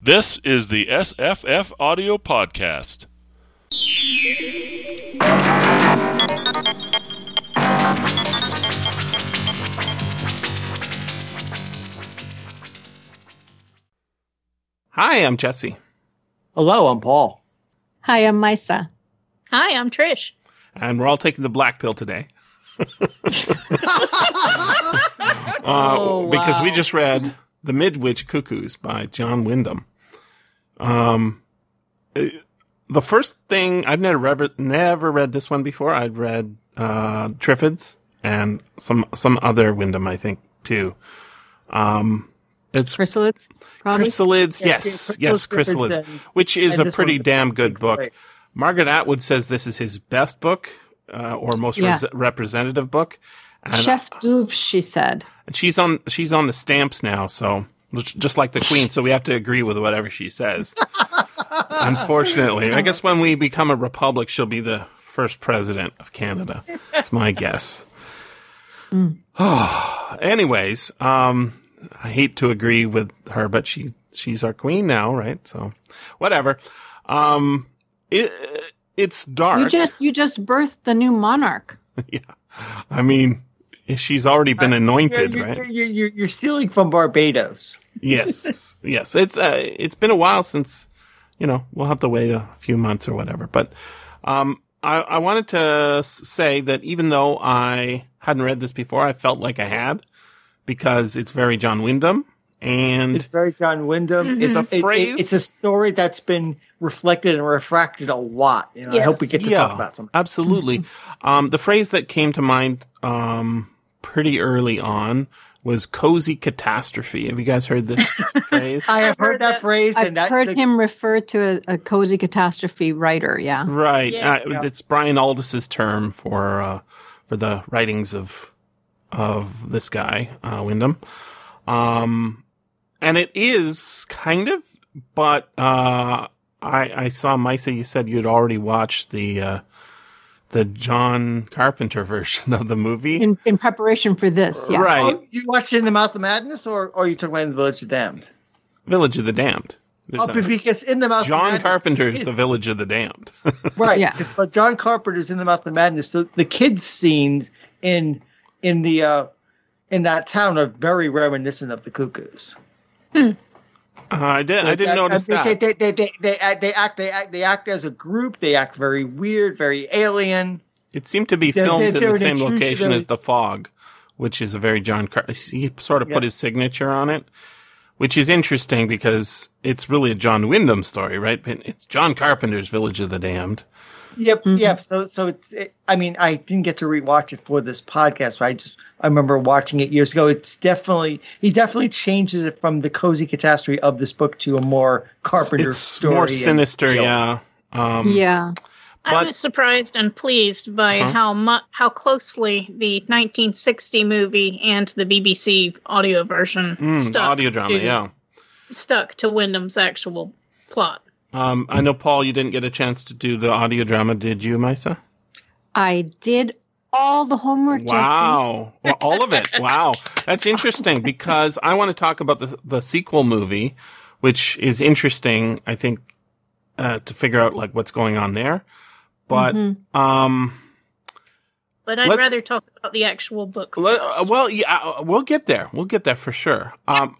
This is the SFF Audio Podcast. Hi, I'm Jesse. Hello, I'm Paul. Hi, I'm Maissa. Hi, I'm Trish. And we're all taking the black pill today. uh, Oh, Because we just read The Midwich Cuckoos by John Wyndham. Um, uh, the first thing, I've never read, never read this one before. I'd read, uh, Triffids and some, some other Wyndham, I think, too. Um, it's Chrysalids, probably. Chrysalids, Yeah, yes, yes, Chrysalids Chrysalids, and- which is a pretty damn good book. Margaret Atwood says this is his best book, uh, or most Yeah. res- representative book. And, Chef d'oeuvre, she said. and she's on, she's on the stamps now, so just like the queen, so we have to agree with whatever she says. Unfortunately, I guess when we become a republic, she'll be the first president of Canada. That's my guess. Anyways, um, I hate to agree with her, but she she's our queen now, right? So, whatever. Um, it it's dark. You just you just birthed the new monarch. Yeah, I mean, she's already been anointed, you're, right? You're, you're, you're, you're stealing from Barbados. yes, yes. It's uh, it's been a while since, you know, we'll have to wait a few months or whatever. But um, I, I wanted to say that even though I hadn't read this before, I felt like I had because it's very John Wyndham, and It's very John Wyndham. It's, The it- it- phrase- it's a story that's been reflected and refracted a lot. You know, I hope we get to talk about some. Absolutely. um, the phrase that came to mind um, pretty early on was cozy catastrophe. Have you guys heard this phrase? I have heard heard that that. phrase, I've and that's heard a- him refer to a, a cozy catastrophe writer. Yeah. Right. Yeah. uh, It's Brian Aldiss's term for uh, for the writings of of this guy, uh, Wyndham. Um, and it is kind of, but uh, I I saw Maissa. You said you'd already watched the uh, the John Carpenter version of the movie, In in preparation for this. Yeah. right? Oh, you watched it in the Mouth of Madness, or or you talking about in the Village of the Damned? Village of the Damned. There's Oh, a- because in the Mouth of John Madness, Carpenter's it- The Village of the Damned. right? Yeah. 'cause- But John Carpenter's in the Mouth of Madness. The, the kids scenes in in the uh, in that town are very reminiscent of the Cuckoos. Uh, I did. I didn't They- notice they, that. They, they, they, they, they, act, they act they act they act as a group. They act very weird, very alien. It seemed to be They're- filmed they're- in the same location as The Fog, which is a very John Car- he sort of put his signature on it, which is interesting because it's really a John Wyndham story, right? It's John Carpenter's Village of the Damned. Yep, Mhm. yep. So so it's. It, I mean, I didn't get to rewatch it for this podcast, but I just I remember watching it years ago. It's definitely he definitely changes it from the cozy catastrophe of this book to a more Carpenter it's story. more and- sinister, you know, yeah. Um, Yeah. I was surprised and pleased by Uh-huh. how mu- how closely the 1960 movie and the BBC audio version mm, stuck audio drama, to, yeah. stuck to Wyndham's actual plot. Um, I know, Paul, you didn't get a chance to do the audio drama, did you, Maissa? I did all the homework. Wow. Well, all of it. Wow. That's interesting because I want to talk about the, the sequel movie, which is interesting, I think, uh, to figure out like what's going on there. But, Mhm. um, But I'd Let's- rather talk about the actual book. le- first. uh, well, yeah, uh, we'll get there. We'll get there for sure. Um,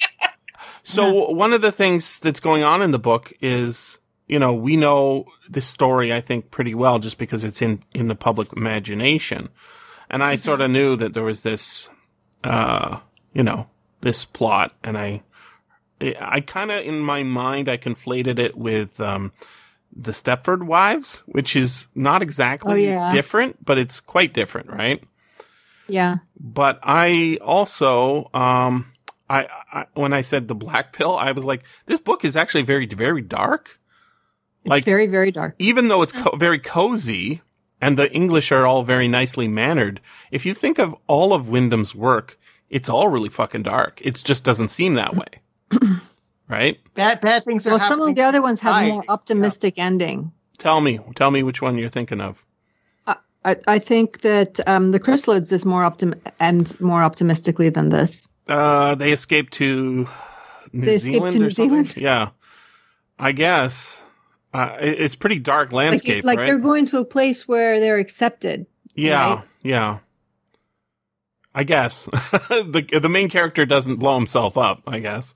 so one of the things that's going on in the book is, you know, we know this story, I think, pretty well just because it's in, in the public imagination. And I sort of knew that there was this, uh, you know, this plot and I, I kind of, in my mind, I conflated it with, um, the Stepford Wives, which is not exactly Oh, yeah. different, but it's quite different, right? Yeah. but I also, um, I, I when I said the black pill, I was like, this book is actually very, very dark. It's Like- very very dark. Even though it's co- very cozy and the English are all very nicely mannered, if you think of all of Wyndham's work, it's all really fucking dark. It just doesn't seem that way, right? Bad bad things are Well, some of the other ones have society. more optimistic ending. Tell me, tell me which one you're thinking of. I, I think that um, the Chrysalids is more optim and more optimistically than this. Uh, they escaped to New They escaped Zealand to or New something. Zealand? Yeah. I guess. Uh, it- it's pretty dark Like, landscape, like right? they're going to a place where they're accepted. yeah, right? yeah. I guess the the main character doesn't blow himself up. I guess.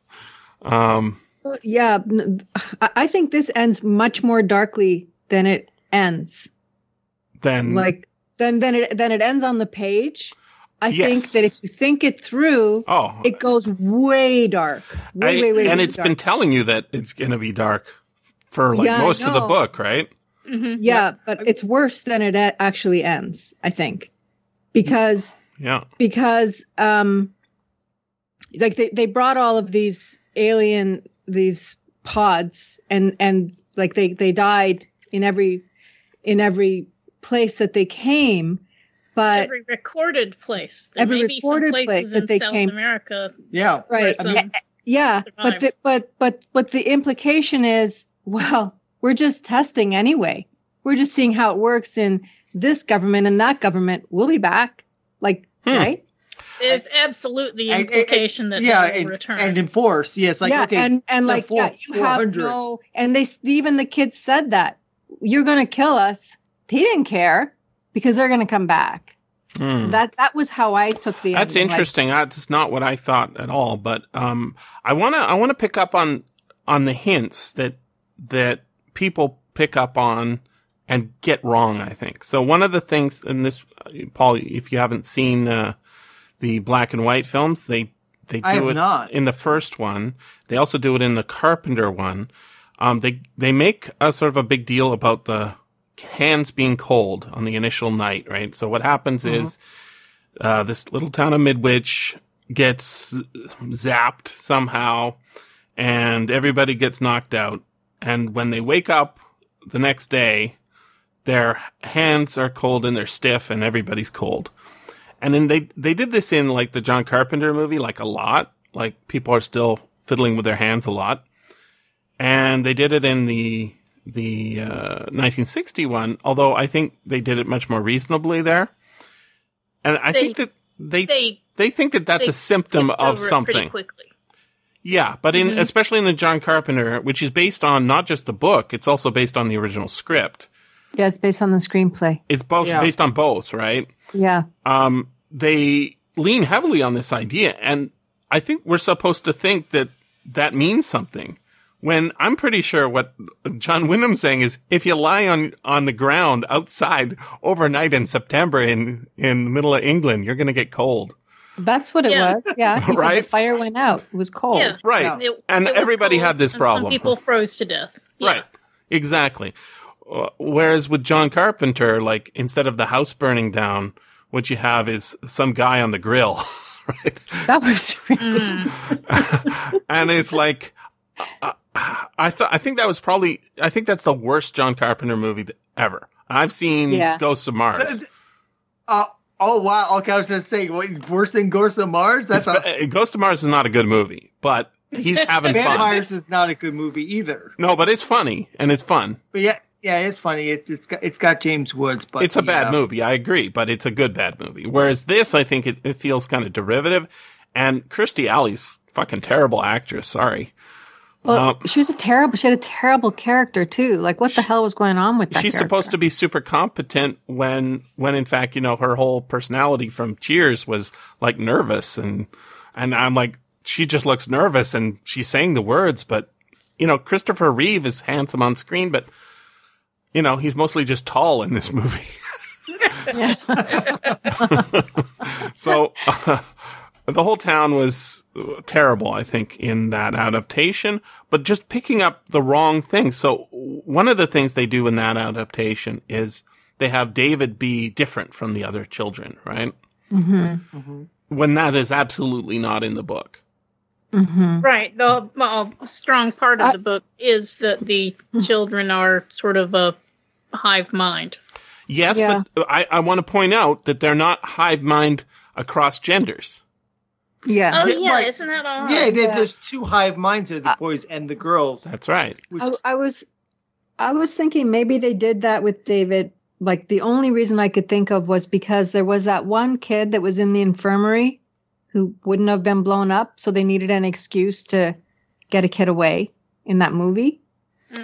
Um, Yeah, I think this ends much more darkly than it ends. then Like then then it then it ends on the page. I Yes. think that if you think it through, oh, it goes way dark. Way, I- way, way, and way it's dark. been telling you that it's going to be dark for like Yeah, most of the book, right? hmm yeah, but it's worse than it a- actually ends. I think because Yeah. because um like they, they brought all of these alien these pods and and like they they died in every in every place that they came but Every recorded place. There Every may be some recorded places place that in they South came- America. Yeah. right Some- Eh, eh, yeah but the, but but but the implication is well we're just testing anyway we're just seeing how it works in this government and that government we'll be back like Hmm. right There's absolutely And- and- implication that yeah, they will and, return. and enforce. Yes, like yeah, okay, and and like four- yeah, you have no, and they even the kids said that you're going to kill us. He didn't care because they're going to come back. Hmm. That that was how I took the. That's ending, like, interesting. That's not what I thought at all. But um, I wanna I wanna pick up on on the hints that that people pick up on and get wrong. I think so. One of the things in this, Paul, if you haven't seen uh, the black and white films, they they do I have it not. in the first one. They also do it in the Carpenter one. Um, they they make a sort of a big deal about the hands being cold on the initial night, right? So what happens is uh, this little town of Midwich gets zapped somehow, and everybody gets knocked out. And when they wake up the next day, their hands are cold and they're stiff, and everybody's cold. And then they they did this in like the John Carpenter movie, like a lot. Like people are still fiddling with their hands a lot, and they did it in the the uh, 1961. Although I think they did it much more reasonably there, and I They- think that they they, they think that that's a symptom of over it pretty something. Yeah, but in Mhm. especially in the John Carpenter, which is based on not just the book, it's also based on the original script. Yeah, it's based on the screenplay. It's both Yeah. based on both, right? Yeah, um, they lean heavily on this idea. And I think we're supposed to think that that means something. When I'm pretty sure what John Wyndham's saying is if you lie on, on the ground outside overnight in September in, in the middle of England, you're going to get cold. that's what it Yeah. was. Yeah, He said Right. The fire went out. It was cold. Yeah. Right. Yeah. It- And it everybody had this problem. Some people froze to death. Yeah. Right. Exactly. Uh, Whereas with John Carpenter, like instead of the house burning down, what you have is some guy on the grill. right. That was. Mm. and it's like uh, I thought I think that was probably I think that's the worst John Carpenter movie ever. I've seen Yeah. Ghosts of Mars. Uh, oh wow. Okay, I was just saying, what, worse than Ghost of Mars? That's a, ba- uh, Ghost of Mars is not a good movie, but he's having fun. Vampires is not a good movie either. No, but it's funny and it's fun. But yeah, yeah, it's funny. It, it's got it's got James Woods, but it's a bad yeah. movie. I agree, but it's a good bad movie. Whereas this, I think it, it feels kind of derivative. And Kirstie Alley's fucking terrible actress. Sorry. Well, Um, she was a terrible. She had a terrible character too. Like, what the hell was going on with that? she's supposed to be super competent when when in fact you know her whole personality from cheers was like nervous and and i'm like she just looks nervous and she's saying the words but you know christopher reeve is handsome on screen but you know he's mostly just tall in this movie so uh, the whole town was terrible, I think, in that adaptation, but just picking up the wrong things. So one of the things they do in that adaptation is they have David be different from the other children, right? hmm Mhm. When that is absolutely not in the book. hmm Right. The uh, strong part of I- the book is that the children are sort of a hive mind. Yes, Yeah. but I, I want to point out that they're not hive mind across genders. Yeah. Oh Yeah, yeah, right. isn't that all? Yeah, there, Yeah. there's two hive minds there, the Uh, boys and the girls. That's right. Which, I, I was, I was thinking maybe they did that with David. Like the only reason I could think of was because there was that one kid that was in the infirmary who wouldn't have been blown up, so they needed an excuse to get a kid away in that movie.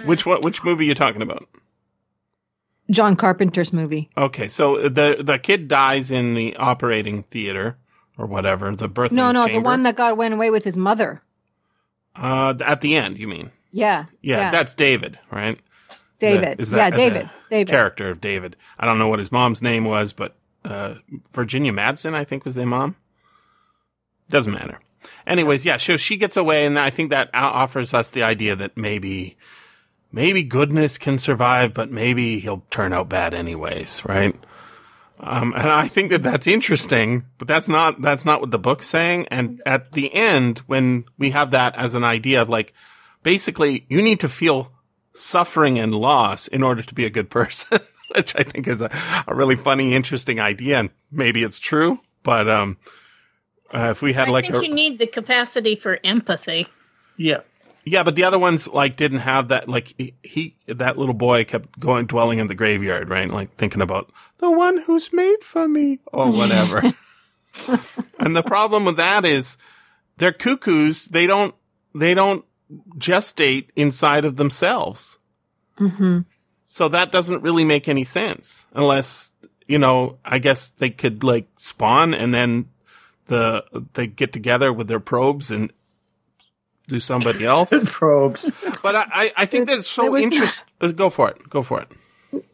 Which what? Which movie are you talking about? John Carpenter's movie. Okay, so the the kid dies in the operating theater or whatever, the birth. No, no, the one that got went away with his mother. uh, at the end, you mean? Yeah. Yeah, that's David, right? David. is yeah, that David. the David. Character of David. I don't know what his mom's name was, but uh, Virginia Madsen, I think, was their mom. Doesn't matter. Anyways, yeah, so she gets away, and I think that offers us the idea that maybe, maybe goodness can survive, but maybe he'll turn out bad anyways, right? Um, and I think that that's interesting, but that's not, that's not what the book's saying. And at the end, when we have that as an idea like, basically, you need to feel suffering and loss in order to be a good person, which I think is a, a really funny, interesting idea. And maybe it's true, but, um, uh, if we had I like think a, you need the capacity for empathy. Yeah. Yeah, but the other ones like didn't have that. Like he, he, that little boy kept going, dwelling in the graveyard, right? Like thinking about the one who's made for me or whatever. and the problem with that is they're cuckoos. They don't, they don't gestate inside of themselves. hmm So that doesn't really make any sense unless, you know, I guess they could like spawn and then the, they get together with their probes and do somebody else. Probes. but I, I, I think There- that's so was interesting. Go for it. Go for it.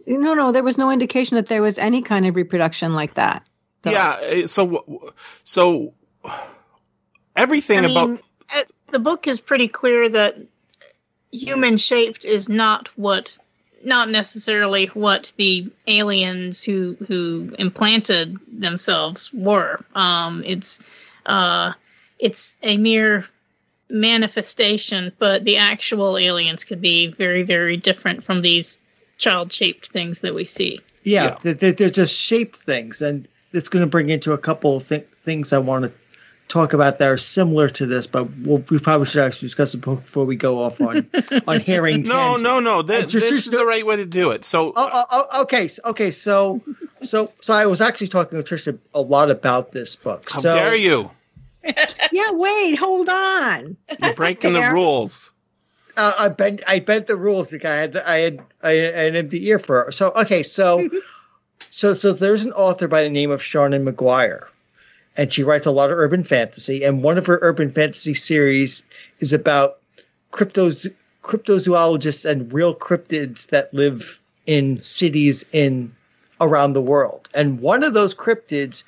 No, no, there was no indication that there was any kind of reproduction like that. So- Yeah. So, so everything I mean, about, uh, the book is pretty clear that human shaped is not what, not necessarily what the aliens who who implanted themselves were. Um, it's uh, it's a mere manifestation, but the actual aliens could be very very different from these child shaped things that we see. Yeah, Yeah. They're, they're- they're just shaped things, and it's going to bring into a couple of th- things I want to talk about that are similar to this, but we'll, we probably should actually discuss it before we go off on on hearing. no, tangents. no, no. Th- Uh, this is the right way to do it. So, Oh, oh, oh, okay, okay. So, so, so I was actually talking with Trisha a lot about this book. how so, dare you? Yeah, wait, hold on. You're breaking the rules. uh, I bent I bent the rules. Like I had I had I had an empty ear for her. So okay, so so so there's an author by the name of Seanan McGuire, and she writes a lot of urban fantasy. And one of her urban fantasy series is about cryptos cryptozoologists and real cryptids that live in cities in around the world. And one of those cryptids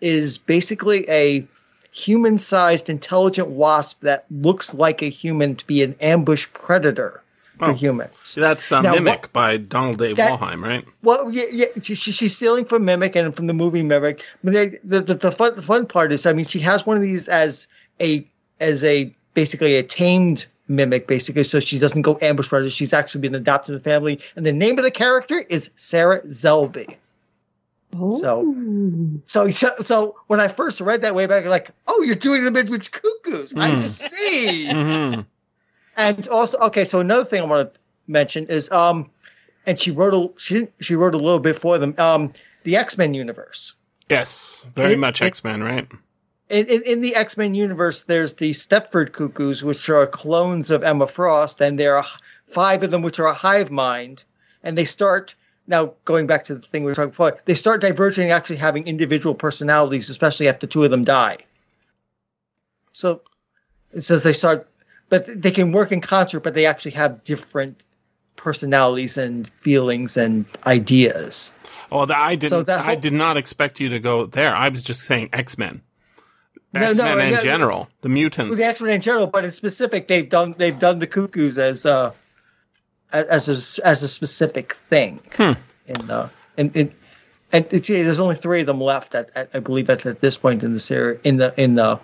is basically a human-sized intelligent wasp that looks like a human to be an ambush predator for Oh. humans. That's uh, Now, Mimic what- by Donald Dave That- Wollheim, right? Well, yeah, yeah she, she- she's stealing from Mimic and from the movie Mimic. But they, the, the the fun the fun part is, I mean, she has one of these as a as a basically a tamed Mimic, basically, so she doesn't go ambush predator. She's actually been adopted in the family, and the name of the character is Sarah Zellaby. Oh. So- So, so, so when I first read that way back, like, oh, you're doing the Midwich Cuckoos. I Hmm. see. hmm And also, okay, so another thing I want to mention is, um, and she wrote a she she wrote a little bit for them, um, the X Men universe. Yes, very It- much X Men, right? In, in, in the X Men universe, there's the Stepford Cuckoos, which are clones of Emma Frost, and there are five of them, which are a hive mind, and they start. Now, going back to the thing we were talking before, they start diverging, and actually having individual personalities, especially after two of them die. So, it says they start, but they can work in concert, but they actually have different personalities and feelings and ideas. Oh, that, I didn't. So that I did not expect you to go there. I was just saying X Men. No, X Men in no, no. general, the mutants. The X Men in general, but in specific, they've done they've done the cuckoos as uh as a as a specific thing. Hmm. In uh, and and and it's, yeah, there's only three of them left. At, at I believe at, at this point in the series in the in the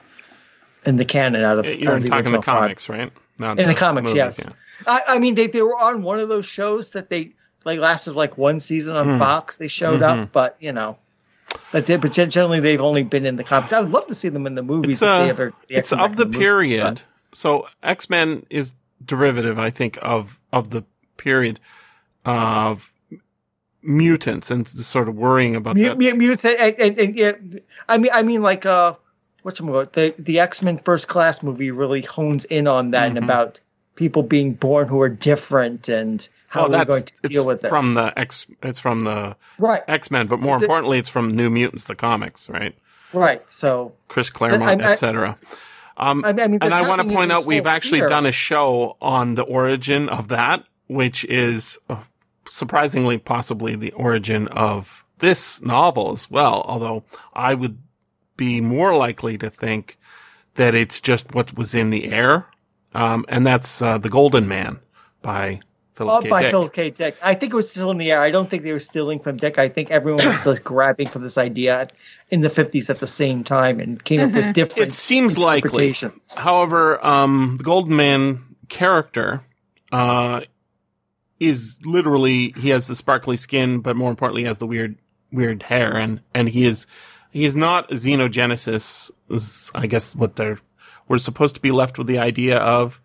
in the canon out of, You're of the talking the original five. comics, right? Not In the comics, movies, yes. yeah. I, I mean, they they were on one of those shows that they like lasted like one season on Hmm. Fox. They showed Mhm. up, but you know. But, they, but generally, they've only been in the comics. I would love to see them in the movies. It's, if uh, they ever, they It's of the the movies, period. but- So X Men is derivative, I think, of of the period of mutants and sort of worrying about Mu- that. mu- mutes and, and, and, and yeah, I mean, I mean, like uh, what's the the the X Men First Class movie really hones in on that Mhm. and about people being born who are different and how Well, we're going to deal with this. from the X. It's from the right, X Men, but more The- importantly, it's from New Mutants, the comics, right? right. So Chris Claremont, etc. Um, I, mean, and I want to point out we've actually done a show on the origin of that, which is uh, surprisingly possibly the origin of this novel as well. Although I would be more likely to think that it's just what was in the air, um, and that's uh, the Golden Man by Philip Oh, K. by Dick. Philip K. Dick. I think it was still in the air. I don't think they were stealing from Dick. I think everyone was just grabbing for this idea in the 50s at the same time and came up with different It seems likely. However, um, the Golden Man character, uh, is literally, he has the sparkly skin, but more importantly, has the weird, weird hair and, and he is, he is not xenogenesis, is, I guess what they're, we're supposed to be left with the idea of,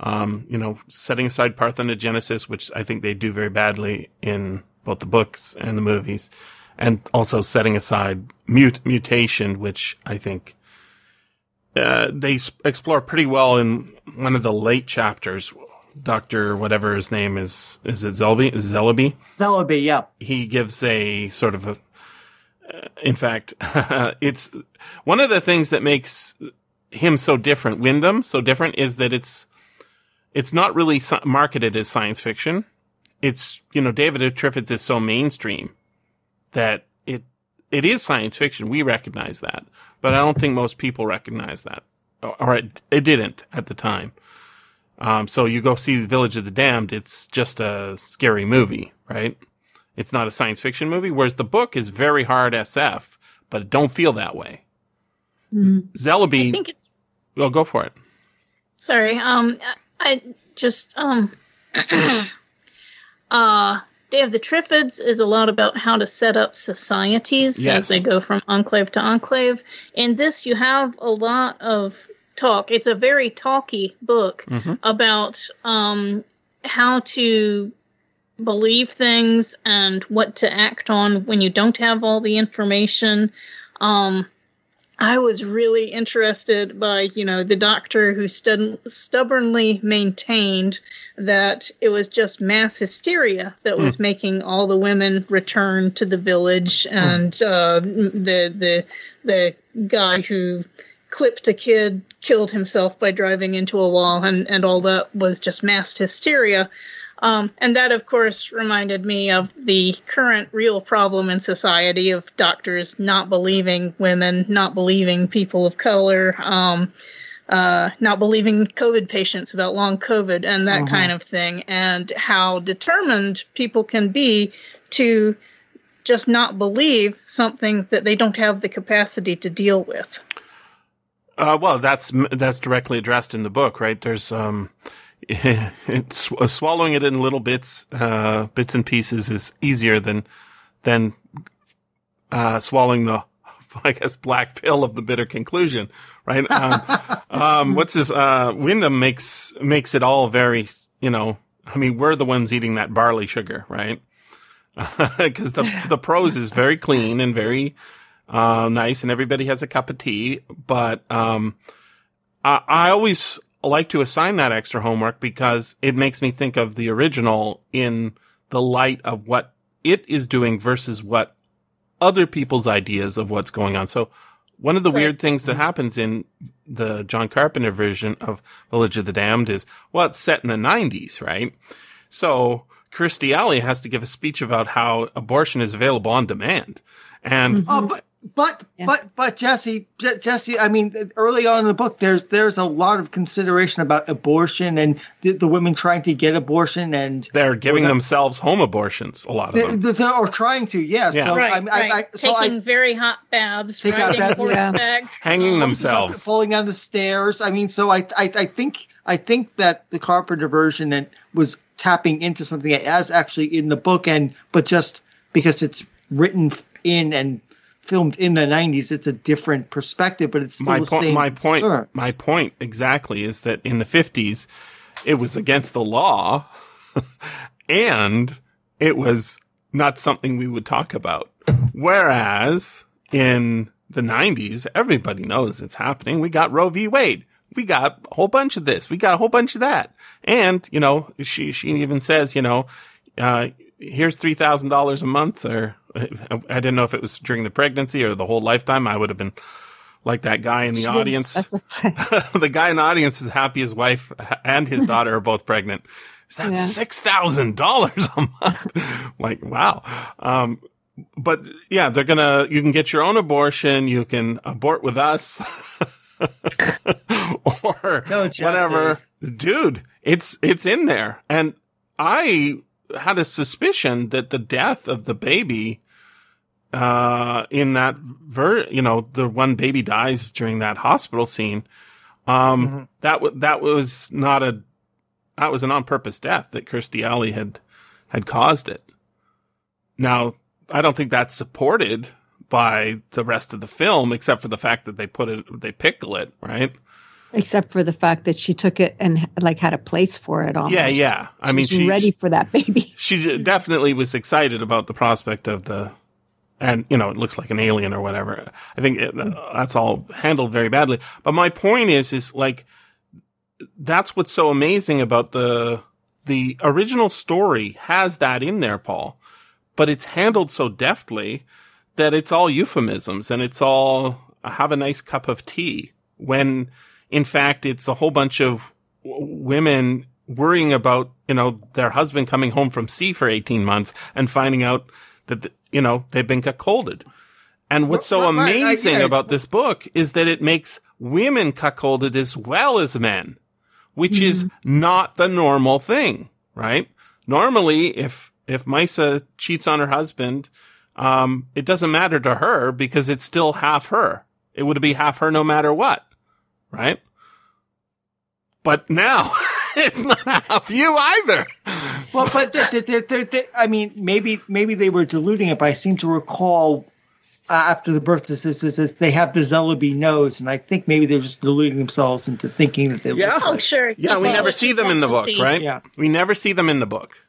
um, you know, setting aside parthenogenesis, which I think they do very badly in both the books and the movies, and also setting aside mut- mutation, which I think uh, they explore pretty well in one of the late chapters. Doctor, whatever his name is, is it Zelby? Is Zellaby? Zellaby, yeah. He gives a sort of a. Uh, in fact, it's one of the things that makes him so different. Wyndham so different is that it's it's not really marketed as science fiction. It's you know David. Triffids is so mainstream that it it is science fiction. We recognize that, but I don't think most people recognize that, or, or it, it didn't at the time. Um, so you go see the Village of the Damned. It's just a scary movie, right? It's not a science fiction movie. Whereas the book is very hard SF, but it don't feel that way. Mhm. I think it's well, go for it. Sorry. Um, I just um, uh, Day of the Triffids is a lot about how to set up societies Yes. as they go from enclave to enclave. In this, you have a lot of talk. It's a very talky book Mhm. about um how to believe things and what to act on when you don't have all the information. Um, I was really interested by, you know, the doctor who stud- stubbornly maintained that it was just mass hysteria that was making all the women return to the village, and uh, the the the guy who clipped a kid killed himself by driving into a wall, and and all that was just mass hysteria. Um, and that, of course, reminded me of the current real problem in society of doctors not believing women, not believing people of color, um, uh, not believing COVID patients about long COVID and that Mhm. kind of thing, and how determined people can be to just not believe something that they don't have the capacity to deal with. Uh, well, that's that's directly addressed in the book, right? There's um, it's uh, swallowing it in little bits, uh, bits and pieces is easier than than uh, swallowing the, I guess, black pill of the bitter conclusion, right? Um, um, what's this? Uh, Wyndham makes makes it all very, you know. I mean, we're the ones eating that barley sugar, right? Because the the prose is very clean and very uh, nice, and everybody has a cup of tea. But um, I, I always like to assign that extra homework because it makes me think of the original in the light of what it is doing versus what other people's ideas of what's going on. So one of the Right. weird things that happens in the John Carpenter version of Village of the Damned is, well, it's set in the 90s, right? So Kirstie Alley has to give a speech about how abortion is available on demand. And Oh, but but Yeah. but but Jesse, Je- Jesse. I mean, early on in the book, there's there's a lot of consideration about abortion and the, the women trying to get abortion and they're giving Well, themselves home abortions, a lot of they, them. they, or trying to. Yeah. Yeah. So right, I, I, right. I, so Taking I, very hot baths, Take out riding bath- horseback, Hanging um, themselves. falling down the stairs. I mean, so I, I I think I think that the Carpenter version and was tapping into something as actually in the book, and but just because it's written in and filmed in the 90s it's a different perspective but it's still my the point same my point concerns. my point exactly is that in the 50s it was against the law and it was not something we would talk about whereas in the 90s everybody knows it's happening we got roe v wade we got a whole bunch of this. We got a whole bunch of that. And, you know, she, she even says, you know, uh, here's $3,000 a month or I didn't know if it was during the pregnancy or the whole lifetime. I would have been like that guy in the She audience. the guy in the audience is happy his wife and his daughter are both pregnant. Is that Yeah. six thousand dollars a month? like, wow. Um, but yeah, they're gonna. You can get your own abortion. You can abort with us, or Don't you whatever. Dude, it's it's in there, and I had a suspicion that the death of the baby uh in that ver you know the one baby dies during that hospital scene um Mhm. that w- that was not a that was an on purpose death that Kirstie Alley had had caused it now I don't think that's supported by the rest of the film except for the fact that they put it they pickle it right Except for the fact that she took it and like had a place for it almost. yeah. Yeah I She mean she's ready for that baby. she definitely was excited about the prospect of the and you know it looks like an alien or whatever. I think it, mm-hmm. that's all handled very badly. But my point is is like that's what's so amazing about the the original story has that in there paul. But it's handled so deftly that it's all euphemisms and it's all have a nice cup of tea. When in fact it's a whole bunch of w- women worrying about you know their husband coming home from sea for 18 months and finding out that you know they've been cuckolded. And what's so amazing about this book is that it makes women cuckolded as well as men which is not the normal thing right? Normally if if Maissa cheats on her husband um it doesn't matter to her because it's still half her. It would be half her no matter what right but now it's not half you either Well, but th th th th th- I mean, maybe maybe they were diluting it, but I seem to recall uh, after the birth this, this, this, this, they have the Zellaby nose, and I think maybe they're just deluding themselves into thinking that they Yeah. look Oh, like. sure. Yeah, we never see them in the book, see. right? Yeah. We never see them in the book.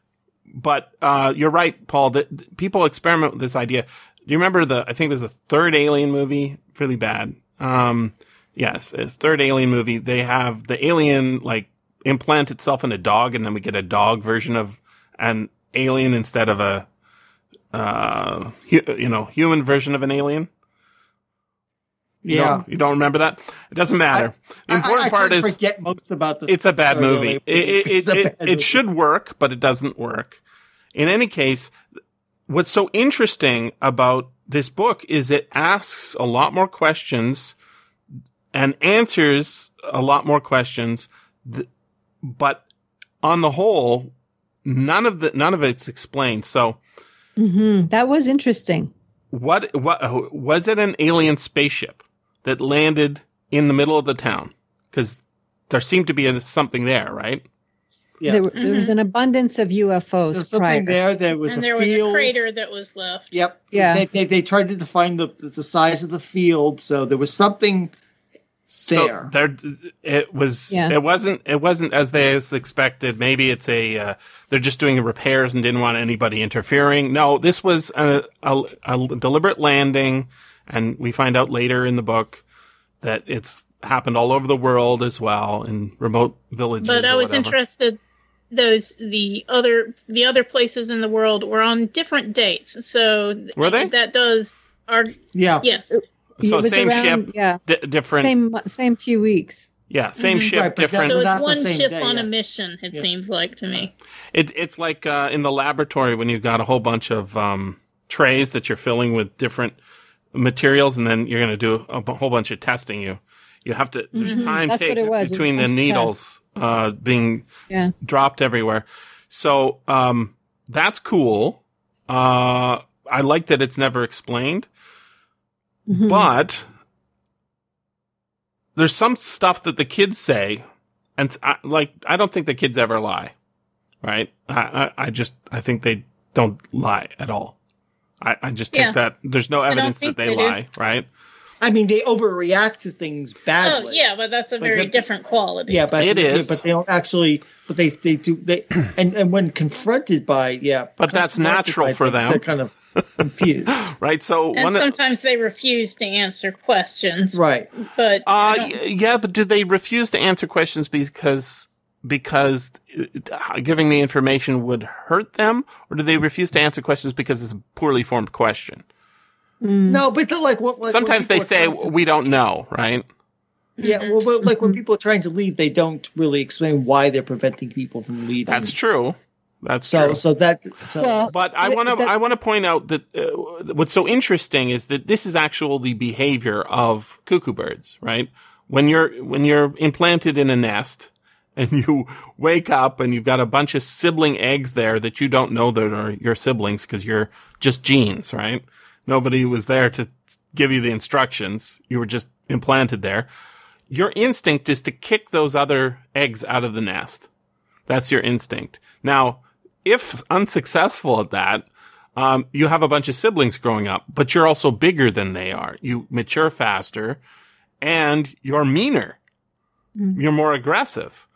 But uh, you're right, Paul. That that people experiment with this idea. Do you remember the? I think it was the third Alien movie. Really bad. Um, yes, a third Alien movie. They have the alien like implant itself in a dog, and then we get a dog version of an alien instead of a, uh, hu- you know, human version of an alien. You Yeah. don't, you don't remember that? It doesn't matter. the important I, I part is forget most about the. it's a bad movie. It, it, it, it, bad it movie. should work, but it doesn't work. In any case, what's so interesting about this book is it asks a lot more questions and answers a lot more questions, th- but on the whole, none of the none of it's explained. So, hmm That was interesting. what what was it? An alien spaceship that landed in the middle of the town? Because there seemed to be a, something there, right? Yeah. There, were- there was an abundance of UFOs There's prior. something there. There was and a there field. was a crater that was left. Yep. Yeah. They, they, they tried to define the the size of the field, so there was something. There. So there, it was. Yeah. It wasn't. It wasn't as they as expected. Maybe it's a. Uh, they're just doing repairs and didn't want anybody interfering. No, this was a, a, a deliberate landing, and we find out later in the book that it's happened all over the world as well in remote villages. But I was whatever. interested. Those the other the other places in the world were on different dates, so Were they? That does are Yeah. yes. It So was same around- ship, Yeah. D- different. Same same few weeks. yeah, same Mhm. ship, Right, different. So Not it's one ship day, on yeah. a mission. It Yeah. seems like to me. It, it's like uh, in the laboratory when you've got a whole bunch of um, trays that you're filling with different materials, and then you're going to do a, b- whole bunch of testing. You you have to. There's Mhm. time That's what was. Between the needles uh, being Yeah. dropped everywhere. So um, that's cool. Uh, I like that it's never explained, Mhm. but there's some stuff that the kids say, and I, like I don't think the kids ever lie, right? I, I, I just I think they don't lie at all. I, I just think Yeah. that there's no evidence that think they, they do. lie, right? I mean, they overreact to things badly. Oh yeah, but that's a Like very the- different quality. Yeah, but It yeah, is. but they don't actually. But they they do they and and when confronted by yeah, But that's natural for them. they're Kind of confused. right? So And one. of- sometimes they refuse to answer questions. right. But I Uh, yeah, but do they refuse to answer questions because because uh, giving the information would hurt them, or do they refuse to answer questions because it's a poorly formed question? Mm. No, but the, like what? Like, Sometimes they say to- we don't know, right? yeah. Well, but like when people are trying to leave, they don't really explain why they're preventing people from leaving. That's true. That's so. true. So that. So Well, But I want to I want to point out that uh, what's so interesting is that this is actually the behavior of cuckoo birds, right? When you're when you're implanted in a nest and you wake up and you've got a bunch of sibling eggs there that you don't know that are your siblings because you're just genes, right? Nobody was there to give you the instructions. You were just implanted there. Your instinct is to kick those other eggs out of the nest. That's your instinct. Now, if unsuccessful at that, um, you have a bunch of siblings growing up, but you're also bigger than they are. You mature faster and you're meaner. Mm. You're more aggressive.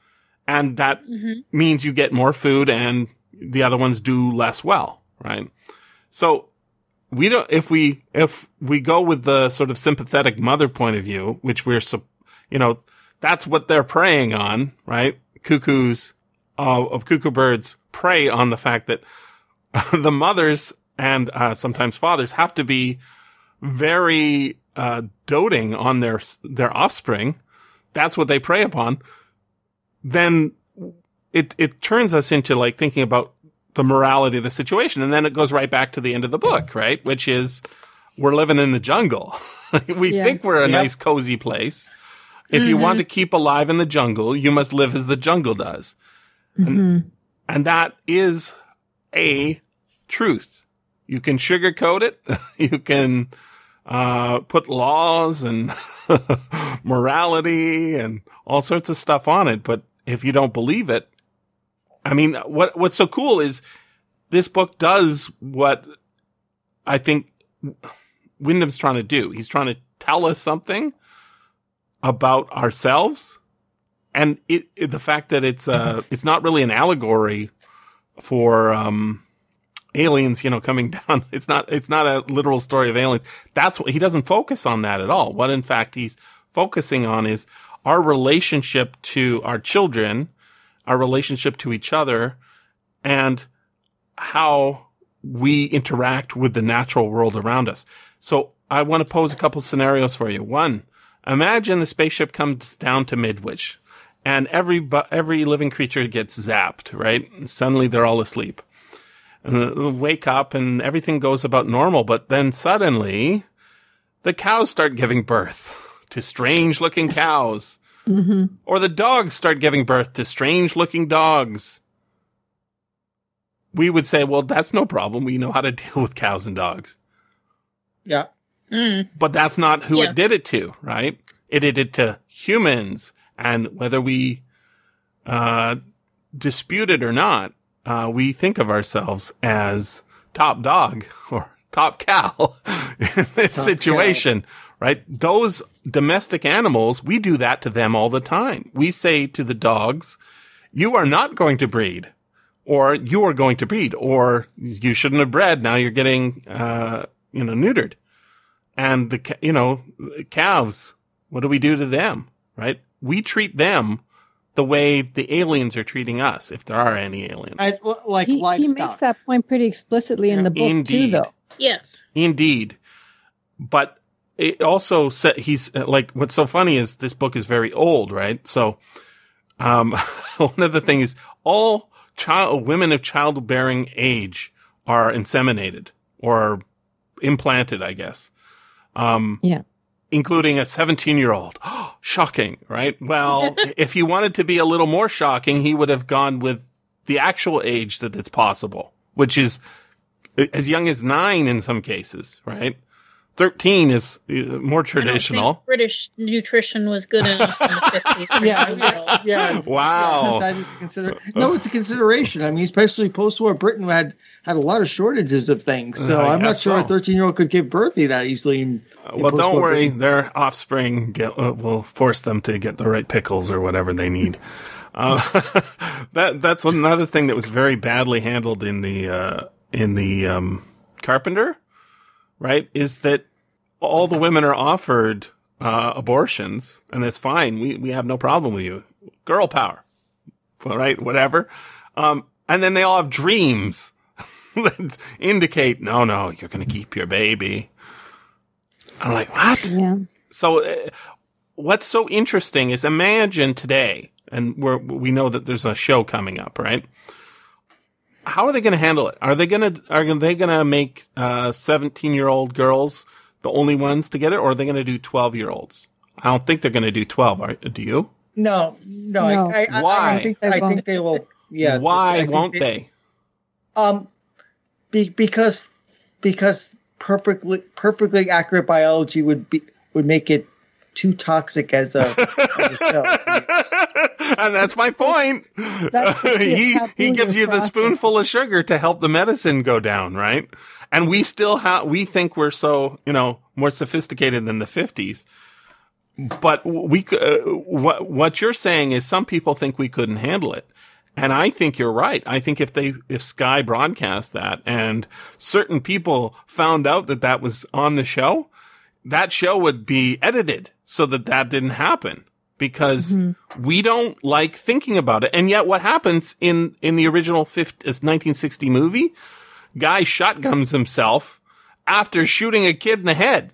And that Mhm. means you get more food and the other ones do less well, right? So we don't, if we, if we go with the sort of sympathetic mother point of view, which we're, you know, that's what they're preying on, right? Cuckoos, uh, of cuckoo birds prey on the fact that the mothers and, uh, sometimes fathers have to be very, uh, doting on their, their offspring. That's what they prey upon. Then it, it turns us into like thinking about the morality of the situation. And then it goes right back to the end of the book, right? Which is we're living in the jungle. we Yeah. think we're a Yep. nice, cozy place. If you want to keep alive in the jungle, you must live as the jungle does. Mhm. And that is a truth. You can sugarcoat it. you can, uh, put laws and morality and all sorts of stuff on it. But if you don't believe it, I mean, what, what's so cool is this book does what I think Wyndham's trying to do. He's trying to tell us something about ourselves. And it, it the fact that it's, uh, it's not really an allegory for, um, aliens, you know, coming down. It's not, it's not a literal story of aliens. That's what he doesn't focus on that at all. What in fact he's focusing on is our relationship to our children, our relationship to each other, and how we interact with the natural world around us. So I want to pose a couple scenarios for you. One, imagine the spaceship comes down to Midwich and every, every living creature gets zapped, right? And suddenly they're all asleep. And they wake up and everything goes about normal, but then suddenly the cows start giving birth to strange looking cows. Mhm. Or the dogs start giving birth to strange looking dogs. We would say, well, that's no problem. We know how to deal with cows and dogs. yeah. Mm. But that's not who Yeah. it did it to, right? It did it to humans. And whether we, uh, dispute it or not, uh, we think of ourselves as top dog or top cow in this Top situation, right? Those domestic animals, we do that to them all the time. We say to the dogs, you are not going to breed or you are going to breed or you shouldn't have bred. Now you're getting, uh, you know, neutered and the, you know, calves, what do we do to them? Right? We treat them the way the aliens are treating us, if there are any aliens. As like He, he makes that point pretty explicitly in the book too, Indeed. though. Yes. Indeed. But it also said he's like, what's so funny is this book is very old, right? So, um, one of the things all child, women of childbearing age are inseminated or implanted, I guess. Um, Yeah. Including a 17 year old. Shocking, right? Well, if he wanted to be a little more shocking, he would have gone with the actual age that it's possible, which is as young as nine in some cases, right? 13 is uh, more I don't think traditional. British nutrition was good enough in the 50s. yeah, yeah, yeah. Wow. That is consider- no, it's a consideration. I mean, especially post-war Britain had had a lot of shortages of things, so I I'm not guess sure a 13 year old could give birth to that easily. In, in Well, don't worry. Britain. Their offspring get, uh, will force them to get the right pickles or whatever they need. Uh, that that's another thing that was very badly handled in the uh, in the um, Carpenter, right? Is that all the women are offered uh, abortions, and it's fine. We we have no problem with you, girl power, right? Whatever. Um, and then they all have dreams that indicate, no, no, you're going to keep your baby. I'm like, what? Yeah. So, uh, what's so interesting is imagine today, and we're, we know that there's a show coming up, right? How are they going to handle it? Are they going to, are they going to make, uh, 17 year old girls the only ones to get it, or are they going to do 12 year olds? I don't think they're going to do 12. Are, do you? No, no. No. I, I, Why? I, I think They I won't. think they will. Yeah. Why won't they? Um, be, because because perfectly perfectly accurate biology would be would make it too toxic as a, as a show. and that's my point. That's he he gives you the process. spoonful of sugar to help the medicine go down, right? And we still have we think we're so you know more sophisticated than the fifties. But we uh, what what you're saying is some people think we couldn't handle it. And I think you're right. I think if they, if Sky broadcast that and certain people found out that that was on the show, that show would be edited so that that didn't happen because we don't like thinking about it. And yet what happens in, in the original 50, 1960 movie? Guy shotguns himself after shooting a kid in the head.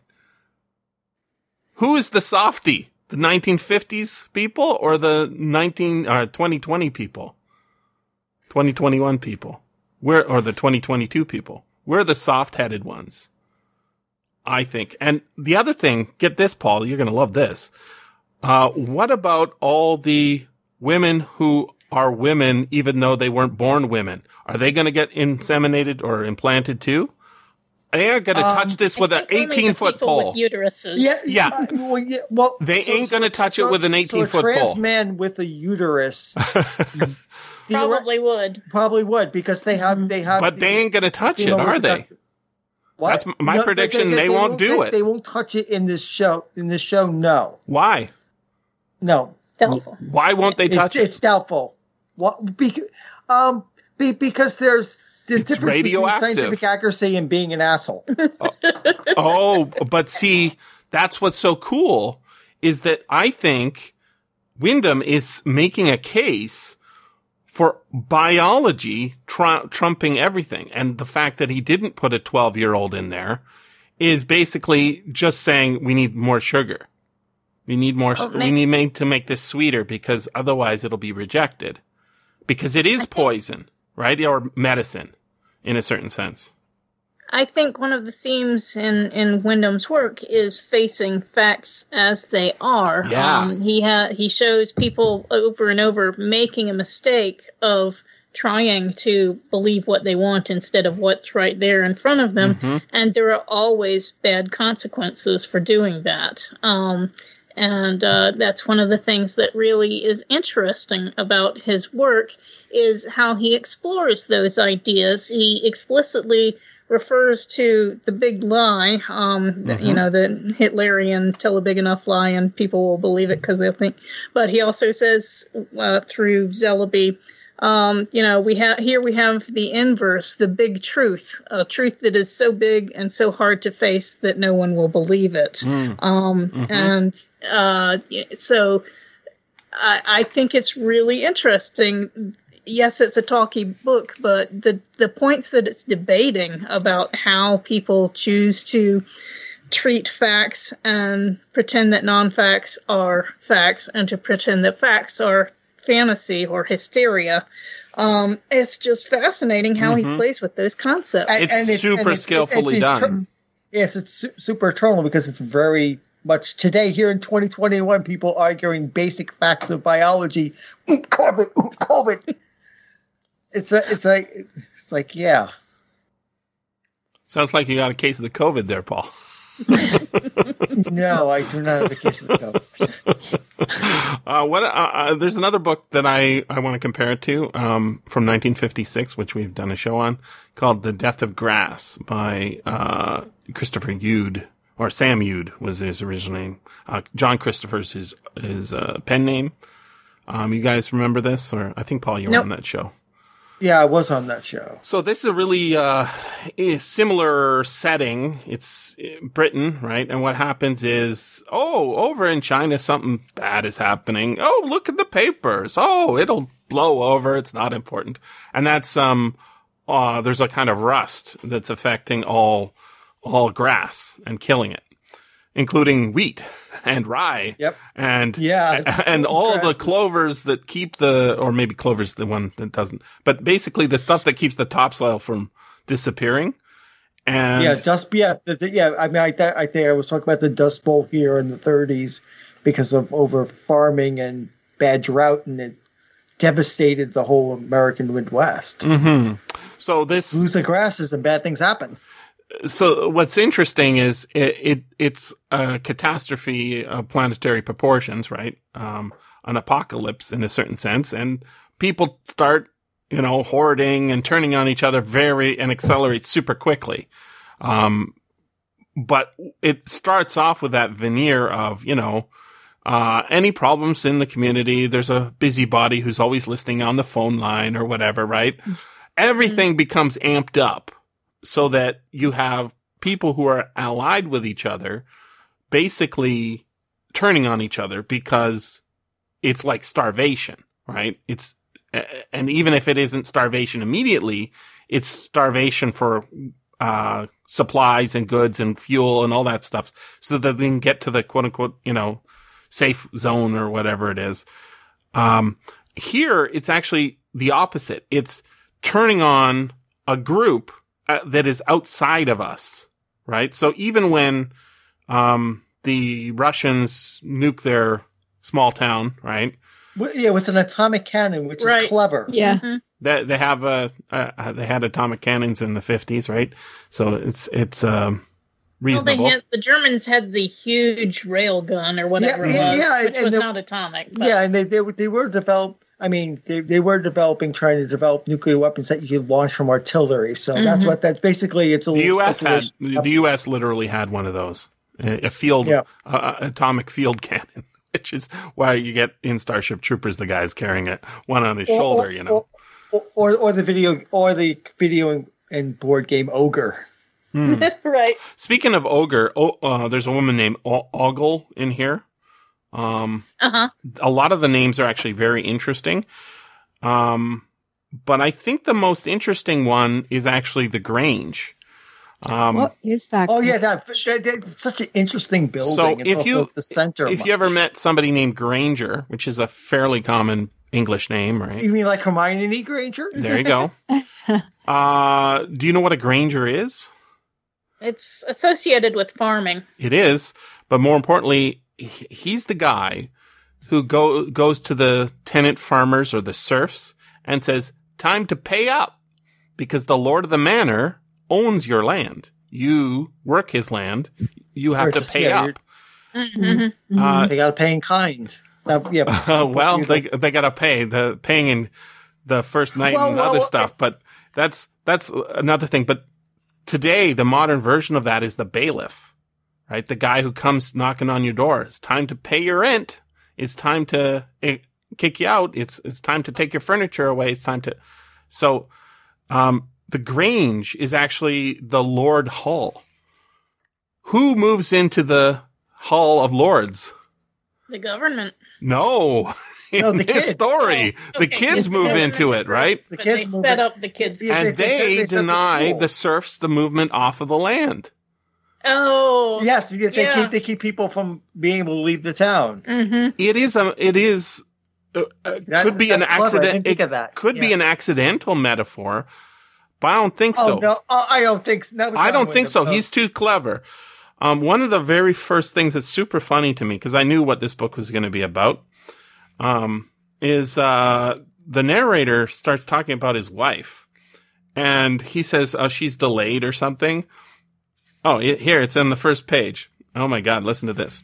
Who is the softy? The 1950s people or the 19, uh, 2020 people? 2021 people. We're, or the 2022 people. We're the soft headed ones. I think. And the other thing, get this, Paul, you're going to love this. Uh, what about all the women who are women, even though they weren't born women? Are they going to get inseminated or implanted too? They are going to Um, touch this with an think only the 18 foot people pole. with uteruses. Yeah, Yeah. uh, well, yeah, well, They ain't gonna touch it with an 18 foot a trans pole. man with a uterus Probably would. probably would because they have they have. but the- they ain't going to touch it, are they? reproductive- What? That's m- my prediction, they won't do they, it. They won't touch it in this show. In this show, no, Why? no. Doubtful. Why won't they touch It's, it? it's doubtful. What? Because, um, be, because there's there's It's difference radioactive. between scientific accuracy and being an asshole. oh, but see, that's what's so cool is that I think Wyndham is making a case for biology tr- trumping everything. And the fact that he didn't put a 12 year old in there is basically just saying we need more sugar. We need more, Oh, we need make, to make this sweeter because otherwise it'll be rejected. Because it is poison, right? Or medicine in a certain sense. I think one of the themes in in Wyndham's work is facing facts as they are. Yeah. Um, he ha- he shows people over and over making a mistake of trying to believe what they want instead of what's right there in front of them, Mhm. and there are always bad consequences for doing that. Um, and uh, that's one of the things that really is interesting about his work is how he explores those ideas. He explicitly refers to the big lie, um, th- you know, the Hitlerian tell a big enough lie and people will believe it because they'll think. But he also says uh, through Zellaby, um, you know, we have here we have the inverse, the big truth, a truth that is so big and so hard to face that no one will believe it. Mm. Um, Mhm. And uh, so I, I think it's really interesting. Yes, it's a talky book, but the, the points that it's debating about how people choose to treat facts and pretend that non facts are facts and to pretend that facts are fantasy or hysteria. Um, it's just fascinating how Mhm. he plays with those concepts. And- It's super skillfully inter- done. Yes, it's su- super eternal because it's very much today here in 2021. People arguing basic facts of biology. Ooh, COVID, ooh, COVID. It's a, it's a, it's like yeah. Sounds like you got a case of the COVID there, Paul. No, I do not have the case of the COVID. uh, what? Uh, uh, there's another book that I, I want to compare it to um, from 1956, which we've done a show on, called "The Death of Grass" by uh, Christopher Youd or Sam Youd was his original name. Uh, John Christopher's his his uh, pen name. Um, you guys remember this? Or I think Paul, you were Nope. on that show. Yeah, I was on that show. So this is a really uh, similar setting. It's uh, Britain, right? And what happens is, oh, over in China, something bad is happening. Oh, look at the papers. Oh, it'll blow over. It's not important. And that's um, uh, there's a kind of rust that's affecting all all grass and killing it, including wheat and rye. Yep. And Yeah, and all the clovers that keep the, or maybe clover's the one that doesn't, but basically the stuff that keeps the topsoil from disappearing. And yeah, dust. Yeah, the, the- yeah. I mean, I, th- I think I was talking about the Dust Bowl here in the 30s because of over farming and bad drought, and it devastated the whole American Midwest. Mhm. so this, Lose the grasses, and bad things happen. So what's interesting is it, it it's a catastrophe of planetary proportions, right? Um, an apocalypse in a certain sense, and people start, you know, hoarding and turning on each other very and accelerates super quickly. Um, but it starts off with that veneer of, you know, uh, any problems in the community. There's a busybody who's always listening on the phone line or whatever, right? Everything becomes amped up so that you have people who are allied with each other basically turning on each other because it's like starvation, right? It's, and even if it isn't starvation immediately, it's starvation for, uh, supplies and goods and fuel and all that stuff so that they can get to the quote unquote, you know, safe zone or whatever it is. Um, here it's actually the opposite. It's turning on a group uh, that is outside of us, right? So even when, um, the Russians nuke their small town, right? Yeah, with an atomic cannon, which Right. is clever. Yeah. Mhm. They, they have, uh, uh, they had atomic cannons in the fifties, right? So it's, it's, um, Well, they reasonable. had, the Germans had the huge rail gun or whatever Yeah, it was, yeah, which and was the- not atomic. But Yeah, and they they, were- they were develop. I mean, they, they were developing, trying to develop nuclear weapons that you could launch from artillery. So that's Mhm. what that's basically. It's a the little U.S. had the U.S. literally had one of those, a, a field, Yeah. uh, atomic field cannon, which is why you get in Starship Troopers the guys carrying it, one on his Or- shoulder, or- you know. or, or or the video or the video and, and board game Ogre. Hmm. right. Speaking of ogre, oh, uh, there's a woman named o- Ogle in here. Um, Uh huh. a lot of the names are actually very interesting. Um, but I think the most interesting one is actually the Grange. Um, what is that? Oh yeah, that, that, that- it's such an interesting building. So it's if you- the center. if you ever met somebody named Granger, which is a fairly common English name, right? you mean like Hermione Granger? There you go. uh, do you know what a Granger is? It's associated with farming. It is, but more importantly, he- he's the guy who go goes to the tenant farmers or the serfs and says, "Time to pay up, because the lord of the manor owns your land. You work his land. You have to pay yeah, up." Mm-hmm. Uh, They got to pay in kind. Uh, yeah. well, they they gotta pay the paying in the first night Well, and well, other well, stuff, but that's that's another thing. But today, the modern version of that is the bailiff, right? The guy who comes knocking on your door. It's time to pay your rent. It's time to eh, kick you out. It's it's time to take your furniture away. It's time to. So, um, the Grange is actually the Lord Hall. Who moves into the Hall of Lords? The government. No, in No, the this kids. story, Oh, the okay. kids move into it, right? The But they kids set it. up the kids. And they- they- they, they the deny the serfs the movement off of the land. Oh. Yes, they, they Yeah. keep they keep people from being able to leave the town. Mm-hmm. It is a, it is, uh, uh, That- could be an clever. Accident. didn't think It of that. could be an accidental metaphor, but I don't think Oh so. no, oh, I don't think so. Not I don't think so. Wyndham. He's too clever. Um, one of the very first things that's super funny to me because I knew what this book was going to be about, um, is uh, the narrator starts talking about his wife, and he says, "Oh, she's delayed or something." Oh, it, here it's in the first page. Oh my God, listen to this.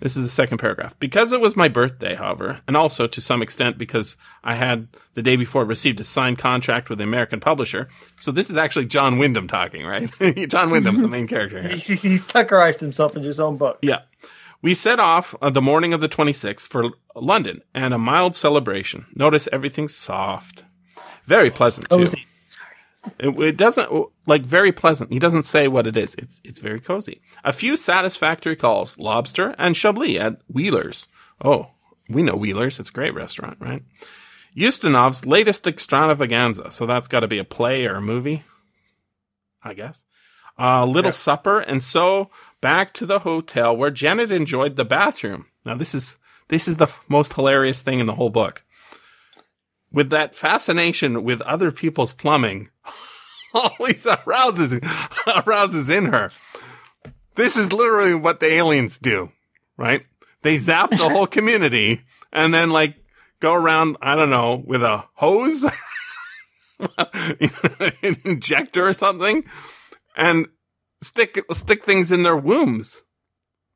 This is the second paragraph. Because it was my birthday, however, and also to some extent because I had the day before received a signed contract with the American publisher. So this is actually John Wyndham talking, right? John Wyndham's the main character here. He, he's tuckerized himself into his own book. Yeah. We set off uh, the morning of the 26th for London and a mild celebration. Notice everything's soft. Very pleasant too. Cozy. It, it doesn't like very pleasant. He doesn't say what it is. It's it's very cozy. A few satisfactory calls: lobster and chablis at Wheeler's. Oh, we know Wheeler's. It's a great restaurant, right? Ustinov's latest extravaganza. So that's got to be a play or a movie, I guess. A little Yeah. supper, and so back to the hotel where Janet enjoyed the bathroom. Now this is this is the most hilarious thing in the whole book. With that fascination with other people's plumbing, always arouses arouses in her. This is literally what the aliens do, right? They zap the whole community and then like go around, I don't know, with a hose, an injector or something, and stick stick things in their wombs,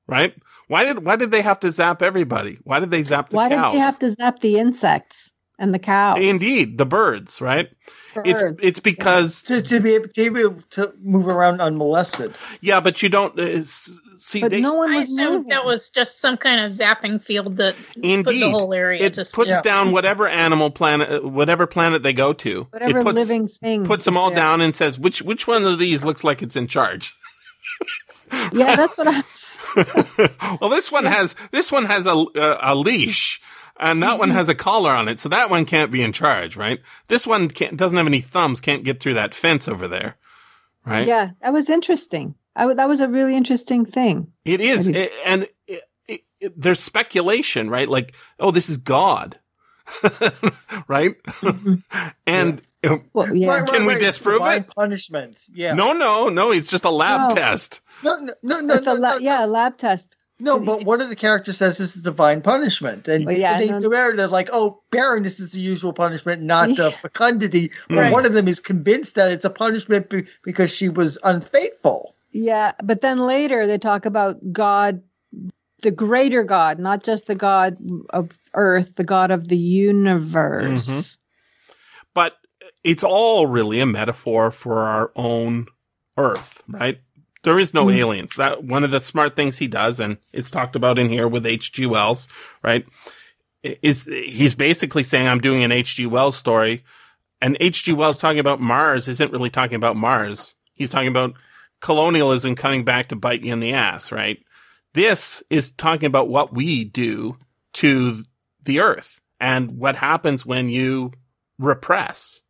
right? Why did why did they have to zap everybody? Why did they zap the Why cows? did they have to zap the insects and the cows? Indeed, the birds, right? It's Birds. it's because To, to be able to be able to move around unmolested. yeah, but you don't uh, see. but they, no one I was assumed moving. that was just some kind of zapping field that put Indeed, the whole area it to puts yeah. down whatever animal planet, uh, whatever planet they go to. whatever it puts, living thing. puts them all there. down and says which which one of these looks like it's in charge. Yeah, that's what I. Was, well, this one has this one has a a, a leash, and that Mm-hmm. one has a collar on it, so that one can't be in charge, right? This one can't, doesn't have any thumbs, can't get through that fence over there, right? Yeah, that was interesting. I, w- that was a really interesting thing. It is, I mean- it- and it, it, it- there's speculation, right? Like, oh, this is God, right? and uh, Well, yeah. Right, right, Can we right. disprove it? punishment. Yeah. no, no, no, it's just a lab No. test. no, no, no, no, it's no, a la- no, yeah, a lab test. No, but one of the characters says this is divine punishment, and Well, yeah, they no- compare it like, oh, barrenness is the usual punishment, not the fecundity. But Right. one of them is convinced that it's a punishment be- because she was unfaithful. Yeah, but then later they talk about God, the greater God, not just the God of Earth, the God of the universe. Mhm. But it's all really a metaphor for our own Earth, right? There is no Mm. aliens. That one of the smart things he does, and it's talked about in here with H.G. Wells, right? Is he's basically saying I'm doing an H.G. Wells story, and H.G. Wells talking about Mars isn't really talking about Mars. He's talking about colonialism coming back to bite you in the ass, right? This is talking about what we do to the Earth and what happens when you repress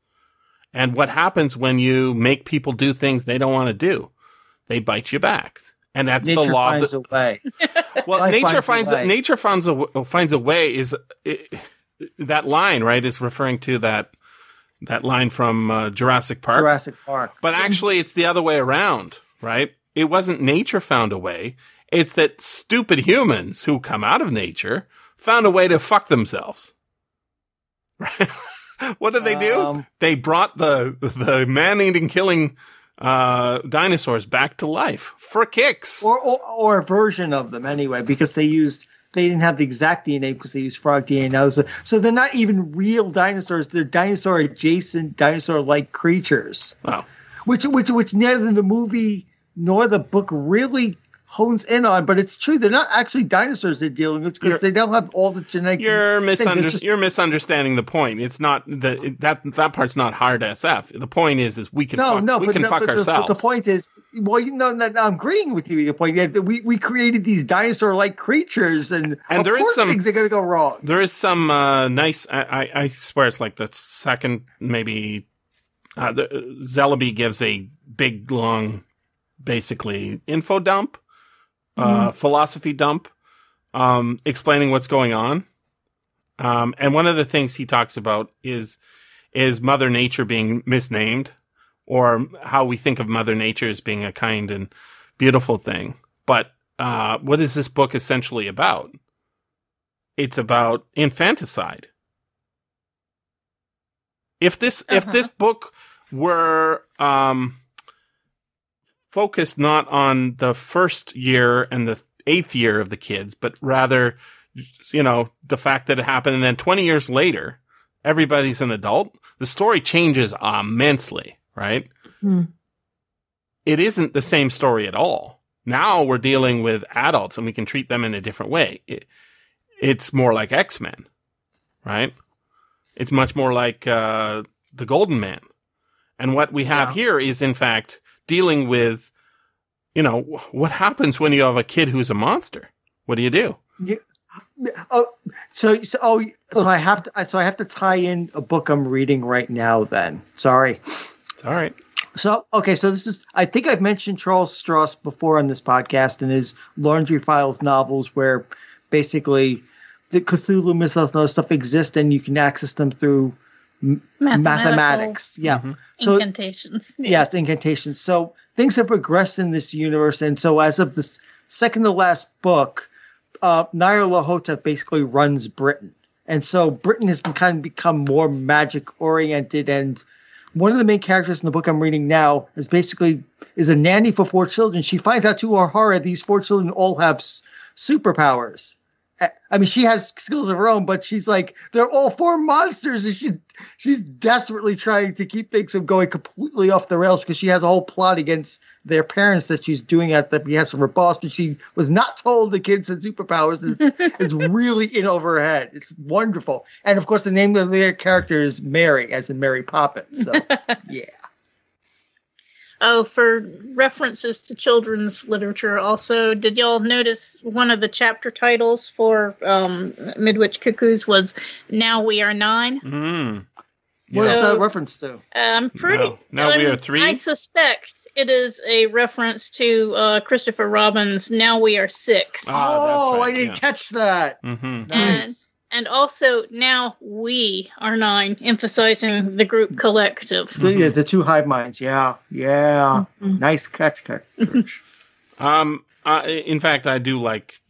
and what happens when you make people do things they don't want to do. They bite you back. And that's Nature the law. finds that- a way. well, Life nature finds finds a nature finds a finds a way is i that line right is referring to that that line from uh, Jurassic Park. Jurassic Park. But actually, it's the other way around, right? It wasn't nature found a way. It's that stupid humans who come out of nature found a way to fuck themselves. Right? what did they do? Um, they brought the the man eating killing uh, dinosaurs back to life for kicks. or, or or a version of them anyway, because they used they didn't have the exact DNA because they used frog DNA. So, so they're not even real dinosaurs; they're dinosaur adjacent, dinosaur like creatures, Wow. which which which neither the movie nor the book really hones in on. But it's true; they're not actually dinosaurs they're dealing with because You're- they don't have all the genetic. You're. Misunder- just- you're misunderstanding the point. It's not the that that part's not hard SF. The point is is we can no, fuck, no, we but, can no, fuck but the- ourselves. But the point is, well, you know, no, no, I'm agreeing with you. The point that we we created these dinosaur-like creatures, and And of there is some- things are going to go wrong. There is some uh, nice. I, I, I swear it's like the second, maybe. Uh, the, Zellaby gives a big, long, basically info dump, uh, philosophy dump, um, explaining what's going on. Um, and one of the things he talks about is is Mother Nature being misnamed, or how we think of Mother Nature as being a kind and beautiful thing. But uh, what is this book essentially about? it's about infanticide. If this if Uh-huh. this book were um focused not on the first year and the eighth year of the kids, but rather you know, the fact that it happened and then 20 years later everybody's an adult, the story changes immensely, right? Hmm. It isn't the same story at all. Now we're dealing with adults and we can treat them in a different way. It, it's more like X Men, right? It's much more like uh, the Golden Man. And what we have Yeah. here is, in fact, dealing with, you know, what happens when you have a kid who's a monster? What do you do? Yeah. Oh, so so oh, so I have to so I have to tie in a book I'm reading right now. Then sorry. It's all right. So okay, so this is I think I've mentioned Charles Stross before on this podcast and his Laundry Files novels, where basically the Cthulhu mythos and other stuff exist and you can access them through mathematics. Yeah. Mhm. So incantations. Yeah. yes, incantations. So things have progressed in this universe, and so as of the second to last book, uh, Nair Lahota basically runs Britain, and so Britain has been kind of become more magic oriented. And one of the main characters in the book I'm reading now is basically is a nanny for four children. She finds out to her horror these four children all have s- superpowers. I- I mean, she has skills of her own, but she's like, they're all four monsters, and she she's desperately trying to keep things from going completely off the rails because she has a whole plot against their parents that she's doing at the behest of her boss, but she was not told the kids had superpowers. and It's, it's really in over her head. It's wonderful, and of course, the name of their character is Mary, as in Mary Poppins. So yeah, Oh, for references to children's literature, also, did y'all notice one of the chapter titles for um, Midwich Cuckoos was "Now We Are Nine"? Mm. what is So- that reference to? I'm pretty. No. Now We I'm- Are Three? I suspect it is a reference to uh, Christopher Robin's "Now We Are Six. Ah, that's oh, right, I didn't yeah. catch that. Mm-hmm. Nice. And also now we are nine, emphasizing the group collective. The, yeah, the two hive minds. Yeah, yeah. Mhm. Nice catch, catch. Um, I, in fact, I do like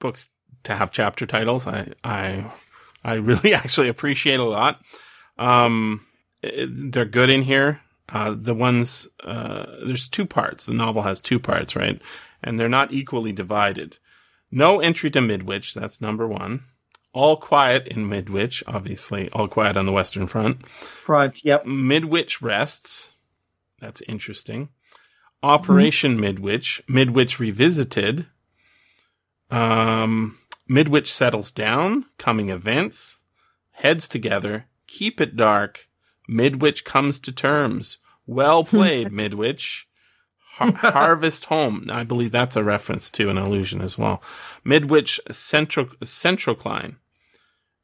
books to have chapter titles. I, I, I really actually appreciate a lot. Um, they're good in here. Uh, the ones, uh, there's two parts. The novel has two parts, right? And they're not equally divided. No entry to Midwich. That's number one. All quiet in Midwich, obviously. All quiet on the Western Front. Front. Yep. Midwich rests. That's interesting. Operation Midwich. Midwich revisited. Um, Midwich settles down. Coming events. Heads together. Keep it dark. Midwich comes to terms. Well played, Midwich. Har- Harvest Home. I believe that's a reference to an allusion as well. Midwich Central Centralcline.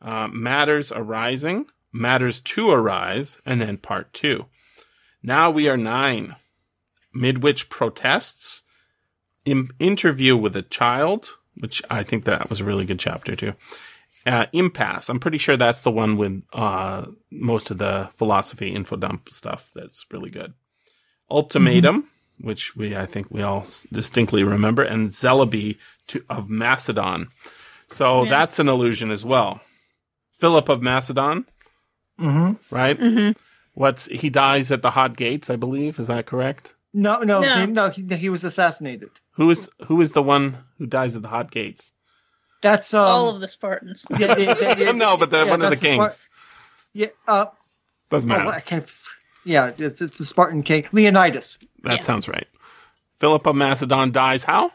Uh, matters arising, matters to arise, and then part two. Now we are nine. Midwich protests, interview with a child, which I think that was a really good chapter too. Uh, impasse. I'm pretty sure that's the one with uh, most of the philosophy info dump stuff. That's really good. Ultimatum, which we I think we all distinctly remember, and Zellaby to, of Macedon. So Yeah. that's an allusion as well. Philip of Macedon, Mm-hmm. right? hmm What's he dies at the hot gates, I believe. Is that correct? No, no, No. He, no. He, he was assassinated. Who is who is the one who dies at the hot gates? That's um. All of the Spartans. yeah, yeah, yeah, yeah, no, but they're yeah, one of the that's Spar- kings. yeah. Uh. Doesn't Oh, matter. I can't. Yeah, it's it's the Spartan king Leonidas. that yeah. sounds right. Philip of Macedon dies how?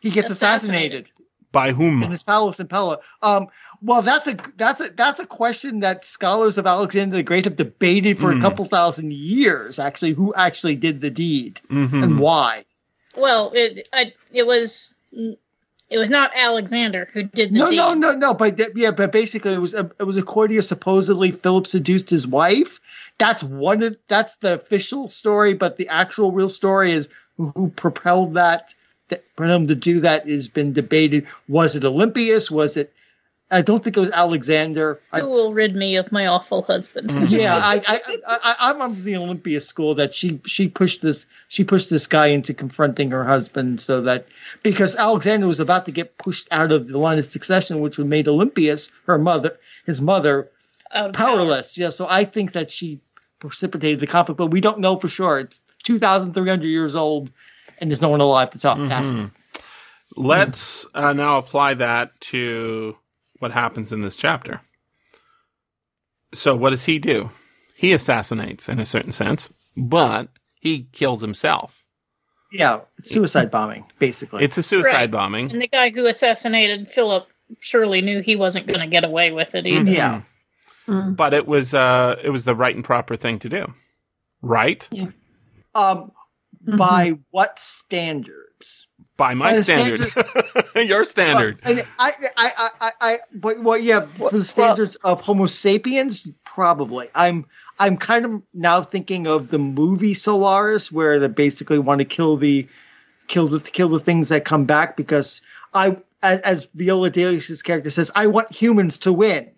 He gets Assassinated. assassinated By whom? in his palace in Pella. Um. Well, that's a that's a that's a question that scholars of Alexander the Great have debated for Hmm. a couple thousand years. Actually, who actually did the deed Mhm. and why? Well, it I, it was it was not Alexander who did the No, deed. no, no, no. But yeah, but basically, it was it was Accordia. Supposedly, Philip seduced his wife. That's one. Of, that's the official story. But the actual real story is who, who propelled that th- for him to do that has been debated. Was it Olympias? Was it? I don't think it was Alexander. I, Who will rid me of my awful husband? Mhm. yeah, I, I, I, I, I'm of the Olympia school that she she pushed this she pushed this guy into confronting her husband so that because Alexander was about to get pushed out of the line of succession, which would made Olympias her mother his mother Out of power. powerless. Yeah, so I think that she precipitated the conflict, but we don't know for sure. It's 2,300 years old, and there's no one alive to talk past it. Mhm. Let's uh, now apply that to what happens in this chapter. So, what does he do? He assassinates in a certain sense, but he kills himself. Yeah, it's suicide bombing, basically. It's a suicide Right. bombing. And the guy who assassinated Philip surely knew he wasn't going to get away with it either. Mhm. Yeah. Mm. but it was uh it was the right and proper thing to do, right? Yeah. Um, Mhm. by what standards? By my By the standard, your standard. Well, and I, I, I, I, I, but well, yeah, for the standards of Homo sapiens, probably. I'm, I'm kind of now thinking of the movie Solaris, where they basically want to kill the, kill the, kill the things that come back because I, as, as Viola Davis's character says, I want humans to win.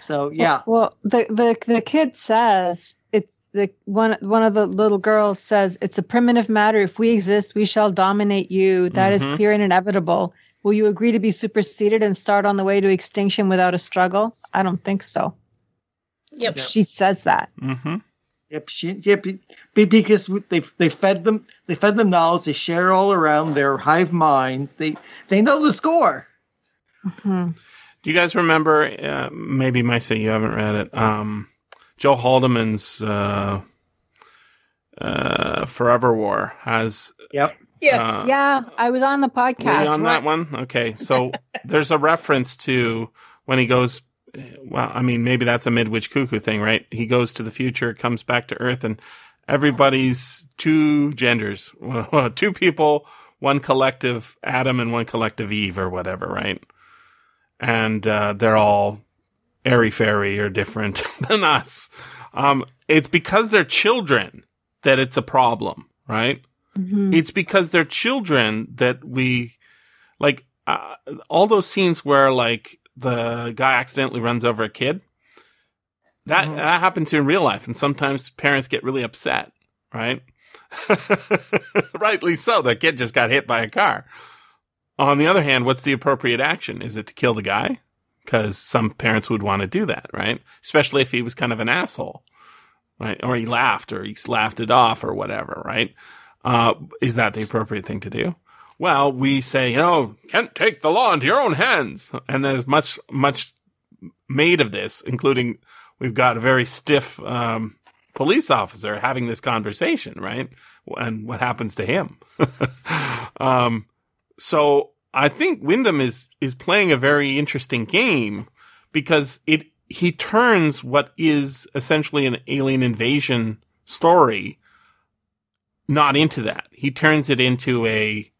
So yeah, Well, the the the kid says it's the one one of the little girls says it's a primitive matter. If we exist, we shall dominate you. That is Mhm. clear and inevitable. Will you agree to be superseded and start on the way to extinction without a struggle? I don't think so. Yep. She says that. Mm-hmm. Yep, she, yep. be- be- Because they they fed them they fed them knowledge. They share all around their hive mind. They they know the score. Mhm. Do you guys remember? Uh, maybe say you haven't read it. Um, Joe Haldeman's uh, uh, Forever War has Yep. Yes. uh, Yeah, I was on the Were you podcast. on that one? Okay, so there's a reference to when he goes. Well, I mean, maybe that's a midwich cuckoo thing, right? He goes to the future, comes back to Earth, and everybody's two genders, two people, one collective Adam and one collective Eve, or whatever, right? And uh, they're all airy fairy are different than us. Um, it's because they're children that it's a problem, right? Mhm. it's because they're children that we like uh, all those scenes where like the guy accidentally runs over a kid that Mhm. that happens in real life and sometimes parents get really upset right rightly so the kid just got hit by a car on the other hand what's the appropriate action is it to kill the guy because some parents would want to do that right especially if he was kind of an asshole right or he laughed or he laughed it off or whatever right uh, is that the appropriate thing to do? Well, we say, you know, can't take the law into your own hands. And there's much, much made of this, including we've got a very stiff, um, police officer having this conversation, right? And what happens to him? um, so I think Wyndham is, is playing a very interesting game because it, he turns what is essentially an alien invasion story not into that. He turns it into a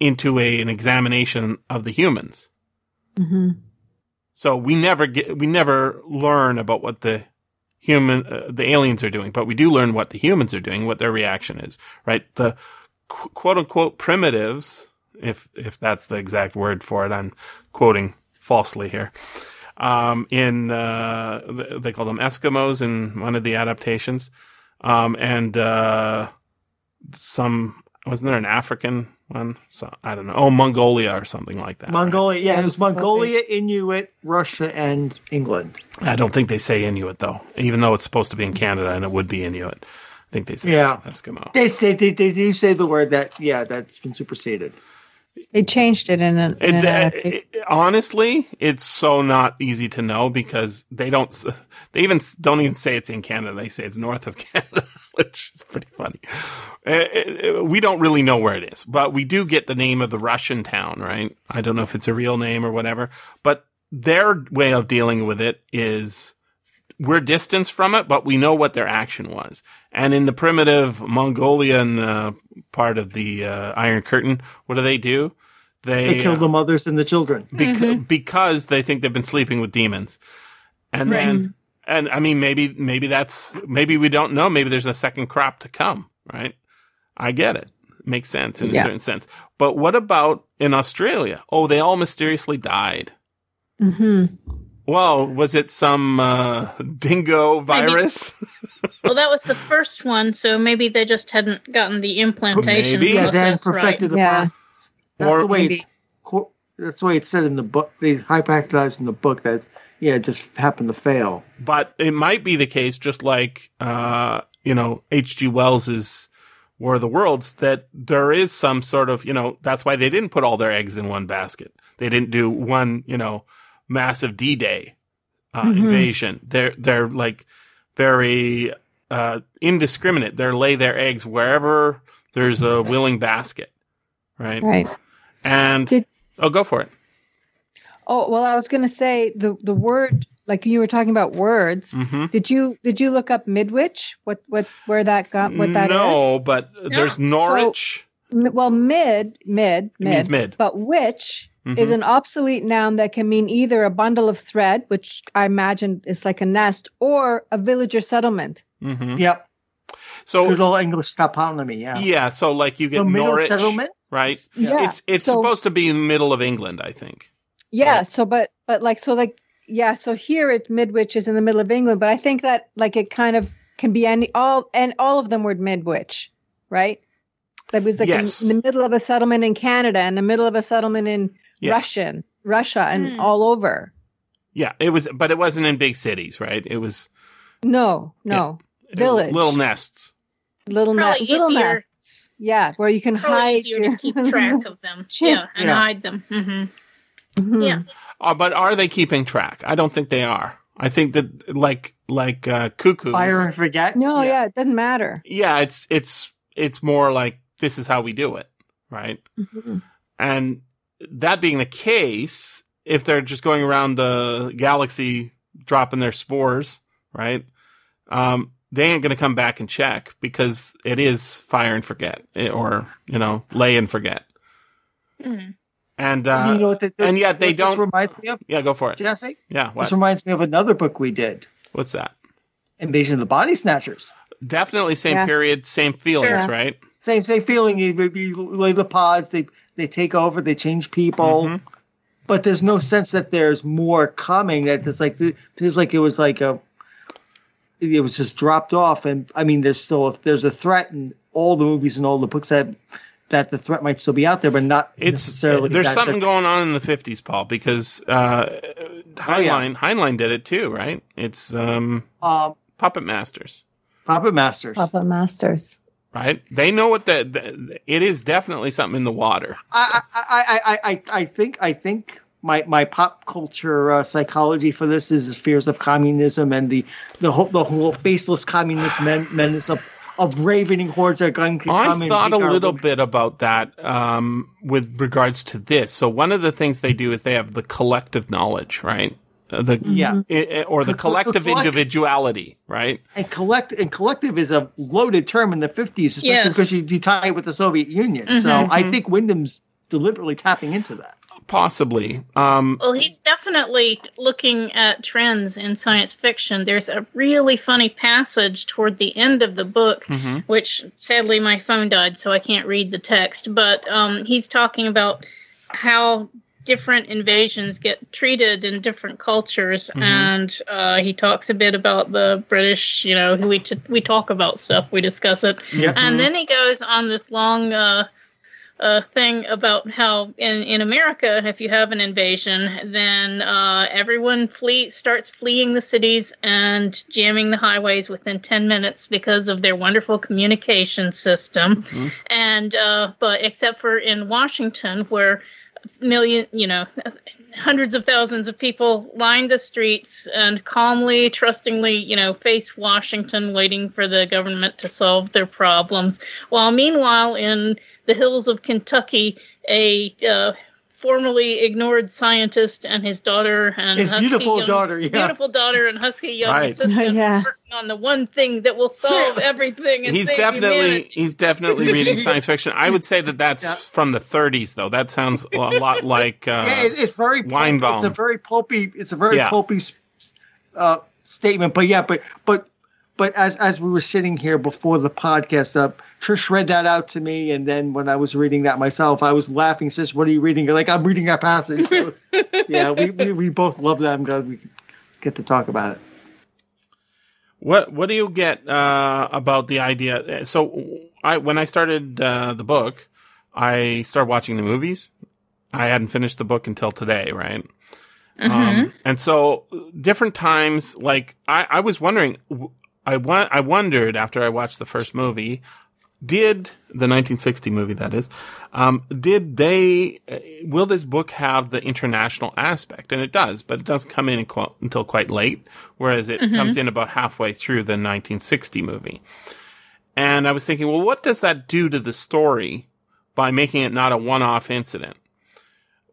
into a an examination of the humans. Mhm. So we never get we never learn about what the human uh, the aliens are doing, but we do learn what the humans are doing, what their reaction is, right? The qu- quote unquote primitives, if if that's the exact word for it, I'm quoting falsely here. Um, in uh, they call them Eskimos in one of the adaptations, um, and uh, some wasn't there an African one? So I don't know. Oh, Mongolia or something like that. right? Mongolia, yeah, it was Mongolia, Inuit, Russia, and England. I don't think they say Inuit though, even though it's supposed to be in Canada and it would be Inuit. I think they say Yeah. Eskimo. They say they, they do say the word that yeah that's been superseded. They changed it in an. In It, an uh, adaptation. it- honestly, it's so not easy to know because they don't. They even don't even say it's in Canada. They say it's north of Canada, which is pretty funny. Uh, uh, we don't really know where it is, but we do get the name of the Russian town, right? I don't know if it's a real name or whatever, but their way of dealing with it is we're distanced from it, but we know what their action was. And in the primitive Mongolian uh, part of the uh, Iron Curtain, what do they do? They, They kill uh, the mothers and the children. bec- because they think they've been sleeping with demons. And then, and I mean, maybe, maybe that's, maybe we don't know. Maybe there's a second crop to come, right? I get it. Makes sense in a certain sense. But what about in Australia? Oh, they all mysteriously died. Mhm. Well, was it some uh, dingo virus? Well, that was the first one, so maybe they just hadn't gotten the implantation Maybe. Yeah, they hadn't process right. perfected the Yeah. process. That's Or the way maybe- it's co- that's the way it's said in the book. They hypothesize in the book that yeah, it just happened to fail. but it might be the case, just like uh, you know H.G. Wells's War of the Worlds, that there is some sort of you know that's why they didn't put all their eggs in one basket. They didn't do one you know massive D-Day uh, Mhm. invasion. They're they're like very uh, indiscriminate. They lay their eggs wherever there's a willing basket, right? Right. And Did- oh, go for it. Oh well, I was going to say the the word like you were talking about words. hmm Did you did you look up Midwich? What what where that got what that is? no, but there's No. Norwich. M- Well, mid mid mid. means mid. But which Mhm. is an obsolete noun that can mean either a bundle of thread, which I imagine is like a nest, or a village or settlement. hmm Yep. So Good old English toponomy. Yeah. yeah, so like you get The middle Norwich, settlement. right? Yeah. It's it's so- supposed to be in the middle of England, I think. Yeah. Right. So, but but like so like yeah. So here at Midwich is in the middle of England, but I think that like it kind of can be any all and all of them were Midwich, right? That was like in- Yes. in, the middle of a settlement in Canada and the middle of a settlement in Yeah. Russian Russia and Hmm. all over. Yeah, it was, but it wasn't in big cities, right? It was No, no, Village. little nests. little Probably nests, little easier- nests. Yeah, where you can Probably hide easier your to keep track of them. Yeah, and Yeah. hide them. hmm Mhm. Yeah. Uh, but are they keeping track? I don't think they are. I think that like like uh, cuckoos. Fire and forget. No, yeah. it doesn't matter. Yeah, it's it's it's more like this is how we do it, right? Mhm. And that being the case, if they're just going around the galaxy dropping their spores, right? Um, they ain't going to come back and check because it is fire and forget, eh, or you know, lay and forget. Mhm. And uh, you know? The, the- and yet they don't- This reminds me of yeah, go for it. Jesse. Yeah, This reminds me of another book we did, What's that? Invasion of the Body Snatchers. Definitely same Yeah. period, same feelings, Sure. right? Same same feeling. You, you lay the pods. They they take over. They change people. Mhm. But there's no sense that there's more coming. That it's like it feels like it was like a. It was just dropped off, and I mean, there's still there's a threat in all the movies and all the books that that the threat might still be out there, but not It's necessarily. there's that- something that- going on in the 50s, Paul, because uh, Oh, yeah. Heinlein Heinlein did it too, right? It's um, Um, Puppet Masters, Puppet Masters. Puppet Masters. Right? They know what the, the it is definitely something in the water. I, I, I, I, I, I think I think my my pop culture uh, psychology for this is, is fears of communism and the the whole the whole faceless communist men, menace of of ravening hordes are going to come I thought a little bit about that um, with regards to this. So one of the things they do is they have the collective knowledge, right? The Yeah. i- i- or the The- the collective collect- individuality, right? and collect and collective is a loaded term in the fifties, especially Yes. because you, you tie it with the Soviet Union. So I Mhm. think Wyndham's deliberately tapping into that. Possibly. Um, Well, he's definitely looking at trends in science fiction. There's a really funny passage toward the end of the book, mhm. which sadly my phone died, so I can't read the text. But um, he's talking about how different invasions get treated in different cultures, Mhm. and uh, he talks a bit about the British. You know, we t- we talk about stuff, we discuss it, Yep. and then he goes on this long uh, uh, thing about how in, in America, if you have an invasion, then uh, everyone flee starts fleeing the cities and jamming the highways within 10 minutes because of their wonderful communication system. Mhm. And uh, but except for in Washington, where million, you know, hundreds of thousands of people line the streets and calmly, trustingly, you know, face Washington, waiting for the government to solve their problems. While meanwhile, in the hills of Kentucky, a uh, formerly ignored scientist and his daughter and His husky beautiful young- daughter, yeah. beautiful daughter and husky young Right. assistant Yeah. working on the one thing that will solve everything. And he's definitely humanity. he's definitely reading science fiction. I would say that that's Yeah. from the 30s, though. That sounds a lot like uh, yeah, it's very pulp- Weinbaum. It's a very pulpy. It's a very Yeah. pulpy uh, statement. But yeah, but but but as as we were sitting here before the podcast up, Trish read that out to me, and then when I was reading that myself, I was laughing. Says, "What are you reading?" Like I'm reading that passage. So, yeah, we, we we both love that. I'm glad we get to talk about it. What What do you get uh, about the idea? So, I when I started uh, the book, I started watching the movies. I hadn't finished the book until today, right? Um, and so, different times, like I, I was wondering, w- I wa- I wondered after I watched the first movie, did the 1960 movie that is, um, did they? Uh, will this book have the international aspect? And it does, but it doesn't come in qu- until quite late, whereas it comes in about halfway through the 1960 movie. And I was thinking, well, what does that do to the story by making it not a one-off incident?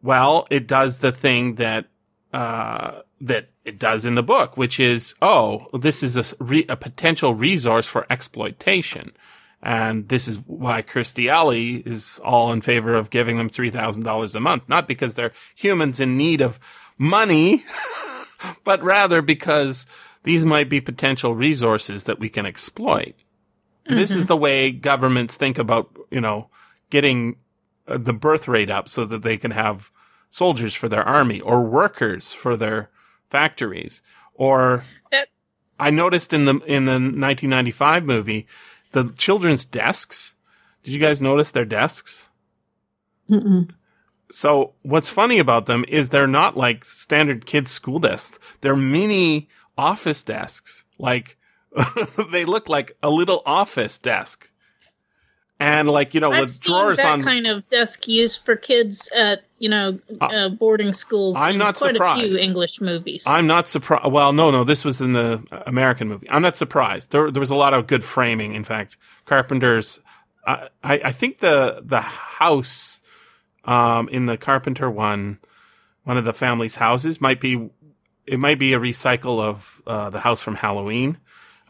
Well, it does the thing that uh, that It does in the book, which is, oh, this is a, re- a potential resource for exploitation. And this is why Kirstie Alley is all in favor of giving them $3,000 a month. Not because they're humans in need of money, but rather because these might be potential resources that we can exploit. This is the way governments think about, you know, getting uh, the birth rate up so that they can have soldiers for their army or workers for their factories. Or That- I noticed in the in the 1995 movie the children's desks. Did you guys notice their desks? Mm-mm. So what's funny about them is they're not like standard kids school desks. They're mini office desks. Like they look like a little office desk. And like, you know, I've with drawers that on kind of desk used for kids at you know Uh, uh, boarding schools. I'm in not quite A surprised. few English movies. I'm not surprised. Well, no, no, this was in the American movie. I'm not surprised. There, there was a lot of good framing. In fact, Carpenter's, I, I, I think the, the house, um, in the Carpenter one, one of the family's houses might be, it might be a recycle of, uh, the house from Halloween,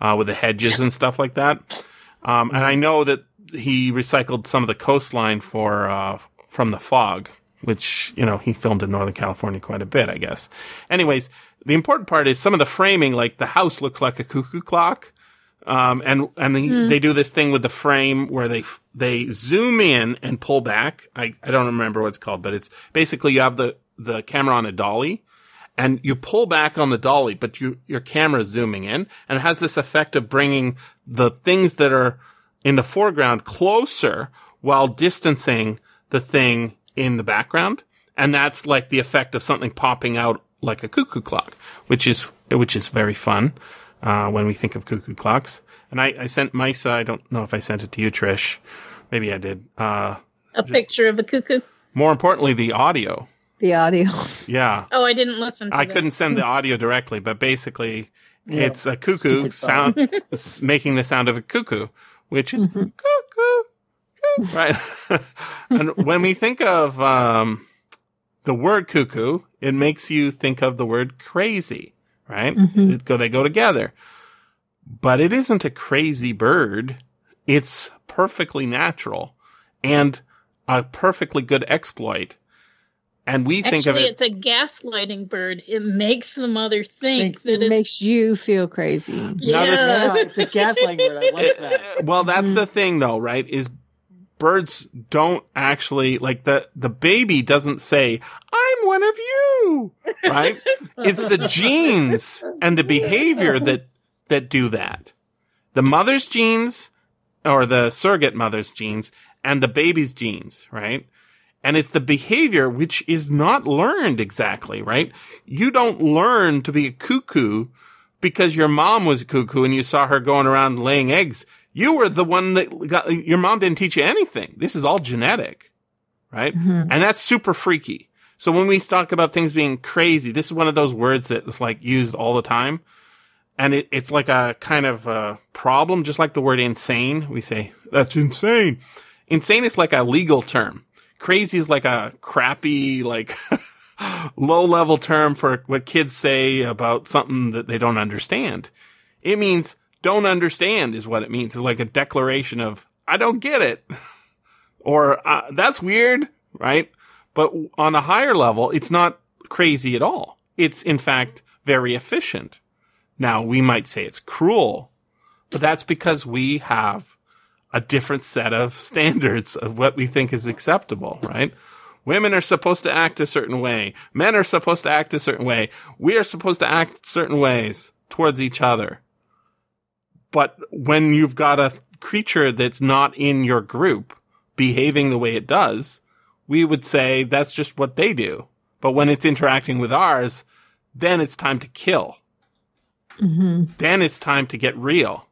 uh, with the hedges and stuff like that. Um, and I know that he recycled some of the coastline for, uh, from the fog, which, you know, he filmed in Northern California quite a bit, I guess. Anyways, the important part is some of the framing, like the house looks like a cuckoo clock. Um, and, and they, they do this thing with the frame where they, they zoom in and pull back. I, I don't remember what it's called, but it's basically you have the, the camera on a dolly and you pull back on the dolly, but you, your camera is zooming in and it has this effect of bringing the things that are in the foreground closer while distancing the thing in the background. And that's like the effect of something popping out like a cuckoo clock, which is, which is very fun, uh, when we think of cuckoo clocks. And I, I sent Maissa, I don't know if I sent it to you, Trish. Maybe I did. Uh, a picture of a cuckoo. more importantly, the audio. The audio. Yeah. Oh, I didn't listen. to I that. couldn't send the audio directly, but basically, it's a cuckoo sound, making the sound of a cuckoo, which is cuckoo, cuckoo, right? and when we think of um, the word cuckoo, it makes you think of the word crazy, right? Mhm. Go, they go together, but it isn't a crazy bird. It's perfectly natural and a perfectly good exploit. And we think Actually, of it it's a gaslighting bird. It makes the mother think Think- that It it's makes you feel crazy. Yeah. Yeah, it's a gaslighting word. I like that. Well, that's mm-hmm. the thing though, right? Is birds don't actually like the the baby doesn't say, "I'm one of you," right? it's the genes and the behavior that that do that. The mother's genes or the surrogate mother's genes and the baby's genes, right? And it's the behavior which is not learned exactly, right? You don't learn to be a cuckoo because your mom was a cuckoo and you saw her going around laying eggs. You were the one that got, your mom didn't teach you anything. This is all genetic, right? Mhm. And that's super freaky. So when we talk about things being crazy, this is one of those words that is like used all the time. And it, it's like a kind of a problem, just like the word insane. We say, that's insane. Insane is like a legal term. Crazy is like a crappy, like low level term for what kids say about something that they don't understand. It means don't understand is what it means. It's like a declaration of, I don't get it. or uh, that's weird, right? But on a higher level, it's not crazy at all. It's in fact very efficient. Now we might say it's cruel, but that's because we have a different set of standards of what we think is acceptable, right? Women are supposed to act a certain way. Men are supposed to act a certain way. We are supposed to act certain ways towards each other. But when you've got a creature that's not in your group behaving the way it does, we would say that's just what they do. But when it's interacting with ours, then it's time to kill. Mhm. Then it's time to get real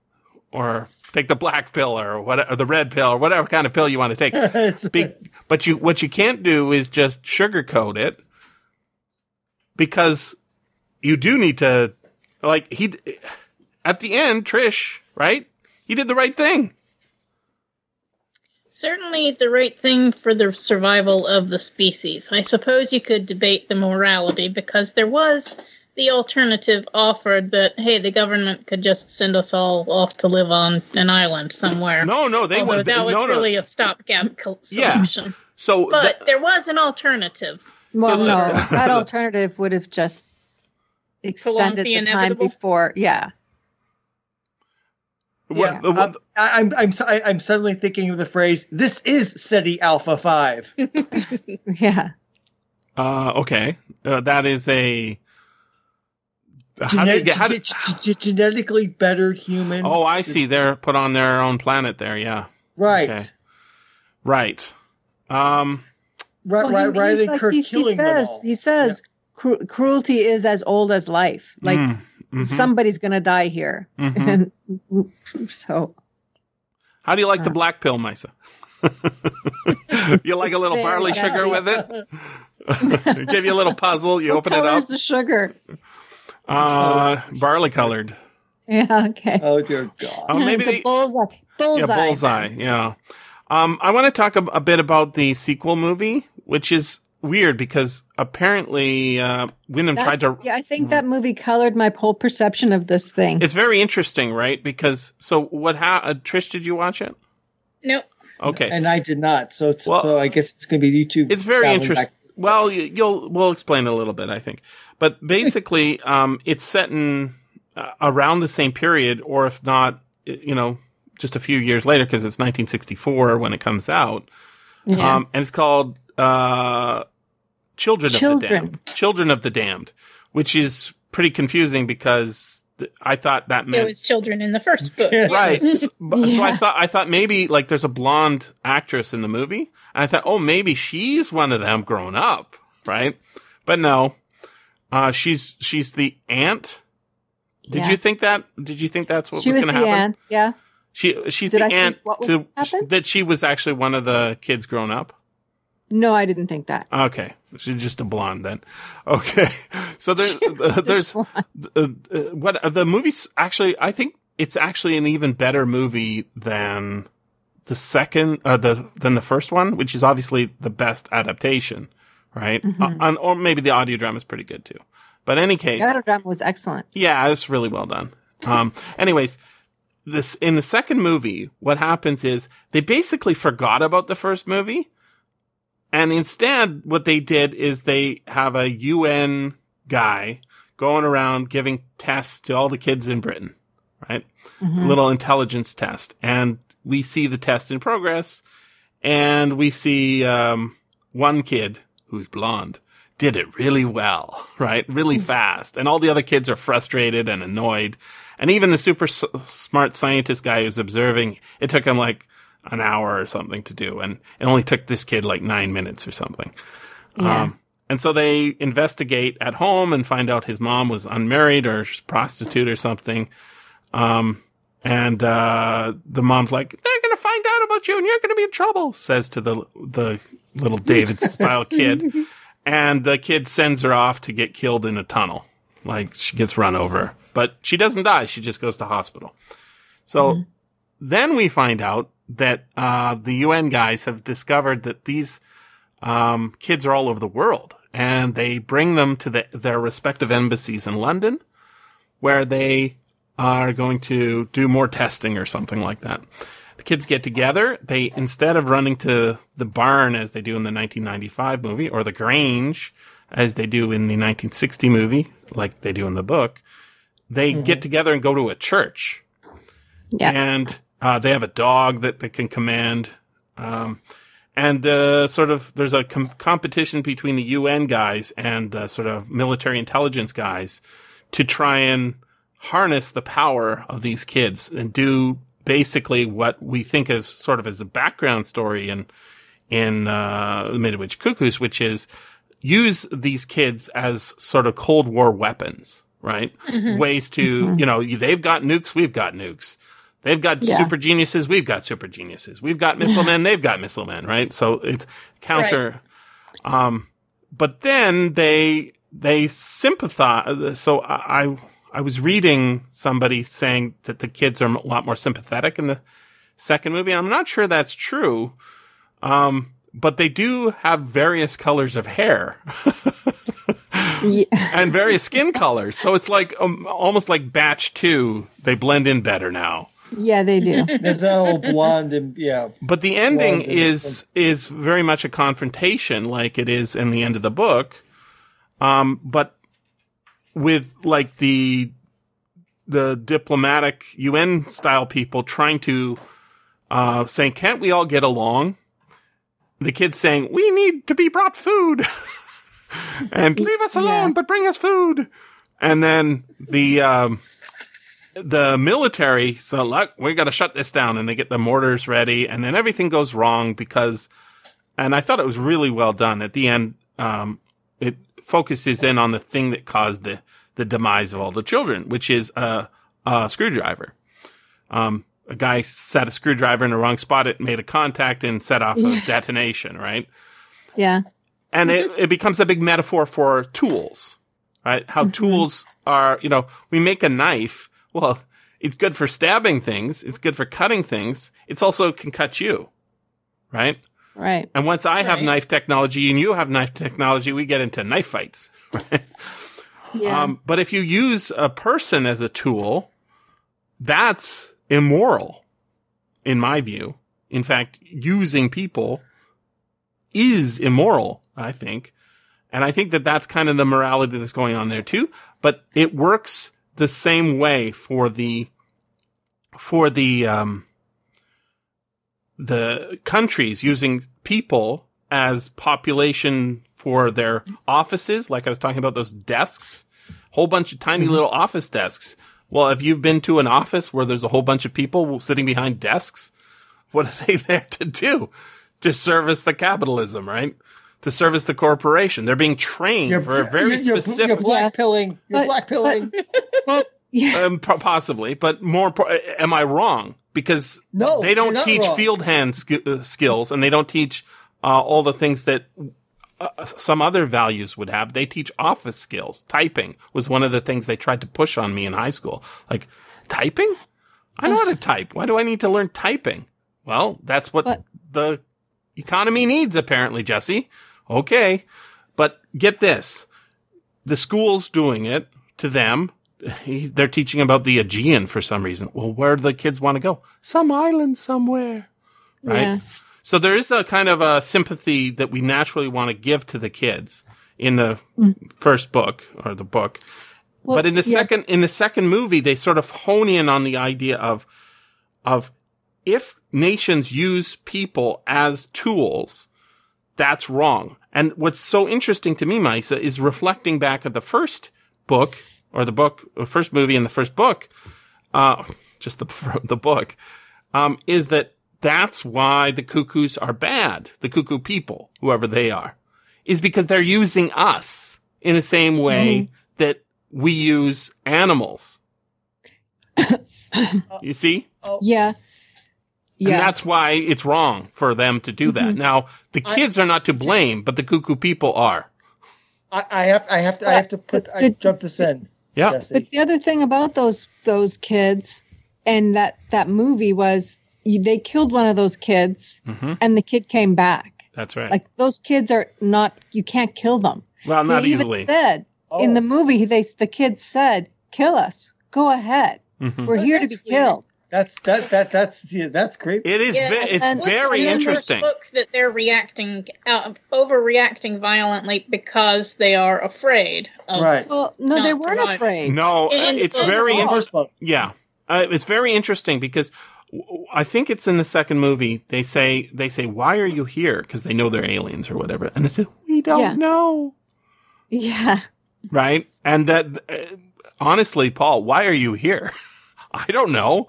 or take the black pill or whatever, or the red pill or whatever kind of pill you want to take. Be- but you, what you can't do is just sugarcoat it because you do need to, like, he, at the end, Trish, right? He did the right thing. Certainly the right thing for the survival of the species. I suppose you could debate the morality because there was the alternative offered that hey, the government could just send us all off to live on an island somewhere. No, no, they would. that was no, no. really a stopgap co- Yeah. solution. So But th- there was an alternative. Well, So- no, that alternative would have just extended the the, time before. Yeah. what, Yeah, the- um, I, I'm I'm I- I'm suddenly thinking of the phrase "This is Ceti Alpha 5. Yeah. uh, okay, uh, that is a. How do you get? How do, ge- ge- genetically better humans. oh, I see. They're put on their own planet there. Yeah, Right, Okay. right. Um, right, Well, right. he- Rather than like- Kirk he, he killing them says, all. he says, cru- cruelty is as old as life. Like mm, mhm, somebody's gonna die here, mhm. and so How do you like the Uh. black pill, Maissa? you like a little barley sugar with it? Give you a little puzzle. You what open it up. is the sugar? Uh, barley colored. Yeah. Okay. Oh dear God! Oh, maybe it's they- a bullseye. Bullseye. Yeah, bullseye. Yeah. Um, I want to talk a, a bit about the sequel movie, which is weird because apparently uh, Wyndham tried to. yeah, I think that movie colored my whole perception of this thing. It's very interesting, right? Because so what? Ha- uh, Trish, did you watch it? Nope. Okay. And I did not. So it's, Well, so I guess it's going to be YouTube. It's very interesting. back- Well, you'll we'll explain a little bit, I think. But basically, um, it's set in uh, around the same period, or if not, you know, just a few years later, because it's 1964 when it comes out. yeah. Um, and it's called uh, Children, of the Damned. Children of the Damned, which is pretty confusing because th- I thought that There meant was children in the first book. right. So, but- so I thought I thought maybe like there's a blonde actress in the movie, and I thought, oh, maybe she's one of them grown up, right? But no, uh, she's she's the aunt. Did Yeah. you think that? Did you think that's what she was, was going to happen? aunt. Yeah. She she's Did the I aunt what was to that she was actually one of the kids grown up. No, I didn't think that. Okay, she's just a blonde then. Okay, so there, uh, there's uh, uh, what the movie's actually. I think it's actually an even better movie than the second, uh, the than the first one, which is obviously the best adaptation, right? Mhm. Uh, and- or maybe the audio drama is pretty good too. But in any case, The audio drama was excellent. yeah, it's really well done. Um, anyways, this in the second movie, what happens is they basically forgot about the first movie, and instead, what they did is they have a UN guy going around giving tests to all the kids in Britain, right? Mhm. little intelligence test, and we see the test in progress, and we see um, one kid who's blonde did it really well, right? Really fast, and all the other kids are frustrated and annoyed, and even the super s- smart scientist guy who's observing, it took him like an hour or something to do, and it only took this kid like nine minutes or something. Yeah. Um, and so they investigate at home and find out his mom was unmarried or prostitute or something. Um, and uh, the mom's like, "They're gonna find out about you, and you're gonna be in trouble," says to the the little David style kid. And the kid sends her off to get killed in a tunnel. Like she gets run over, but she doesn't die. She just goes to hospital. So then we find out that uh, the UN guys have discovered that these um, kids are all over the world, and they bring them to the, their respective embassies in London, where they are going to do more testing or something like that. The kids get together. They instead of running to the barn as they do in the 1995 movie, or the Grange as they do in the 1960 movie, like they do in the book, they get together and go to a church Yeah. and uh, they have a dog that they can command. Um, and uh, sort of there's a com- competition between the UN guys and uh, sort of military intelligence guys to try and harness the power of these kids and do basically what we think of sort of as a background story in in uh, the Midwich Cuckoos, which is use these kids as sort of Cold War weapons, right? Ways to, you know, they've got nukes, we've got nukes. They've got Yeah. super geniuses, we've got super geniuses. We've got missile men, they've got missile men, right? So it's counter. Um, but then they they sympathize. So I I- I was reading somebody saying that the kids are a lot more sympathetic in the second movie. I'm not sure that's true. Um, but they do have various colors of hair. Yeah. and various skin colors. So it's like um, almost like batch two. They blend in better now. Yeah, they do. There's that whole blonde and yeah. But the ending Well, then- is is very much a confrontation, like it is in the end of the book. Um, but with like the the diplomatic UN style people trying to uh, saying, "Can't we all get along?" The kids saying, "We need to be brought food." and leave us alone, Yeah. but bring us food. And then the um, the military, so look, we got to shut this down, and they get the mortars ready, and then everything goes wrong because. And I thought it was really well done. At the end, um, it focuses in on the thing that caused the the demise of all the children, which is a, a screwdriver. Um, a guy set a screwdriver in the wrong spot. It made a contact and set off a detonation, right? Yeah. and it, it becomes a big metaphor for tools, right? How tools are, you know, we make a knife. Well, it's good for stabbing things. It's good for cutting things. It's also can cut you, right? Right. And once I have Right. knife technology and you have knife technology, we get into knife fights. Right? Yeah. Um, but if you use a person as a tool, that's immoral, in my view. In fact, using people is immoral, I think. And I think that that's kind of the morality that's going on there too. But it works the same way for the, for the, um, the countries using people as population for their offices, like I was talking about those desks, whole bunch of tiny little office desks. Well, if you've been to an office where there's a whole bunch of people sitting behind desks, what are they there to do? To service the capitalism, right? To service the corporation. They're being trained for a very you're, you're- specific You're black pilling. You're But- black pilling. yeah. um, possibly, but more. Am I wrong? Because No, they don't teach wrong. field hand sk- uh, skills, and they don't teach uh, all the things that uh, some other values would have. They teach office skills. Typing was one of the things they tried to push on me in high school. Like typing, I know how to type. Why do I need to learn typing? Well, that's what But- the economy needs, apparently, Jesse. Okay, but get this: the school's doing it to them. He's, they're teaching about the Aegean for some reason. Well, where do the kids want to go? Some island somewhere, right? Yeah. So there is a kind of a sympathy that we naturally want to give to the kids in the mm. first book or the book. Well, but in the yeah. second in the second movie, they sort of hone in on the idea of of if nations use people as tools, that's wrong. And what's so interesting to me, Maissa, is reflecting back at the first book or the book, the first movie and the first book, uh, just the the book, um, is that that's why the cuckoos are bad. The cuckoo people, whoever they are, is because they're using us in the same way that we use animals. you see? Yeah. Yeah. Mm-hmm. that's why it's wrong for them to do that. Now, the I- kids are not to blame, but the cuckoo people are. I, I have. I have to. I have to put. I jump this in. Yeah. Jesse. But the other thing about those those kids and that that movie was you, they killed one of those kids hmm and the kid came back. That's right. Like those kids are not you can't kill them. well, not they even easily. said in Oh. the movie they the kids said, "Kill us. Go ahead. Mhm. We're Oh, here to be weird. killed." That's that that that's yeah, that's great. It is. Yeah, ve- it's very in interesting. Book that they're reacting, uh, overreacting violently because they are afraid. Of, right. Well, no, they weren't surviving. afraid. No, In- it's in very interesting. Yeah, uh, it's very interesting because I think it's in the second movie. They say they say, "Why are you here?" Because they know they're aliens or whatever, and they say, "We don't Yeah. know." Yeah. Right? And that uh, honestly, Paul, why are you here? I don't know.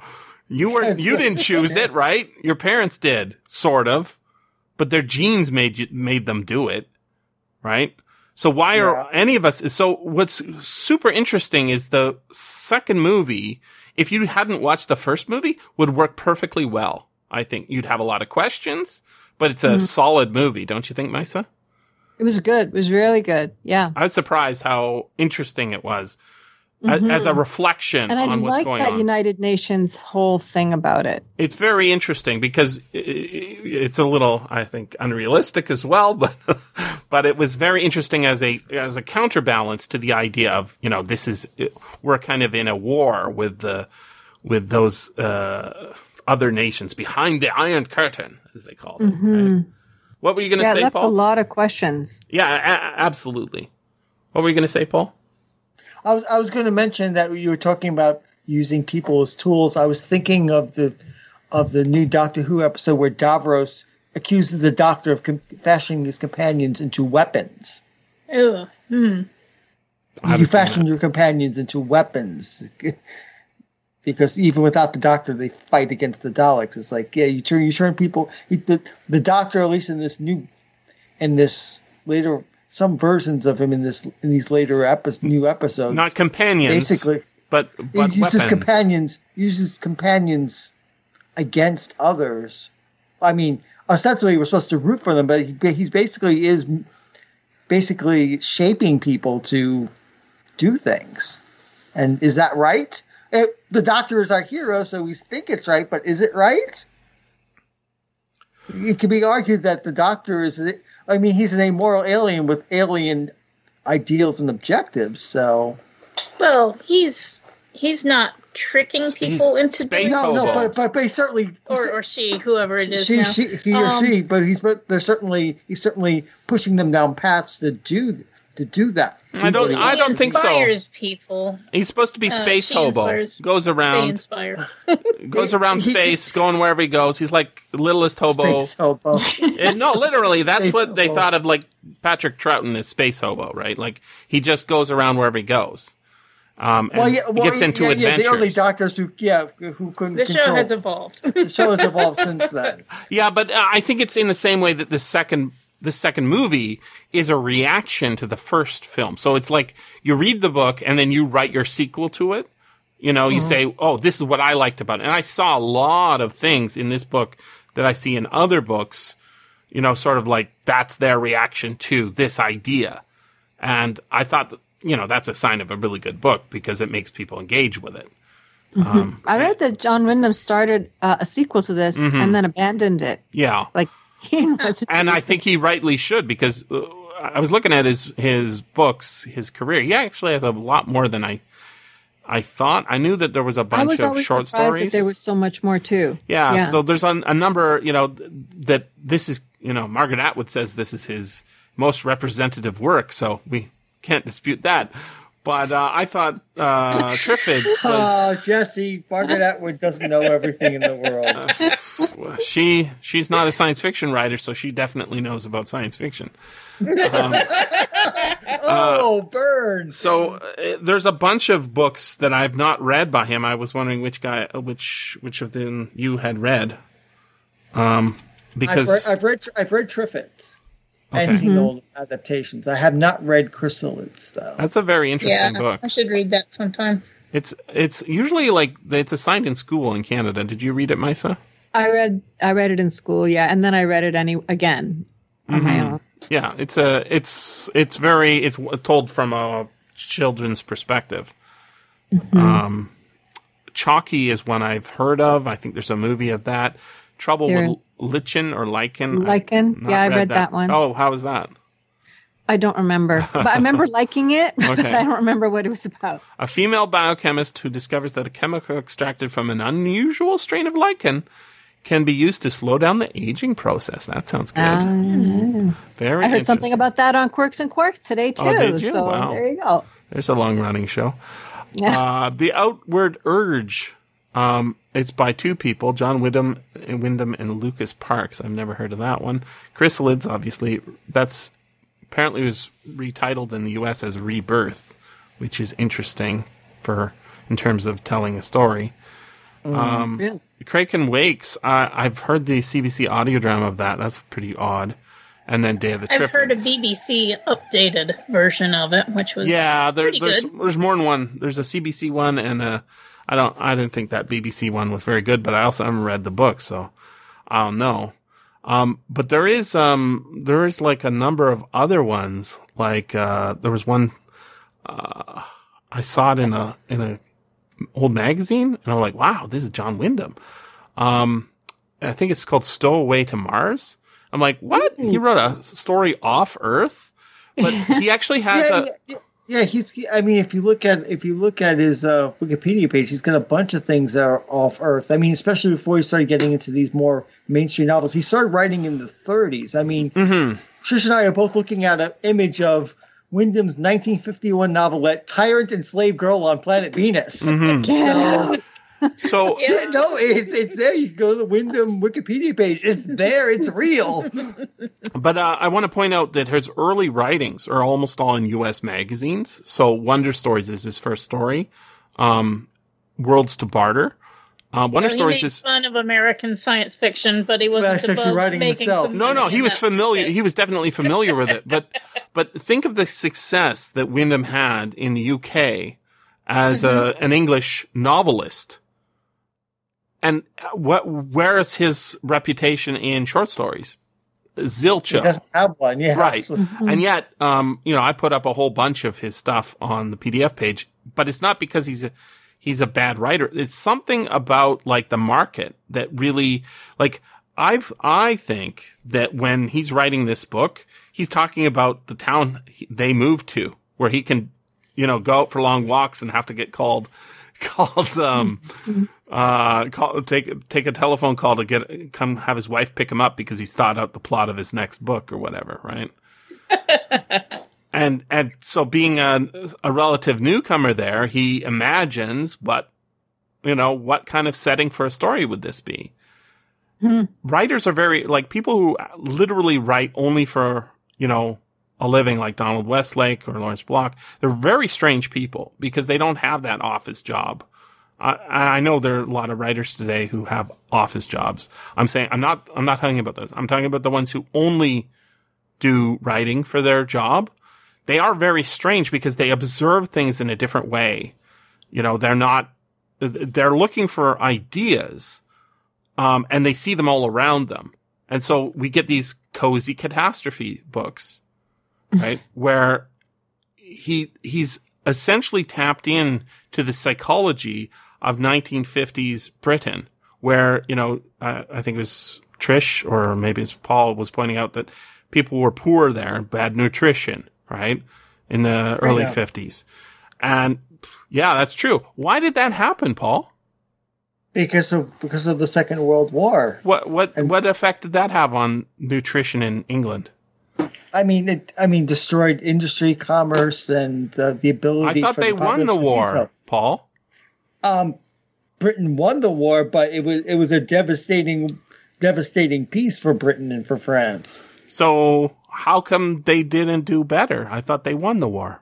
You were you didn't choose it, right? Your parents did, sort of, but their genes made you made them do it, right? So why are any of us? So what's super interesting is the second movie. If you hadn't watched the first movie, would work perfectly well. I think you'd have a lot of questions, but it's a mm-hmm. solid movie, don't you think, Maissa? It was good. It was really good. Yeah. I was surprised how interesting it was. A- as a reflection And I on what's like going that on. United Nations whole thing about it. it's very interesting because it's a little, I think, unrealistic as well, but but it was very interesting as a as a counterbalance to the idea of you know this is we're kind of in a war with the with those uh, other nations behind the Iron Curtain, as they call it. right? What were you going to Yeah, say, Paul? a lot of questions. Yeah, a- absolutely. What were you going to say, Paul? I was I was going to mention that you were talking about using people as tools. I was thinking of the of the new Doctor Who episode where Davros accuses the Doctor of com- fashioning his companions into weapons. Ugh. Hmm. You fashion your companions into weapons. because even without the Doctor, they fight against the Daleks. It's like, yeah, you turn you turn people. The the Doctor, at least in this new, in this later, some versions of him in this in these later episodes, new episodes, Not companions, basically but but he uses weapons. companions uses companions against others. I mean, ostensibly we're supposed to root for them, but he, he's basically is basically shaping people to do things. And is that right? Eh, the Doctor is our hero, so we think it's right, but is it right? It can be argued that the Doctor is. I mean, he's an amoral alien with alien ideals and objectives. So Well, he's he's not tricking He's people into space doing no, no, but, but but he certainly or or she, whoever it is she, now. she, he or Um, she, but he's but they're certainly he's certainly pushing them down paths to do to do that. I don't- Do I he don't think so. inspires people. He's supposed to be Uh, space she hobo. inspires- Goes They around, inspire. goes around He- space, going wherever he goes. He's like littlest hobo. Space hobo. And no, literally, that's Space what they thought of. Like Patrick Troughton is space hobo, right? Like he just goes around wherever he goes. Um, and well, yeah, well, he gets into yeah, adventures. Yeah, the only doctors who yeah who couldn't The show has evolved. the show has evolved since then. Yeah, but uh, I think it's in the same way that the second the second movie is a reaction to the first film. So it's like you read the book and then you write your sequel to it. You know, you say, "Oh, this is what I liked about it." And I saw a lot of things in this book that I see in other books. You know, sort of like that's their reaction to this idea. And I thought, that, you know, that's a sign of a really good book because it makes people engage with it. Um, I read that John Wyndham started uh, a sequel to this Mhm. and then abandoned it. yeah. Like and I think he rightly should because uh, I was looking at his his books, his career. He actually has a lot more than I I thought. I knew that there was a bunch was of short stories. that there was so much more too. yeah, yeah. so there's a, a number, you know, that this is, you know, Margaret Atwood says this is his most representative work, so we can't dispute that. But uh, I thought uh, Triffids was Oh, Jesse, Margaret Atwood doesn't know everything in the world. Well, she she's not a science fiction writer, so she definitely knows about science fiction. Um, oh, burn! So uh, there's a bunch of books that I've not read by him. I was wondering which guy, uh, which which of them you had read. Um, I've because read, I've read I've read Triffids and Okay. seen old adaptations. I have not read Chrysalids though. that's a very yeah, interesting book. I should read that sometime. It's it's usually like it's assigned in school in Canada. Did you read it, Maissa? I read I read it in school, yeah, and then I read it any again on my Mhm. own. Yeah, it's a it's it's very it's told from a children's perspective. Mm-hmm. Um, Chocky is one I've heard of. I think there's a movie of that. Trouble with Lichen or Lichen. Lichen? Yeah, I read that one. Oh, how was that? I don't remember, but I remember liking it. But I don't remember what it was about. A female biochemist who discovers that a chemical extracted from an unusual strain of lichen can be used to slow down the aging process. That sounds good. Ah. Very. I heard something about that on Quirks and Quarks today too. Oh, did you? So Wow. there you go. There's a long running show. Yeah. Uh, the Outward Urge. Um, it's by two people, John Wyndham, Wyndham and Lucas Parkes. I've never heard of that one. Chrysalids, obviously, that's apparently was retitled in the U.S. as Rebirth, which is interesting for in terms of telling a story. Um, Really? Kraken Wakes. Uh, I've heard the CBC audio drama of that. That's pretty odd. And then Day of the Trip. I've heard a BBC updated version of it, which was Yeah, there, there's good. there's more than one. There's a CBC one and a I don't I didn't think that BBC one was very good, but I also haven't read the book, so I don't know. Um, but there is um there is like a number of other ones. Like uh, there was one. Uh, I saw it in a in a old magazine, and I'm like, wow, this is John Wyndham. Um, I think it's called Stowaway to Mars. I'm like, what? He wrote a story off Earth, but he actually has yeah, a. yeah, yeah, he's. I mean, if you look at if you look at his uh, Wikipedia page, he's got a bunch of things that are off Earth. I mean, especially before he started getting into these more mainstream novels, he started writing in the 30s. I mean, Mhm. Trish and I are both looking at an image of Wyndham's 1951 novelette "Tyrant and Slave Girl on Planet Venus." Mhm. So, So yeah, no, it's it's there. You go to the Wyndham Wikipedia page. It's there. It's real. But uh, I want to point out that his early writings are almost all in U.S. magazines. So Wonder Stories is his first story. Um, Worlds to Barter. Uh, Wonder You know, he Stories is fun of American science fiction, but he wasn't That's actually above writing making himself. no, no. He was familiar. space. He was definitely familiar with it. But but think of the success that Wyndham had in the UK as a, an English novelist. And what? Where is his reputation in short stories? He Zilch. doesn't have one. Yeah, Right. And yet, um, you know, I put up a whole bunch of his stuff on the PDF page, but it's not because he's a, he's a bad writer. It's something about like the market that really, like, I've, I think that when he's writing this book, he's talking about the town he- they moved to where he can, you know, go out for long walks and have to get called, called, um, uh, call, take, take a telephone call to get, come have his wife pick him up because he's thought out the plot of his next book or whatever, right? and, and so being a, a relative newcomer there, he imagines what, you know, what kind of setting for a story would this be? Hmm. Writers are very, like people who literally write only for, you know, a living like Donald Westlake or Lawrence Block. They're very strange people because they don't have that office job. I, I know there are a lot of writers today who have office jobs. I'm saying I'm not I'm not talking about those. I'm talking about the ones who only do writing for their job. They are very strange because they observe things in a different way. You know, they're not they're looking for ideas um, and they see them all around them. And so we get these cozy catastrophe books, right? Where he, he's essentially tapped in to the psychology of 1950s Britain, where, you know, uh, I think it was Trish or maybe it's Paul was pointing out that people were poor there, bad nutrition, right? In the early yeah. 50s. And yeah, that's true. Why did that happen, Paul? because of because of the Second World War. What what And- what effect did that have on nutrition in England? I mean, it, I mean, destroyed industry, commerce, and uh, the ability. I thought they the won the war, Paul. Um, Britain won the war, but it was it was a devastating, devastating peace for Britain and for France. So how come they didn't do better? I thought they won the war.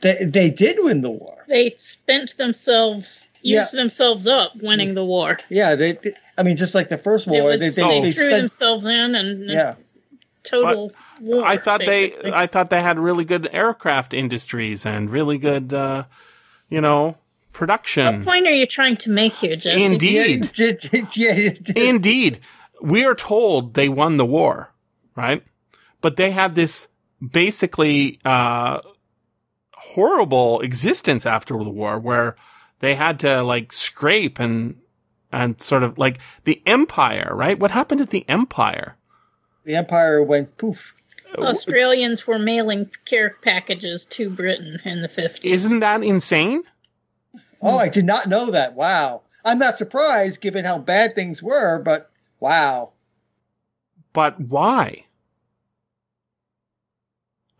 They they did win the war. They spent themselves, Yeah. used themselves up winning the war. Yeah, they. they- I mean, just like the first It war, was, they, so- they, they, they threw spent. themselves in and, and Yeah, total war. I thought basically. they I thought they had really good aircraft industries and really good uh, you know, production. What point are you trying to make here, Jesse? Indeed. yeah, yeah, yeah, Indeed. We are told they won the war, right? But they had this basically uh horrible existence after the war where they had to like scrape and and sort of like the empire, right? What happened to the empire? The empire went poof. Australians were mailing care packages to Britain in the 50s. Isn't that insane? Oh, I did not know that. Wow, I'm not surprised given how bad things were, but wow. But why?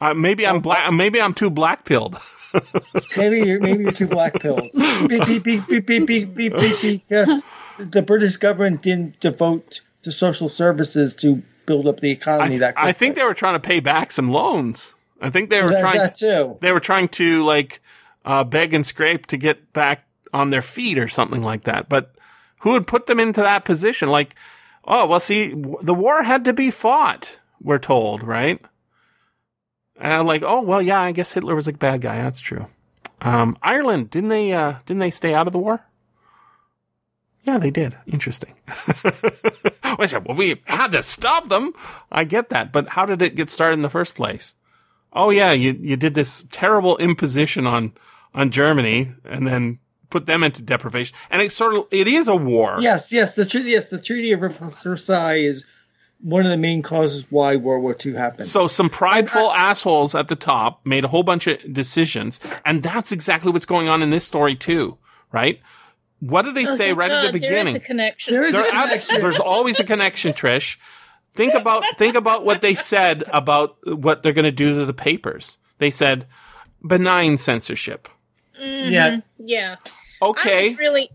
Uh, maybe I'm black. Maybe I'm too black pilled. Maybe you're maybe you're too black pilled. Be- be- be- be- be- be- be- be- Because the British government didn't devote to social services to build up the economy I, that quickly. I think they were trying to pay back some loans. I think they were There's trying. that too. they were trying to like uh, beg and scrape to get back on their feet or something like that. But who would put them into that position? Like, oh well, see, the war had to be fought. We're told, right? And I'm like, oh well, yeah, I guess Hitler was a bad guy. That's true. Um, Ireland didn't they? Uh, didn't they stay out of the war? Yeah, they did. Interesting. Well, we had to stop them. I get that, but how did it get started in the first place? Oh yeah, you you did this terrible imposition on on Germany and then put them into deprivation. And it's sort of it is a war. Yes, yes, the treaty. Yes, the Treaty of Versailles is one of the main causes why World War II happened. So some prideful assholes at the top made a whole bunch of decisions, and that's exactly what's going on in this story too, right? What do they Oh, say thank right at the beginning? is a connection. There is There a abs- connection. there's always a connection, Trish. Think about think about what they said about what they're going to do to the papers. They said benign censorship. Mhm, Yeah. Yeah. I Okay, was really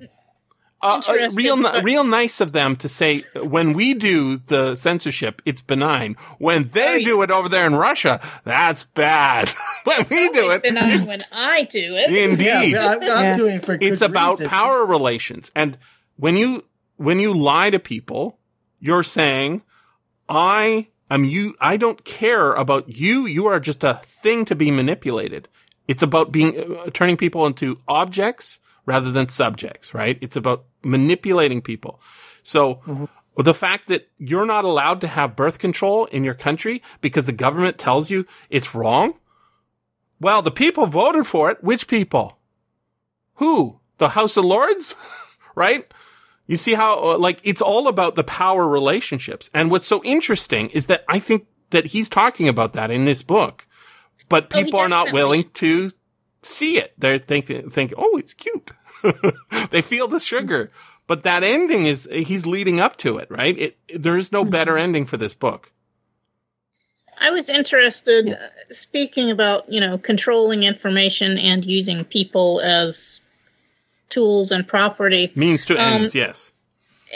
uh, uh, real but- real nice of them to say when we do the censorship, it's benign. When they Oh, yeah. do it over there in Russia, that's bad. when we do it, benign when I do it. indeed. Yeah, I'm, I'm Yeah. doing it for good it's about reason. power relations and when you when you lie to people you're saying i am you i don't care about you you are just a thing to be manipulated it's about being uh, turning people into objects rather than subjects right it's about manipulating people so the fact that you're not allowed to have birth control in your country because the government tells you it's wrong well the people voted for it which people who? The House of Lords? right? You see how, uh, like, it's all about the power relationships. And what's so interesting is that I think that he's talking about that in this book, but Oh, people are not willing to see it. They're thinking, think, oh, it's cute. they feel the sugar. But that ending is, he's leading up to it, right? It, there is no better ending for this book. I was interested, uh, speaking about, you know, controlling information and using people as tools and property. Means to Um, ends, yes.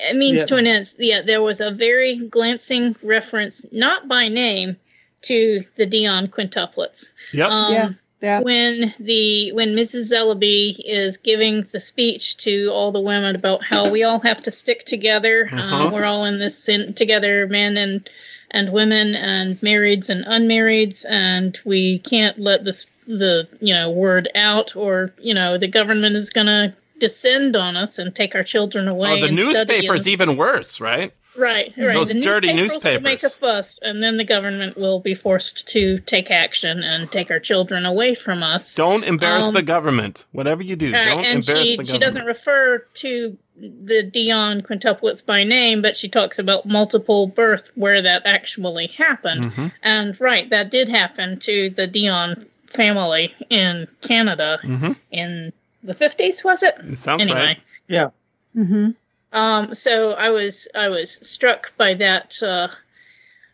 It means Yeah. to an end. Yeah, there was a very glancing reference, not by name, to the Dionne quintuplets. Yep. Um, Yeah, yeah. When the when Mrs. Zellaby is giving the speech to all the women about how we all have to stick together, Uh-huh. uh, we're all in this in, together, men and and women and marrieds and unmarrieds, and we can't let this the you know word out, or you know the government is going to descend on us and take our children away. oh, the newspaper's even worse, right? Right, right. Those the dirty newspapers will make a fuss, and then the government will be forced to take action and take our children away from us. Don't embarrass Um, the government. Whatever you do, Uh, don't and embarrass she the government. she doesn't refer to the Dionne quintuplets by name, but she talks about multiple birth where that actually happened. Mhm. And right, that did happen to the Dionne family in Canada Mhm. in the fifties, was it? It sounds anyway. right. Yeah. Mm-hmm. Um, so I was I was struck by that. Uh,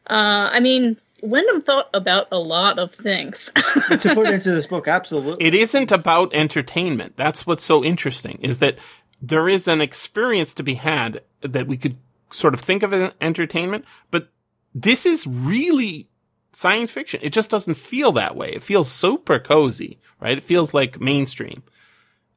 uh, I mean, Wyndham thought about a lot of things. to put into this book. Absolutely. It isn't about entertainment. That's what's so interesting is that there is an experience to be had that we could sort of think of as entertainment, but this is really science fiction. It just doesn't feel that way. It feels super cozy, right? It feels like mainstream.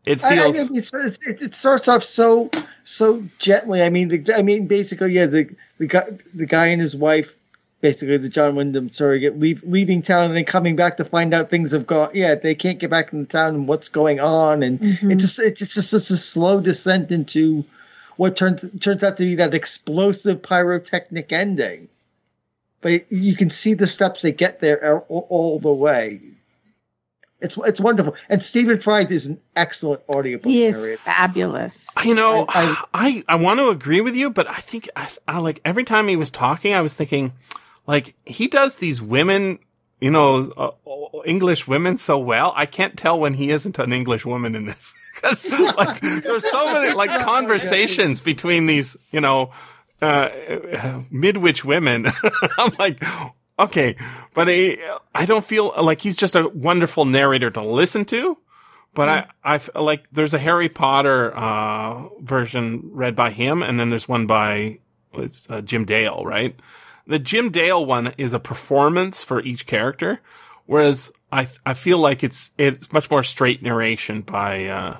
It I- I feels mean, it's, it's, it, it starts off so so gently. I mean, the, I mean, basically, yeah, the the guy the guy and his wife, basically the John Wyndham surrogate, leave, leaving town and then coming back to find out things have gone. Yeah, they can't get back in the town and what's going on, and Mhm. it just it's just it's just a slow descent into what turns turns out to be that explosive pyrotechnic ending. But you can see the steps they get there all, all the way. It's it's wonderful, and Stephen Fry is an excellent audiobook He is narrator. fabulous. You know, I- I, I, want to agree with you, but I think I, I like every time he was talking, I was thinking, like he does these women, you know, uh, English women so well. I can't tell when he isn't an English woman in this because like there's so many like conversations between these, you know, uh, midwich women. I'm like. Okay, but I, I don't feel like he's just a wonderful narrator to listen to. But I, I f- like there's a Harry Potter uh, version read by him, and then there's one by it's uh, Jim Dale, right? The Jim Dale one is a performance for each character, whereas I I feel like it's it's much more straight narration by. Uh,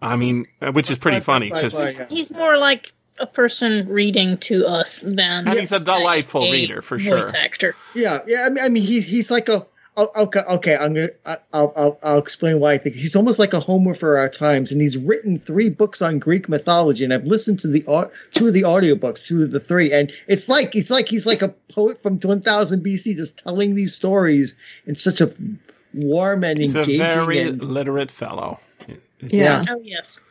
I mean, uh, which is pretty funny because by- He's more like a person reading to us than and he's a delightful a reader for sure. voice actor. Yeah, yeah. I mean, I mean, he, he's like a. oh, Okay, okay. I'm gonna. I- I'll, I'll, I'll explain why I think he's almost like a Homer for our times, and he's written three books on Greek mythology, and I've listened to the au- two of the audiobooks, two of the three, and it's like it's like he's like a poet from 1000 BC, just telling these stories in such a warm and He's a engaging. very and, literate fellow. Yeah. Oh yes.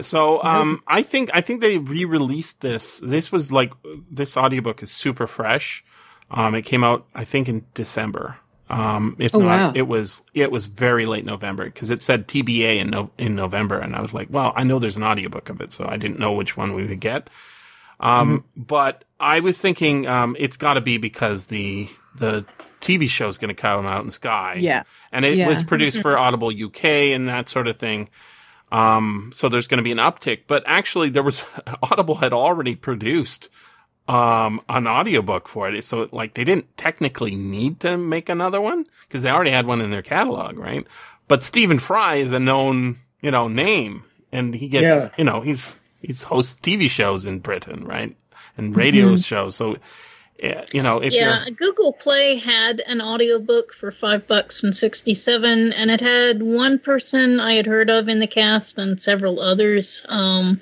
So um I think I think they re-released this. This was like this audiobook is super fresh. Um it came out I think in December. Um if Oh, not wow. it was it was very late November cuz it said TBA in no, in November and I was like, well, I know there's an audiobook of it, so I didn't know which one we would get. Um Mm-hmm. but I was thinking um it's got to be because the the TV show is going to come out in Sky Yeah. and it Yeah. was produced for Audible UK and that sort of thing. Um, so there's going to be an uptick, but actually there was Audible had already produced um an audiobook for it. So like they didn't technically need to make another one because they already had one in their catalog, right? But Stephen Fry is a known, you know, name and he gets, Yeah. you know, he's he's hosts TV shows in Britain, right? And radio Mhm. shows. So you know, if yeah, Google Play had an audiobook for five bucks and sixty seven, and it had one person I had heard of in the cast and several others. Um,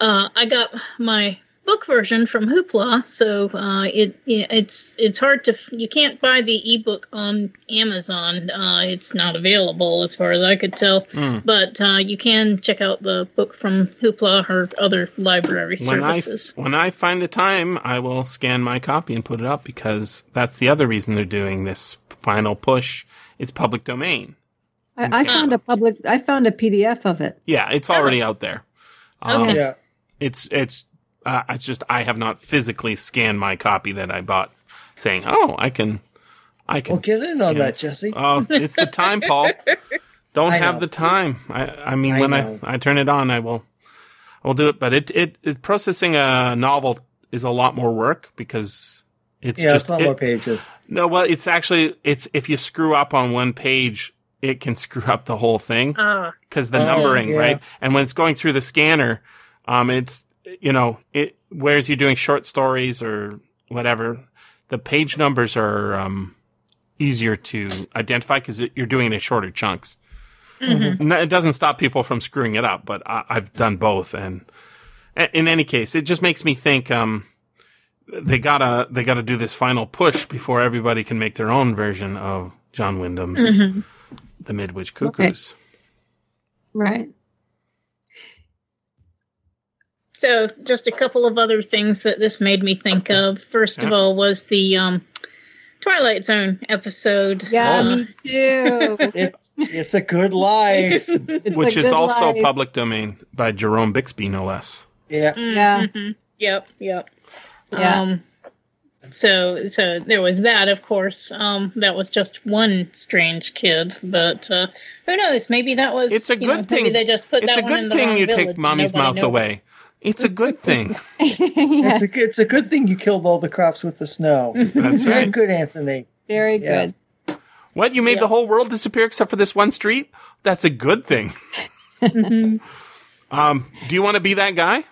uh, I got my book version from Hoopla, so uh, it it's it's hard to you can't buy the ebook on Amazon. Uh, it's not available as far as I could tell, Mm. but uh, you can check out the book from Hoopla or other library when I services. when I find the time, I will scan my copy and put it up because that's the other reason they're doing this final push. It's public domain. I, I found a public. I found a PDF of it. Yeah, it's already out there. Um, Okay. yeah. It's it's uh, it's just I have not physically scanned my copy that I bought, saying, "Oh, I can, I can." Well, get in on that, this." Jesse. Oh, it's the time, Paul. Don't I have know. the time. I, I mean, I when know. I, I turn it on, I will, I will do it. But it, it, it processing a novel is a lot more work because it's yeah, just it's a lot it- more pages. no. Well, it's actually it's if you screw up on one page, it can screw up the whole thing Ah, because the Oh, numbering, yeah. right? And when it's going through the scanner, um, it's you know it. Whereas you're doing short stories or whatever, the page numbers are um easier to identify because you're doing it in shorter chunks. mhm. It doesn't stop people from screwing it up, but I, I've done both, and in any case, it just makes me think um, they gotta they gotta do this final push before everybody can make their own version of John Wyndham's Mhm. The Midwich Cuckoos. Right. So, just a couple of other things that this made me think of. First of all, was the um, Twilight Zone episode. Yeah, Oh. Uh, me too. It, it's a good life. It's Which a is also life. public domain by Jerome Bixby, no less. Yeah. Yeah. mhm. Yep. Yep. Yeah. Um, so, so there was that. Of course, um, that was just one strange kid, but uh, who knows? Maybe that was. It's a you good know, thing. Maybe they just put It's that a one in good the thing you take mommy's mouth knows. away. It's a good thing. It's a, it's a good thing you killed all the crops with the snow. That's Very right. good, Anthony. Very Yeah. good. What you made Yeah. the whole world disappear except for this one street? That's a good thing. Mhm. Um, do you want to be that guy?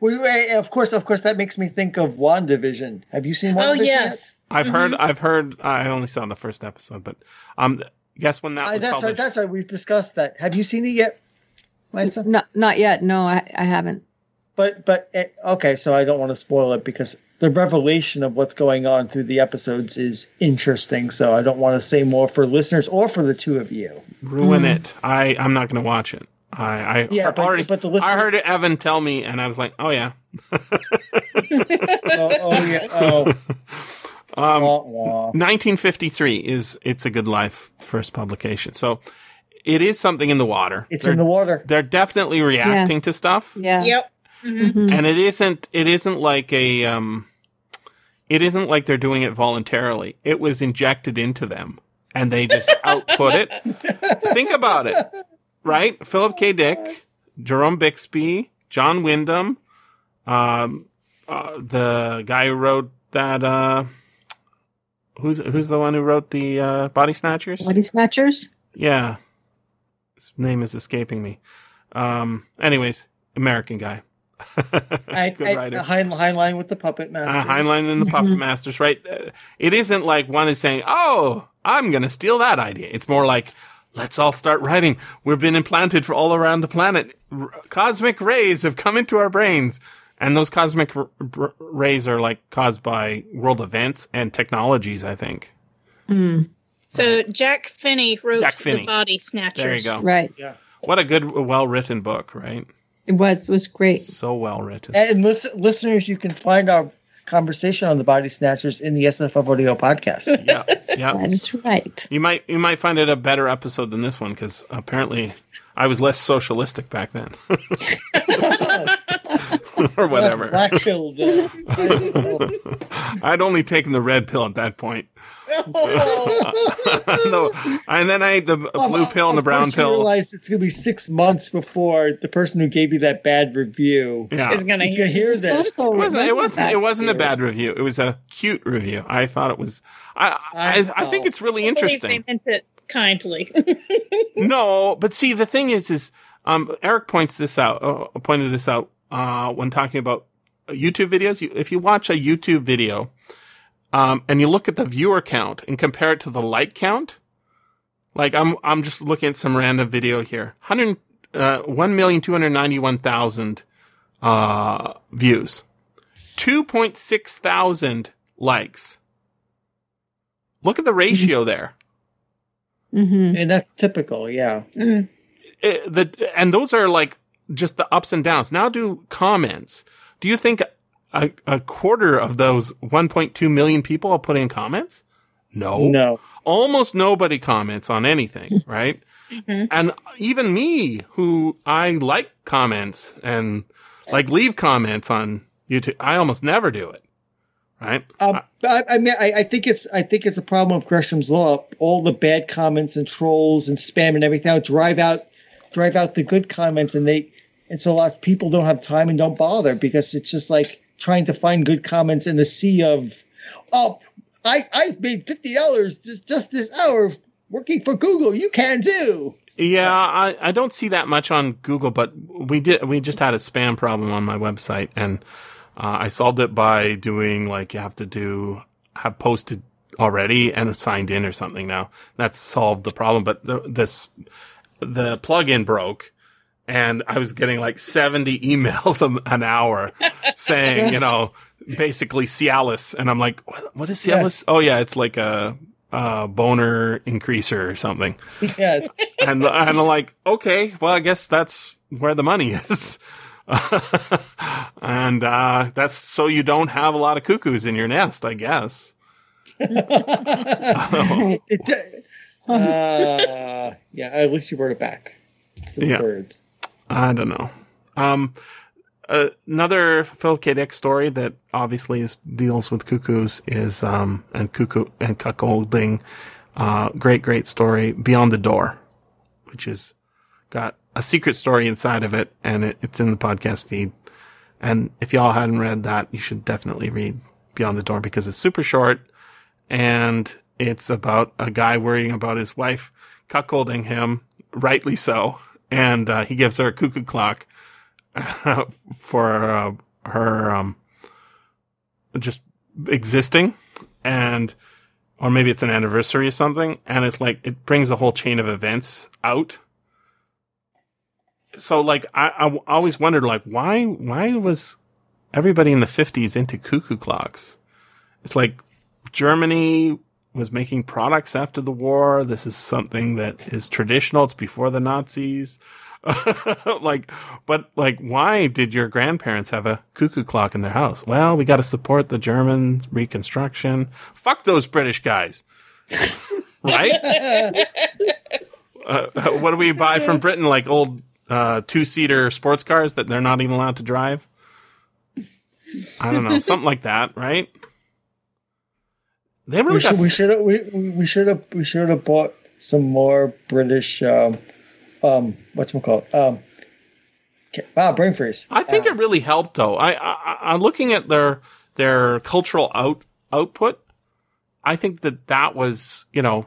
Well, of course, of course, that makes me think of WandaVision. Have you seen Oh WandaVision? yes. I've Mhm. heard. I've heard. I only saw in the first episode, but um, guess when that yet? Uh, was that's right. published? That's right. We've discussed that. Have you seen it yet, Maissa? Not not yet. No, I, I haven't. But but it, okay, so I don't want to spoil it because the revelation of what's going on through the episodes is interesting. So I don't want to say more for listeners or for the two of you. Ruin Mm. it. I. I'm not going to watch it. I. I Yeah, but- already. but the listener- I heard Evan tell me, and I was like, oh yeah. Oh, oh yeah. Oh, Um, wah, wah. 1953 is It's a Good Life first publication. So it is something in the water. It's they're, in the water. they're definitely reacting to stuff. Yeah. Yep. Mhm. Mhm. and it isn't it isn't like a um it isn't like they're doing it voluntarily it was injected into them and they just output it think about it right philip k dick jerome bixby john wyndham um uh, the guy who wrote that uh who's who's the one who wrote the uh body snatchers Body snatchers. yeah his name is escaping me um anyways american guy I, Good I, writer. Hein- Heinlein with the puppet master. Uh, Heinlein and the Puppet Mhm. Masters, right? It isn't like one is saying, "Oh, I'm going to steal that idea." It's more like, "Let's all start writing. We've been implanted for all around the planet. R- cosmic rays have come into our brains." And those cosmic r- r- rays are like caused by world events and technologies, I think. Mm. So Jack Finney wrote Jack Finney. the Body Snatchers. There you go. Right. Yeah. What a good, well written book, right? It was it was great. So well written. And listen, listeners, you can find our conversation on the body snatchers in the SFF Audio podcast. Yeah, yeah. That is right. You might you might find it a better episode than this one because apparently I was less socialistic back then, or whatever. Black pilled. Uh, I'd only taken the red pill at that point. No, and then I ate the blue pill and the brown course you pill. realize it's going to be six months before the person who gave you that bad review Yeah, Is gonna is hear this. So-so It wasn't. It wasn't. It wasn't a bad review. It was a cute review. I thought it was. I. I, I think it's really I interesting. They meant it kindly. No, but see, the thing is, is um, Eric points this out. Uh, pointed this out uh, when talking about YouTube videos. If you watch a YouTube video, um, and you look at the viewer count and compare it to the like count, like I'm, I'm just looking at some random video here. Hundred, uh, one million two hundred ninety-one thousand uh, views, two point six thousand likes. Look at the ratio there. hmm And that's typical, yeah. Mm. it- the and those are like just the ups and downs. Now do comments. Do you think a, a quarter of those 1.2 million people will put in comments? No. No. Almost nobody comments on anything, right? Mhm. And even me, who I like comments and like leave comments on YouTube, I almost never do it, right? Um, I, I mean, I, I think it's I think it's a problem of Gresham's law. All the bad comments and trolls and spam and everything else drive out drive out the good comments, and they and so a lot of people don't have time and don't bother because it's just like trying to find good comments in the sea of oh I I made fifty dollars just just this hour working for Google. You can do. Yeah, I, I don't see that much on Google, but we did we just had a spam problem on my website, and uh, I solved it by doing like you have to do have posted already and signed in or something. Now that's solved the problem, but the, this the plugin broke, and I was getting like seventy emails a- an hour saying you know basically Cialis, and I'm like, what, what is Cialis? Yes. Oh yeah, it's like a, a boner increaser or something Yes. and and I'm like, okay, well, I guess that's where the money is. and uh, that's so you don't have a lot of cuckoos in your nest, I guess. Right. Uh, yeah. At least you wrote it back. It's the Yeah. words. I don't know. Um, uh, another Phil K. Dick story that obviously is, deals with cuckoos is um and cuckoo and cuckolding. Uh, great, great story. Beyond the Door, which is got a secret story inside of it, and it, it's in the podcast feed. And if y'all hadn't read that, you should definitely read Beyond the Door because it's super short and it's about a guy worrying about his wife cuckolding him, rightly so. And uh, he gives her a cuckoo clock for uh, her um, just existing, and or maybe it's an anniversary or something. And it's like it brings a whole chain of events out. So like I, I always wondered like why why was everybody in the fifties into cuckoo clocks? It's like Germany was making products after the war. This is something that is traditional. It's before the Nazis. like, but like, why did your grandparents have a cuckoo clock in their house? Well, we got to support the German reconstruction. Fuck those British guys. right? Uh, what do we buy from Britain? Like old uh, two seater sports cars that they're not even allowed to drive? I don't know. Something like that, right? They really we should we should have we, we should have we should have bought some more British um um what's call um wow brain freeze. I think it really helped though. I, I, I looking at their their cultural out output. I think that that was you know,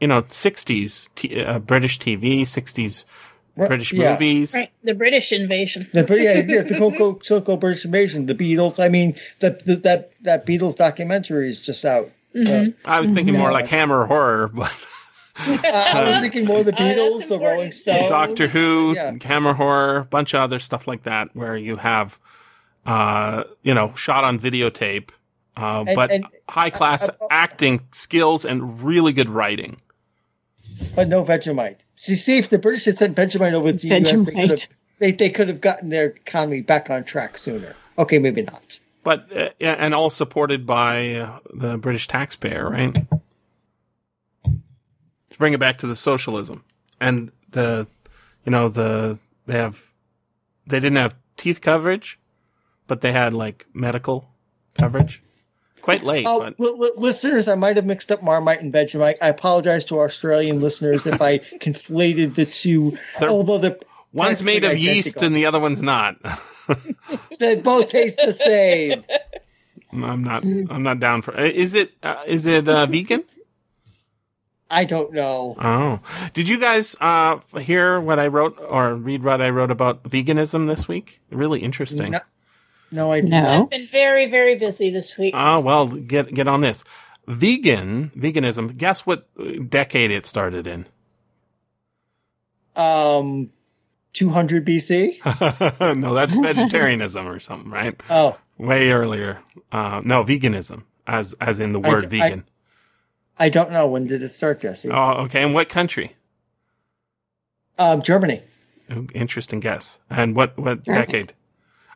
you know, sixties t- uh, British TV, sixties Right, British yeah. movies. Right, the British invasion. The, but yeah, yeah, the Coco Coco British invasion, the Beatles. I mean, that that that, that Beatles documentary is just out. Mhm. I was thinking more like Hammer horror, but Uh, I was thinking more the Oh, that's Beatles, the. Rolling Stones, Doctor Who, Yeah. Hammer horror, bunch of other stuff like that, where you have, uh, you know, shot on videotape uh, And- but high class uh, uh, acting skills and really good writing. But no Vegemite. See, see if the British had sent Vegemite over to the US, they could have they, they could have gotten their economy back on track sooner. Okay, maybe not. But uh, yeah, and all supported by uh, the British taxpayer, right? To bring it back to the socialism and the, you know, the they have they didn't have teeth coverage, but they had like medical coverage. Quite late, Oh, but li- li- listeners, I might have mixed up Marmite and Vegemite. I apologize to Australian listeners if I conflated the two. They're- although the one's made of yeast and the other one's not. they both taste the same. I'm not. I'm not down for. Is it? Uh, is it uh, vegan? I don't know. Oh, did you guys uh, hear what I wrote or read what I wrote about veganism this week? Really interesting. No, no, I didn't. No. I've been very, very busy this week. Oh well, get get on this. Vegan veganism. Guess what decade it started in? Um, 200 BC. no, that's vegetarianism or something, right? Oh, Way earlier. Uh, no, veganism, as as in the word I- vegan. I don't know. When did it start, Jesse? oh, okay. And what country? Um, Germany. Oh, Interesting guess. And what what Germany. decade?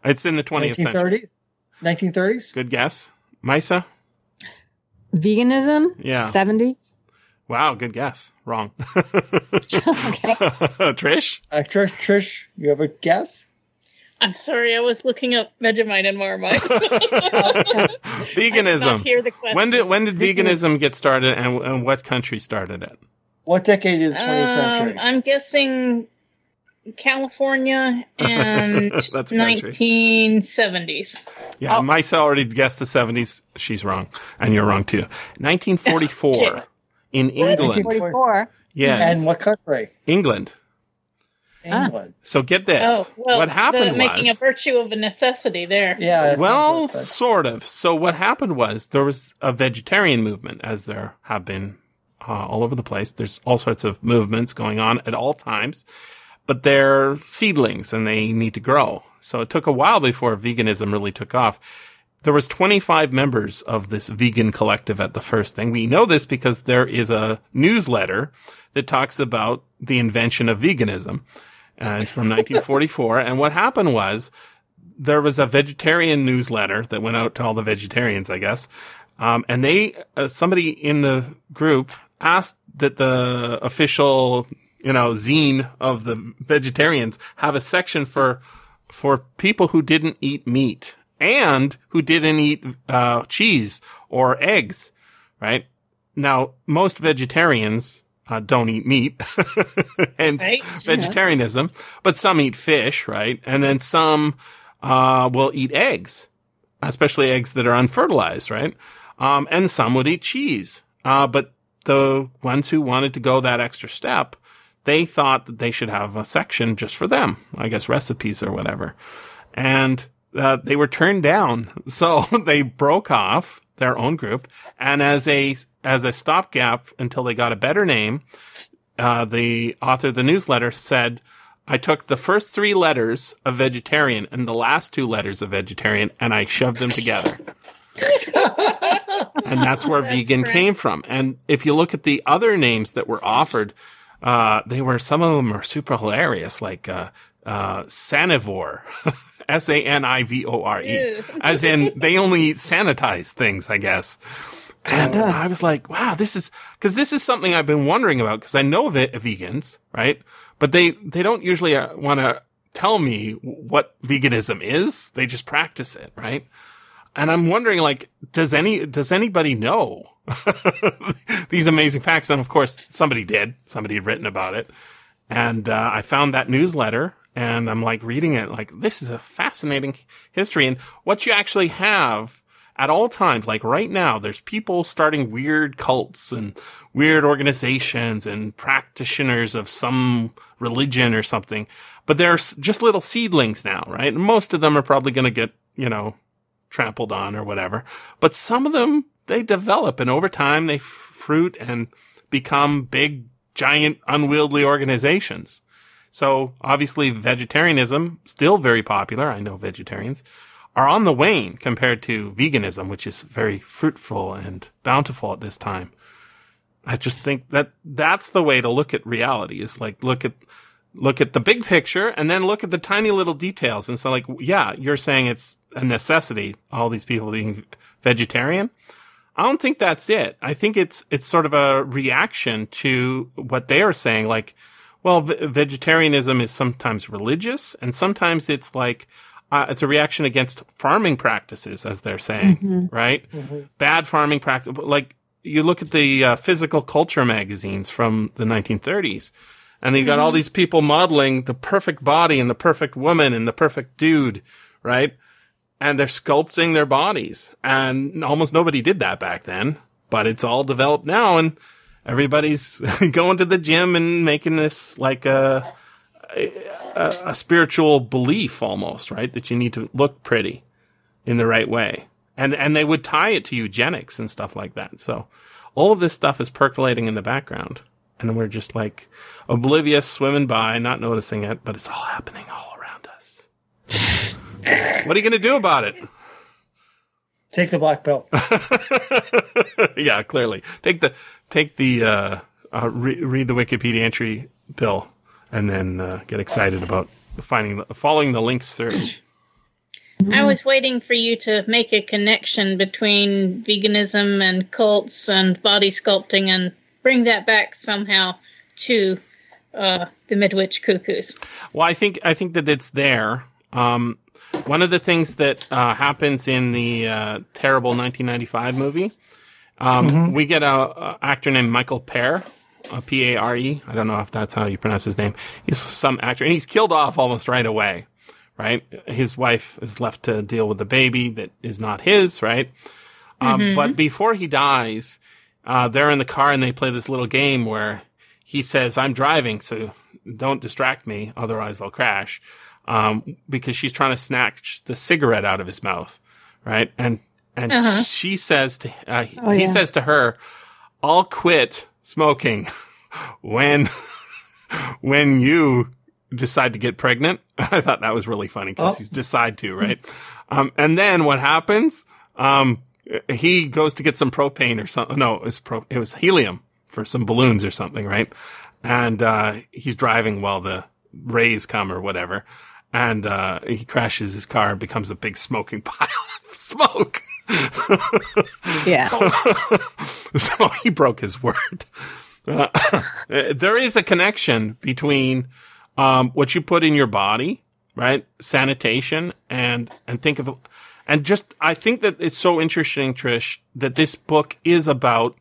It's in the 20th century. 1930s. 1930s. Good guess. Maissa? Veganism? Yeah. 70s? Wow, good guess. Wrong. Okay. Trish? Uh, Trish, Trish, you have a guess? I'm sorry, I was looking up Vegemite and Marmite. I did not veganism. hear the question. When did when did veganism get started and, and what country started it? What decade of the 20th Um, century? I'm guessing California and That's 1970s. Yeah, Oh. Maissa already guessed the 70s. She's wrong. And you're wrong too. 1944 Okay. in England. 1944. Yes. And what country? England. Ah. England. So get this. Oh, well, what happened the, making a virtue of a necessity there. Yeah. Well, sort of. So what happened was there was a vegetarian movement, as there have been uh, all over the place. There's all sorts of movements going on at all times, but they're seedlings and they need to grow. So it took a while before veganism really took off. There was 25 members of this vegan collective at the first thing. We know this because there is a newsletter that talks about the invention of veganism. Uh, it's from 1944. and what happened was there was a vegetarian newsletter that went out to all the vegetarians, I guess. Um, and they, uh, somebody in the group asked that the official, you know, zine of the vegetarians have a section for, for people who didn't eat meat and who didn't eat, uh, cheese or eggs, right? Now, most vegetarians, uh, don't eat meat, hence Right. vegetarianism, but some eat fish, right? And then some, uh, will eat eggs, especially eggs that are unfertilized, right? Um, and some would eat cheese. Uh, but the ones who wanted to go that extra step, they thought that they should have a section just for them, I guess recipes or whatever. And, uh, they were turned down. So they broke off their own group. And as a, as a stopgap until they got a better name, uh, the author of the newsletter said, I took the first three letters of vegetarian and the last two letters of vegetarian and I shoved them together. and that's where That's vegan great. came from. And if you look at the other names that were offered, uh, they were, some of them are super hilarious, like, uh, uh, Sanivore. S-A-N-I-V-O-R-E. As in, they only sanitize things, I guess. And I was like, wow, this is, cause this is something I've been wondering about, cause I know ve- vegans, right? But they, they don't usually want to tell me what veganism is. They just practice it, right? And I'm wondering, like, does any, does anybody know these amazing facts? And of course, somebody did. Somebody had written about it. And, uh, I found that newsletter and I'm like reading it, like, this is a fascinating history. And what you actually have at all times, like right now, there's people starting weird cults and weird organizations and practitioners of some religion or something. But there's just little seedlings now, right? And most of them are probably going to get, you know, trampled on or whatever. But some of them, they develop and over time they fruit and become big, giant, unwieldy organizations. So obviously vegetarianism, still very popular. I know vegetarians are on the wane compared to veganism, which is very fruitful and bountiful at this time. I just think that that's the way to look at reality is like look at look at the big picture and then look at the tiny little details. And so like, yeah, you're saying it's a necessity, all these people being vegetarian. I don't think that's it. I think it's, it's sort of a reaction to what they are saying. Like, well, v- vegetarianism is sometimes religious and sometimes it's like, uh, it's a reaction against farming practices, as they're saying, right? Bad farming practice. Like, you look at the uh, physical culture magazines from the 1930s and you got all these people modeling the perfect body and the perfect woman and the perfect dude, right? And they're sculpting their bodies. And almost nobody did that back then, but it's all developed now and everybody's going to the gym and making this like a, a, a spiritual belief almost, right? That you need to look pretty in the right way. And, and they would tie it to eugenics and stuff like that. So all of this stuff is percolating in the background and we're just like oblivious, swimming by, not noticing it, but it's all happening all. What are you going to do about it? Take the black belt. yeah, clearly take the take the uh, uh, re- read the Wikipedia entry, Bill, and then uh, get excited about finding the, following the links through. I was waiting for you to make a connection between veganism and cults and body sculpting and bring that back somehow to uh, the Midwich Cuckoos. Well, I think I think that it's there. Um, one of the things that uh, happens in the uh, terrible 1995 movie, um, we get a, a actor named Michael Pear, uh, P A R E. I don't know if that's how you pronounce his name. He's some actor, and he's killed off almost right away. Right, his wife is left to deal with the baby that is not his. Right, um, but before he dies, uh, they're in the car and they play this little game where he says, "I'm driving, so don't distract me, otherwise I'll crash." Um, because she's trying to snatch the cigarette out of his mouth, right? And and Uh-huh. she says to uh, Oh, he yeah. says to her, "I'll quit smoking when when you decide to get pregnant." I thought that was really funny because Oh. he's decide to, right? um, and then what happens? Um, he goes to get some propane or something. No, it was pro- it was helium for some balloons or something, right? And uh, he's driving while the rays come or whatever, and uh, he crashes his car and becomes a big smoking pile of smoke. Yeah. so he broke his word. Uh, there is a connection between um, what you put in your body, right? Sanitation and and think of and just I think that it's so interesting, Trish, that this book is about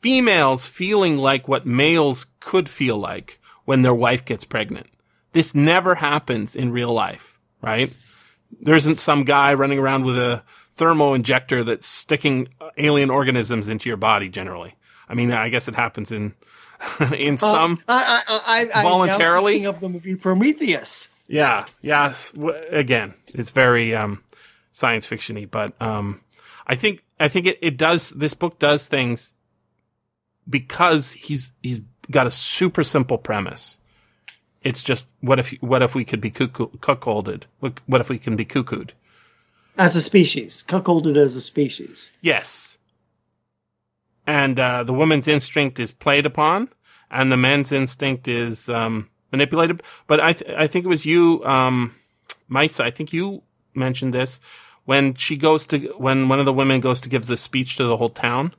females feeling like what males could feel like when their wife gets pregnant. This never happens in real life, right? There isn't some guy running around with a thermo injector that's sticking alien organisms into your body generally. I mean, I guess it happens in in some Uh, I, I, I, I, Voluntarily? Of the movie Prometheus. Yeah, yeah. Again, it's very um, science fictiony, but um, I think I think it, it does. This book does things because he's he's got a super simple premise. It's just what if what if we could be cuckoo, cuckolded? What, what if we can be cuckooed? As a species, cuckolded as a species. Yes. And uh, the woman's instinct is played upon, and the man's instinct is um, manipulated. But I, th- I think it was you, um, Maissa. I think you mentioned this when she goes to when one of the women goes to give the speech to the whole town,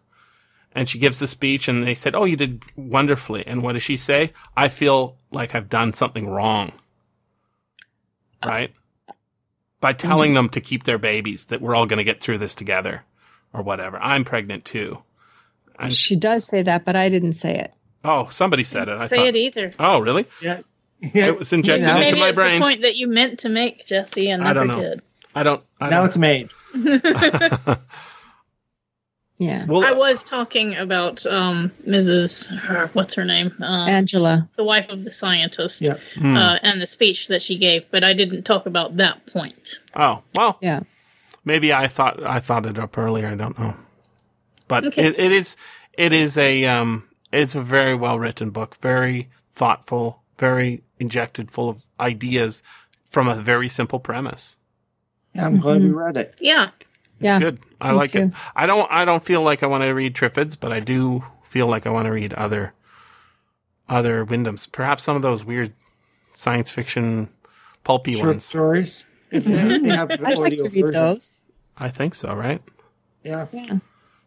and she gives the speech, and they said, "Oh, you did wonderfully." And what does she say? I feel like I've done something wrong. Uh, right. By telling mm-hmm. them to keep their babies, that we're all going to get through this together or whatever. I'm pregnant too. And She does say that, but I didn't say it. oh, somebody said it. I Say thought, it either. oh, really? Yeah. yeah. It was injected Now- into Maybe my it's brain. the point that you meant to make, Jesse, and I never don't know. did. I don't. I now don't, it's made. Yeah. well, I was talking about um, Mrs. her- what's her name? Um, Angela. the wife of the scientist, Yeah. hmm. uh, and the speech that she gave, but I didn't talk about that point. oh, well, Yeah. maybe I thought I thought it up earlier. I don't know, but Okay. it, it is it is a um it's a very well written book, very thoughtful, very injected full of ideas from a very simple premise. I'm glad we Mhm. read it. Yeah. Yeah. Good. I me like it. I don't. I don't feel like I want to read Triffids, but I do feel like I want to read other, other Wyndhams. Perhaps some of those weird science fiction, pulpy Short ones. stories. It's, they have the I'd like to read version. those. I think so. Right. Yeah. Yeah.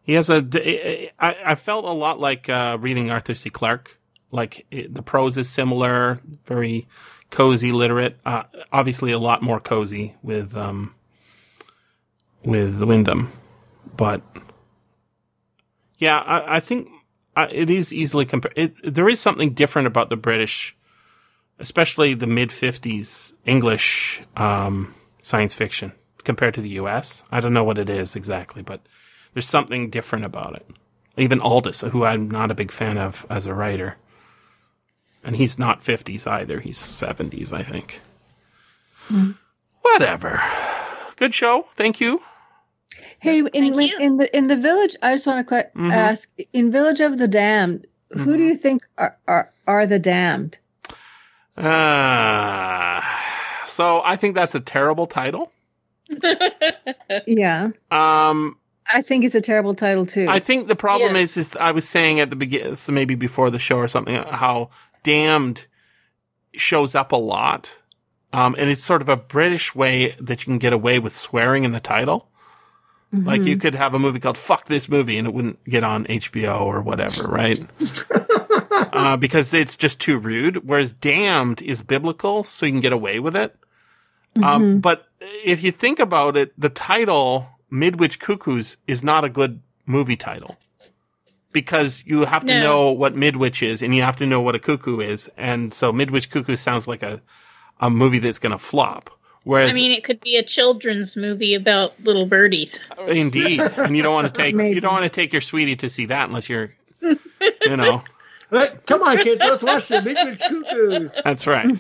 He has a. d- I, I felt a lot like uh, reading Arthur C. Clarke. Like it, the prose is similar, very cozy, literate. Uh, obviously, a lot more cozy with um, with the Wyndham, but yeah, I, I think uh, it is easily compared. There is something different about the British, especially the mid '50s English um, science fiction compared to the U.S. I don't know what it is exactly, but there's something different about it. Even Aldiss, who I'm not a big fan of as a writer, and he's not 50s either. He's 70s, I think. Whatever. Good show. Thank you. Hey, in Thank when- you. in the in the village, I just want to que- Mhm. ask: in Village of the Damned, who do Mhm. you think are are, are the damned? Uh, so I think that's a terrible title. Yeah, Um, I think it's a terrible title too. I think the problem Yes. is, is I was saying at the beginning, so maybe before the show or something, how damned shows up a lot. Um, and it's sort of a British way that you can get away with swearing in the title. Like Mhm. you could have a movie called "Fuck This Movie" and it wouldn't get on HBO or whatever, right? uh, because it's just too rude. Whereas "damned" is biblical, so you can get away with it. Um, Mhm. but if you think about it, the title "Midwich Cuckoos" is not a good movie title because you have to No. know what Midwich is and you have to know what a cuckoo is, and so "Midwich Cuckoo" sounds like a a movie that's going to flop. Whereas, I mean, it could be a children's movie about little birdies. Indeed, and you don't want to take you don't want to take your sweetie to see that unless you're, you know, come on, kids, let's watch the Midwich Cuckoos. that's right.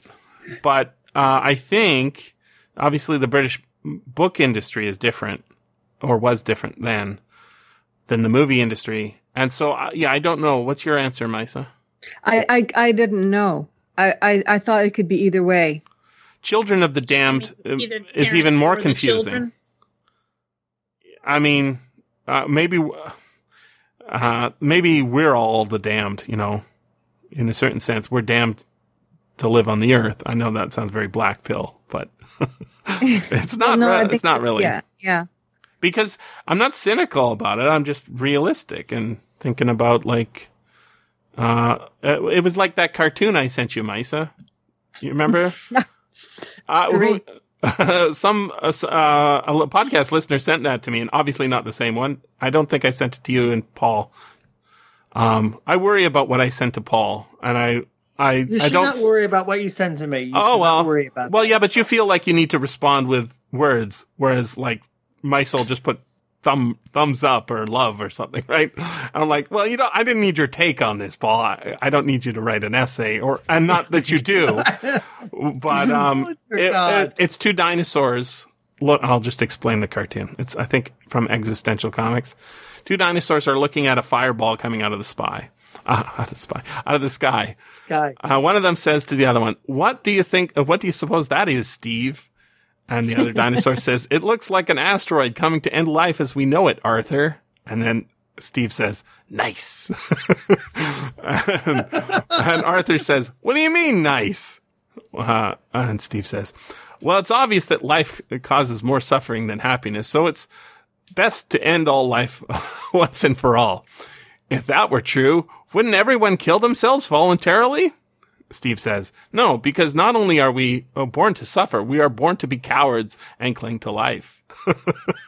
But uh, I think obviously the British book industry is different, or was different then, than the movie industry, and so uh, yeah, I don't know. What's your answer, Maissa? I, I I didn't know. I, I I thought it could be either way. Children of the Damned uh, Either is even more confusing. I mean, uh, maybe, uh, maybe we're all the damned, you know, in a certain sense. We're damned to live on the earth. I know that sounds very black pill, but it's not, Well, no, re- think- it's not really Yeah, yeah. because I'm not cynical about it. I'm just realistic and thinking about like, uh, it, it was like that cartoon I sent you, Maissa. You remember? Uh, who, Great. some uh, uh, a podcast listener sent that to me, and obviously not the same one. I don't think I sent it to you and Paul. Um, I worry about what I sent to Paul, and I, I, You I don't. not worry about what you send to me. You Oh, well. worry about well, that. yeah, but you feel like you need to respond with words, whereas like Maissa just put thumb thumbs up or love or something, right? I'm like, well, you know, I didn't need your take on this, Paul. I, I don't need you to write an essay, or and not that you do, but um, it- it- it's two dinosaurs. Look, I'll just explain the cartoon. It's I think from Existential Comics. Two dinosaurs are looking at a fireball coming out of the spy, uh, out of the spy, out of the sky. Sky. Uh, one of them says to the other one, "What do you think? Uh, what do you suppose that is, Steve?" And the other dinosaur says, "It looks like an asteroid coming to end life as we know it, Arthur." And then Steve says, "Nice." and, and Arthur says, "What do you mean, nice?" Uh, and Steve says, "Well, it's obvious that life causes more suffering than happiness, so it's best to end all life once and for all." If that were true, wouldn't everyone kill themselves voluntarily? Steve says, No, because not only are we uh, born to suffer, we are born to be cowards and cling to life.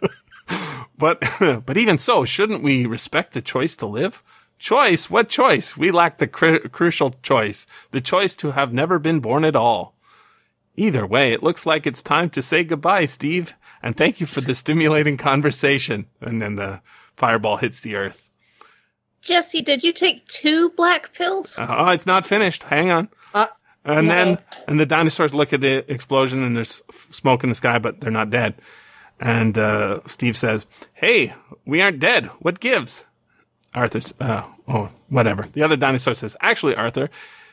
but, but even so, shouldn't we respect the choice to live? Choice? What choice? We lack the cru- crucial choice, the choice to have never been born at all. Either way, it looks like it's time to say goodbye, Steve, and thank you for the stimulating conversation. And then the fireball hits the earth. Jesse, did you take two black pills? Oh, it's not finished. Hang on. Uh, and no. then, and the dinosaurs look at the explosion and there's f- smoke in the sky, but they're not dead. And, uh, Steve says, Hey, we aren't dead. What gives? Arthur, s- uh, oh, whatever. The other dinosaur says, Actually, Arthur,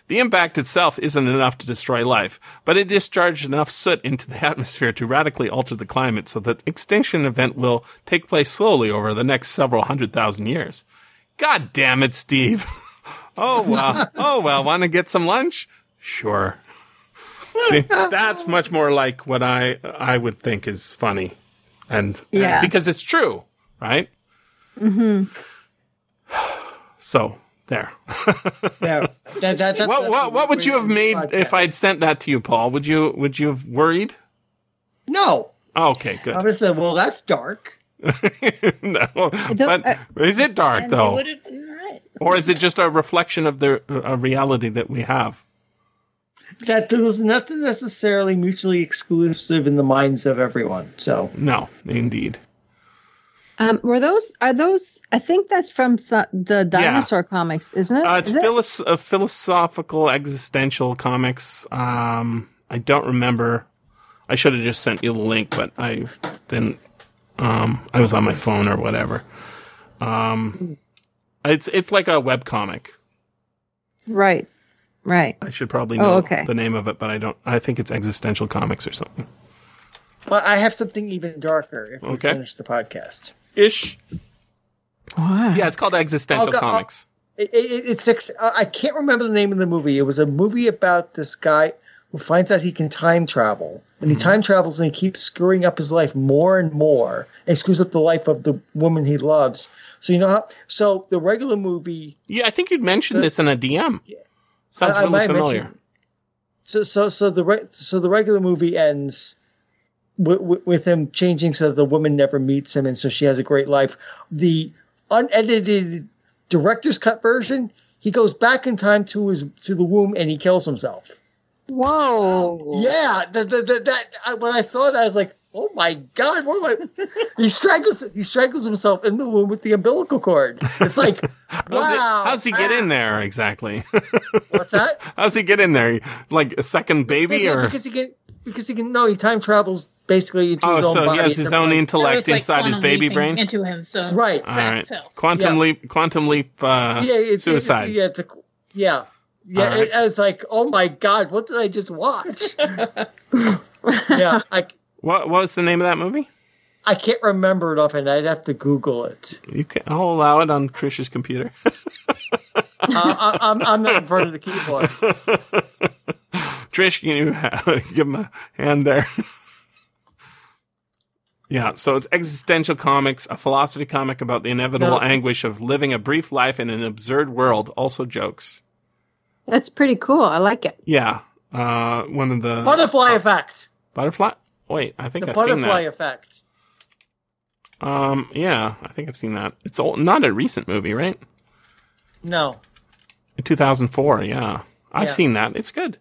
The impact itself isn't enough to destroy life, but it discharged enough soot into the atmosphere to radically alter the climate so that extinction event will take place slowly over the next several hundred thousand years. God damn it, Steve. oh well. Oh well, want to get some lunch? Sure. See, that's much more like what I I would think is funny. And, and Yeah. because it's true, right? Mm-hmm. So, there. Yeah, that, that, what what what would you have made podcast. if I'd sent that to you, Paul? Would you would you have worried? No, Oh, okay, good. I would have said, well, that's dark. no, The- but uh, is it dark though, would have been right. or is it just a reflection of the a reality that we have? That there's nothing necessarily mutually exclusive in the minds of everyone. So No, indeed. Um, were those are those? I think that's from so- the dinosaur comics, isn't it? Uh, it's Is it? philos- uh, philosophical, existential comics. Um, I don't remember. I should have just sent you the link, but I didn't. Um, I was on my phone or whatever. Um, it's it's like a web comic. right, right. I should probably Oh, know okay. the name of it, but I don't. I think it's existential comics or something. but I have something even darker if we Okay. finish the podcast. Ish. Wow. Yeah, it's called existential go- comics. It, it, it's six. uh, I can't remember the name of the movie. It was a movie about this guy who finds out he can time travel, and he mm-hmm. time travels and he keeps screwing up his life more and more, and screws up the life of the woman he loves. So you know how? So the regular movie. yeah, I think you'd mentioned this in a DM. Sounds I- really familiar. So so so the re- so the regular movie ends with, with, with him changing so the woman never meets him, and so she has a great life. The unedited director's cut version, he goes back in time to his to the womb and he kills himself. Whoa. Yeah, that, that, that, that I, when I saw it, I was like, "Oh my god!" What am I? he strangles he strangles himself in the womb with the umbilical cord. It's like, How's, it- wow. how's he get ah. in there exactly? What's that? how's he get in there? Like a second baby, Yeah, or because he can because he can no he time travels basically into his oh, own so body he has his own places. Intellect it's like inside his baby brain. into him. So Right. All right, quantum Yeah. leap, quantum leap, uh, yeah, it's, suicide. It, yeah, it's a, yeah, yeah. All right. It, was like, oh my god, what did I just watch? yeah, I What, what was the name of that movie? I can't remember it offhand. I'd have to Google it. You can, I'll allow it on Trish's computer. Uh, I, I'm I'm not in front of the keyboard. Trish, can you give him a hand there? yeah, so it's existential comics, a philosophy comic about the inevitable No. anguish of living a brief life in an absurd world. Also jokes. That's pretty cool. I like it. Yeah, uh, one of the Butterfly effect. butterfly. Wait, I think The I've seen butterfly that. effect. Um, yeah, I think I've seen that. It's old, not a recent movie, right? No. 2004. Yeah, I've Yeah. seen that. It's good.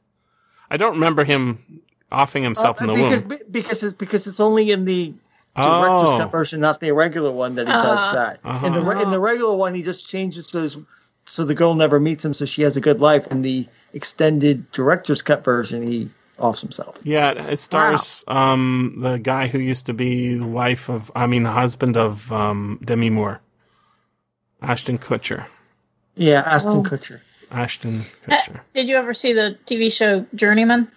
I don't remember him offing himself in the Uh, because, womb. because it's because it's only in the director's Oh, cut version, not the regular one that he does Ah. that. Uh-huh. In the in the regular one, he just changes so his, so the girl never meets him, so she has a good life. In the extended director's cut version, he offs himself. yeah. It stars um the guy who used to be the wife of, I mean, the husband of um Demi Moore, Ashton Kutcher. Yeah, Ashton Oh. Kutcher. Ashton Uh, Kutcher. Did you ever see the TV show Journeyman?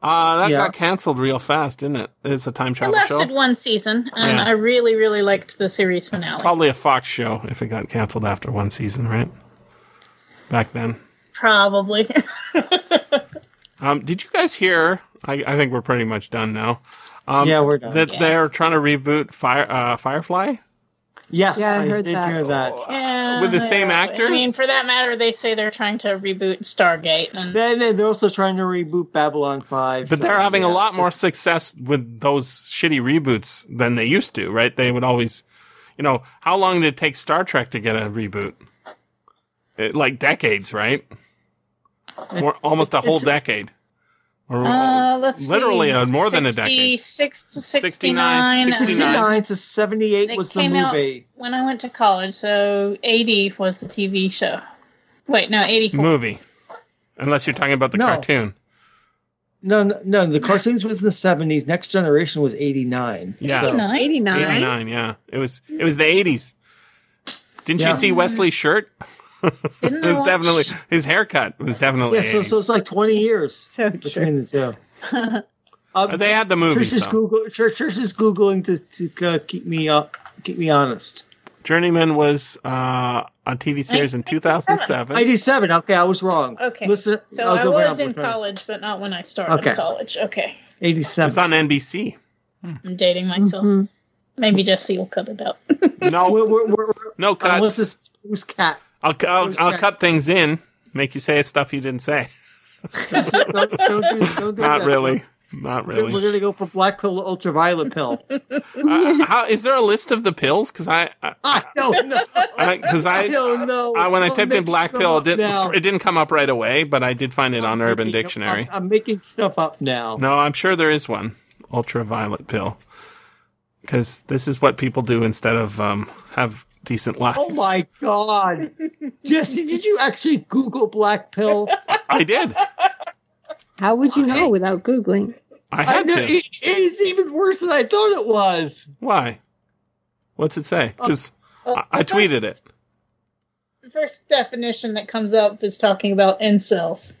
Uh, that Yeah. got canceled real fast, didn't it? It's a time travel. It travel lasted show. one season, and Yeah. I really, really liked the series finale. Probably a Fox show if it got canceled after one season, right? Back then. Probably. Um, did you guys hear? I, I think we're pretty much done now. Um, Yeah, we're done. That Yeah. they're trying to reboot Fire uh, Firefly. Yes, Yeah, I I, heard did that. hear that. Oh, uh, yeah, With the same actors? I mean, for that matter, they say they're trying to reboot Stargate, and Then then they're also trying to reboot Babylon Five. But so, they're having a lot more success with those shitty reboots than they used to, right? They would always, you know, how long did it take Star Trek to get a reboot? It, like decades, right? More, almost a whole It's- decade. Or, uh, let's literally see, uh, more than a decade. 66 to 69, 69. 69. 69 to 78 was the came out- movie. When I went to college, so 80 was the TV show. Wait, no, 84. movie. Unless you're talking about the No. cartoon. No, no, no, the cartoons was in the 70s. Next Generation was 89. Yeah. So- 89? 89. 89, yeah. It was it was the 80s. Didn't Yeah. you see Wesley's shirt? Didn't it was watch- definitely his haircut was definitely. Yeah, so so it's like twenty years So true. between the two. Um, they had the movie. Trish is though. Google. Trish, Trish is googling to to uh, keep me up, keep me honest. Journeyman was uh, a TV series in 2007. Eighty-seven. Okay, I was wrong. Okay. listen. So I'll I was in college, but not when I started Okay. college. Okay. Eighty-seven. It's on NBC. I'm dating myself. Mhm. Maybe Jesse will cut it out. No, We're, we're, we're, no unless cuts. it's who's cat. I'll, I'll, I'll Jack? cut things in, make you say stuff you didn't say. Don't, don't, don't do, don't do Not that. really. Not We're gonna go for black pill to ultraviolet pill. Uh, how is there a list of the pills? Because I, I, I don't know. because I, I don't know. I when I typed in black pill, it didn't it didn't come up right away, but I did find it on I'm Urban making- Dictionary. I'm, I'm making stuff up now. No, I'm sure there is one ultraviolet pill. Because this is what people do instead of um, have decent lives. Oh my god, Jesse! Did you actually Google black pill? I did. How would you know without googling? I I had know, to. it, it is even worse than I thought it was. Why? What's it say? Uh, because Well, uh, I, I tweeted first- it. The first definition that comes up is talking about incels.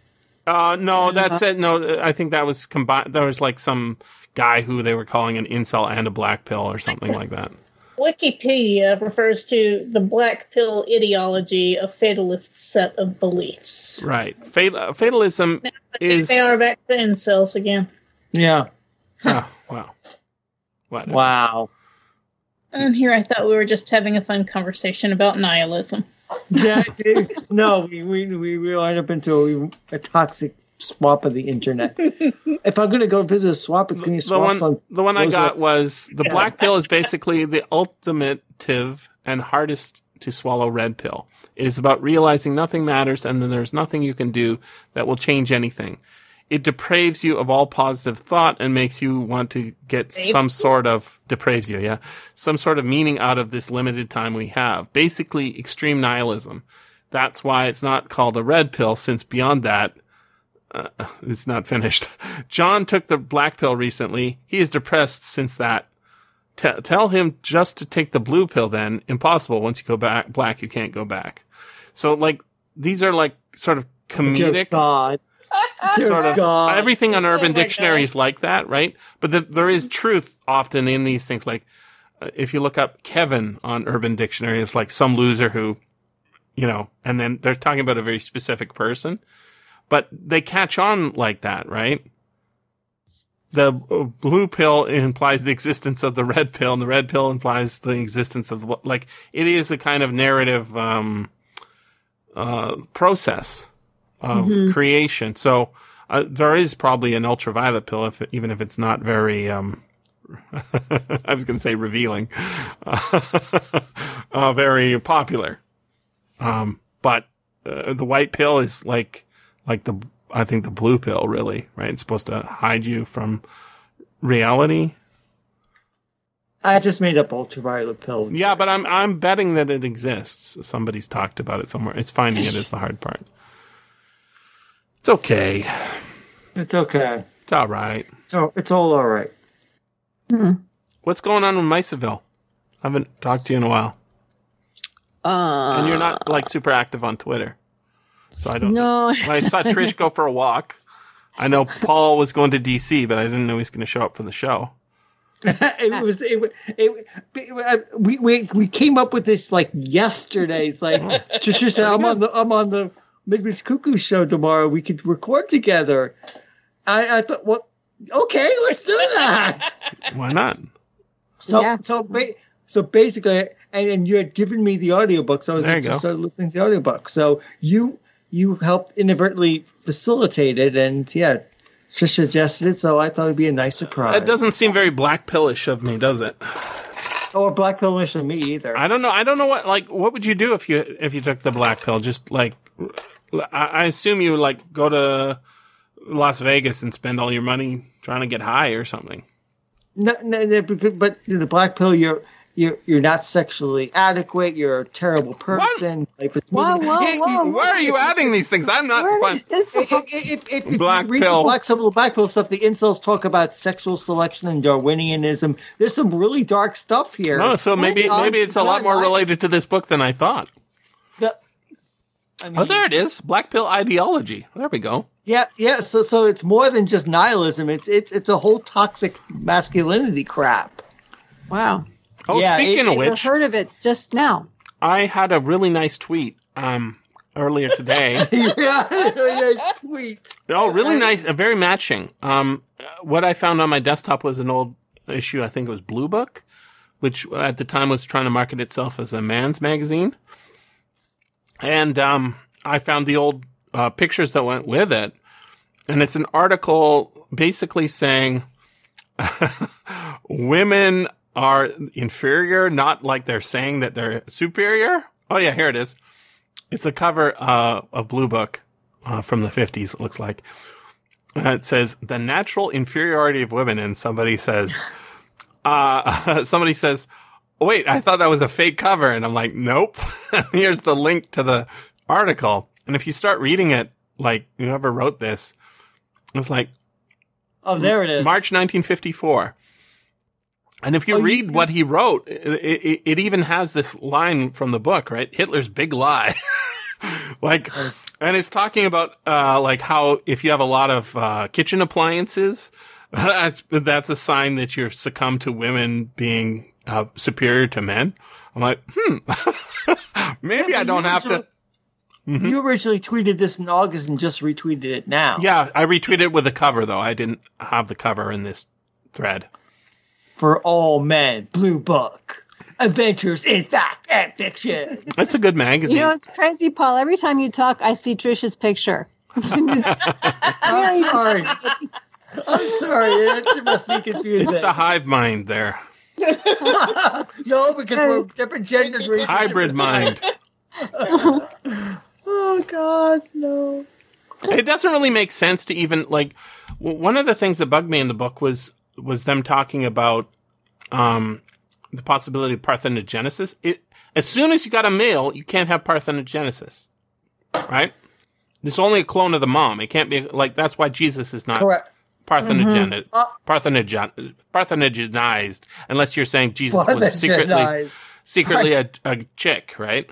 Uh, no, uh-huh. that's it. No, I think that was combined. There was like some guy who they were calling an incel and a black pill or something like that. Wikipedia refers to the black pill ideology, a fatalist set of beliefs. Right. Fatal, uh, fatalism is. They are back to incels again. Yeah. Oh, wow. What? Wow. And here I thought we were just having a fun conversation about nihilism. Yeah. it- no, we we we we wind up into a, a toxic swap of the internet. if I'm gonna go visit a swap, it's gonna be the swaps one, on. the one I got are- was the Yeah. black pill is basically the ultimative and hardest to swallow red pill. It is about realizing nothing matters and then there's nothing you can do that will change anything. It depraves you of all positive thought and makes you want to get Depraves some you? sort of depraves you, yeah, some sort of meaning out of this limited time we have. Basically, extreme nihilism. That's why it's not called a red pill, since beyond that, uh, it's not finished. John took the black pill recently. He is depressed since that. T- tell him just to take the blue pill then. Impossible. Once you go back black, you can't go back. So like, these are like sort of Dear comedic God. Dear sort of God. everything on Urban Oh Dictionary God. is like that, right? But the, there is truth often in these things. Like uh, if you look up Kevin on Urban Dictionary, it's like some loser who, you know, and then they're talking about a very specific person, but they catch on like that, right? The uh, blue pill implies the existence of the red pill, and the red pill implies the existence of what, like, it is a kind of narrative, um, uh, process of creation. So uh, there is probably an ultraviolet pill, if even if it's not very. Um, I was going to say revealing, uh, very popular. Um, but uh, the white pill is like like the I think the blue pill really right. It's supposed to hide you from reality. I just made up ultraviolet pill. Yeah, but I'm I'm betting that it exists. Somebody's talked about it somewhere. It's finding it is the hard part. It's okay. It's okay. It's all right. So it's all all right. Hmm. What's going on with Mysaville? I haven't talked to you in a while, Uh, and you're not like super active on Twitter, so I don't. No. I saw Trish go for a walk. I know Paul was going to DC, but I didn't know he was going to show up for the show. it was it, wa- it, it we, we we came up with this like yesterday. It's like just just said I'm on the I'm on the Midwich Cuckoo show tomorrow. We could record together. I, I thought, well, okay, let's do that. Why not? So Yeah. so ba- so basically, and, and you had given me the audiobook, so I was There you just go. started listening to the audiobook. So you you helped inadvertently facilitate it, and yeah, just suggested it. So I thought it'd be a nice surprise. It doesn't seem very black pillish of me, does it? or black pillish of me either. I don't know. I don't know what like what would you do if you if you took the black pill? Just like I, I assume you like go to Las Vegas and spend all your money trying to get high or something. No, no, no, but but the black pill, you're you're you're not sexually adequate. You're a terrible person. Life is Whoa, meaningless. whoa, Yeah, whoa. Where are you adding these things? I'm not Where fun. is this? If Black pill. the black some of the black pill stuff, the incels talk about sexual selection and Darwinianism. There's some really dark stuff here. Oh, so maybe Um, maybe it's a lot more I- related to this book than I thought. the- I mean, Oh, there it is. Black pill ideology. There we go. Yeah, yeah. So, so it's more than just nihilism. It's it's it's a whole toxic masculinity crap. Wow. Oh, Yeah, speaking it- of which, heard of it just now. I had a really nice tweet um, earlier today. yeah, nice tweet. oh, really nice, uh, very matching. Um, what I found on my desktop was an old issue. I think it was Blue Book, which at the time was trying to market itself as a man's magazine. And um, I found the old uh, pictures that went with it, and it's an article basically saying women are inferior, not like they're saying that they're superior. Oh yeah, here it is. It's a cover uh, of Blue Book uh, from the 50s, it looks like. Uh, it says, the natural inferiority of women. And somebody says, uh, somebody says, wait, I thought that was a fake cover. And I'm like, nope. Here's the link to the article. And if you start reading it, like whoever wrote this, it's like Oh, there it is. March 1954. And if you Oh, you- read what he wrote, it, it, it even has this line from the book, right? Hitler's big lie. like, and it's talking about, uh, like how if you have a lot of, uh, kitchen appliances, that's, that's a sign that you're succumb to women being, uh, superior to men. I'm like, hmm, maybe Yeah, I don't have to. originally- You originally tweeted this in August and just retweeted it now. Yeah, I retweeted it with the cover though. I didn't have the cover in this thread. For all men, Blue Book, Adventures in Fact and Fiction. That's a good magazine. You know, it's crazy, Paul. Every time you talk, I see Trisha's picture. I'm sorry. I'm sorry. It must be confusing. it's the hive mind there. no, because we're different genders. races, Hybrid different- mind. Oh God, no. it doesn't really make sense to even like one of the things that bugged me in the book was was them talking about um the possibility of parthenogenesis. It as soon as you got a male you can't have parthenogenesis right? There's only a clone of the mom. It can't be like that's why jesus is not Correct. parthenogen Uh, parthenogen parthenogenized unless you're saying jesus was secretly secretly a, a chick right?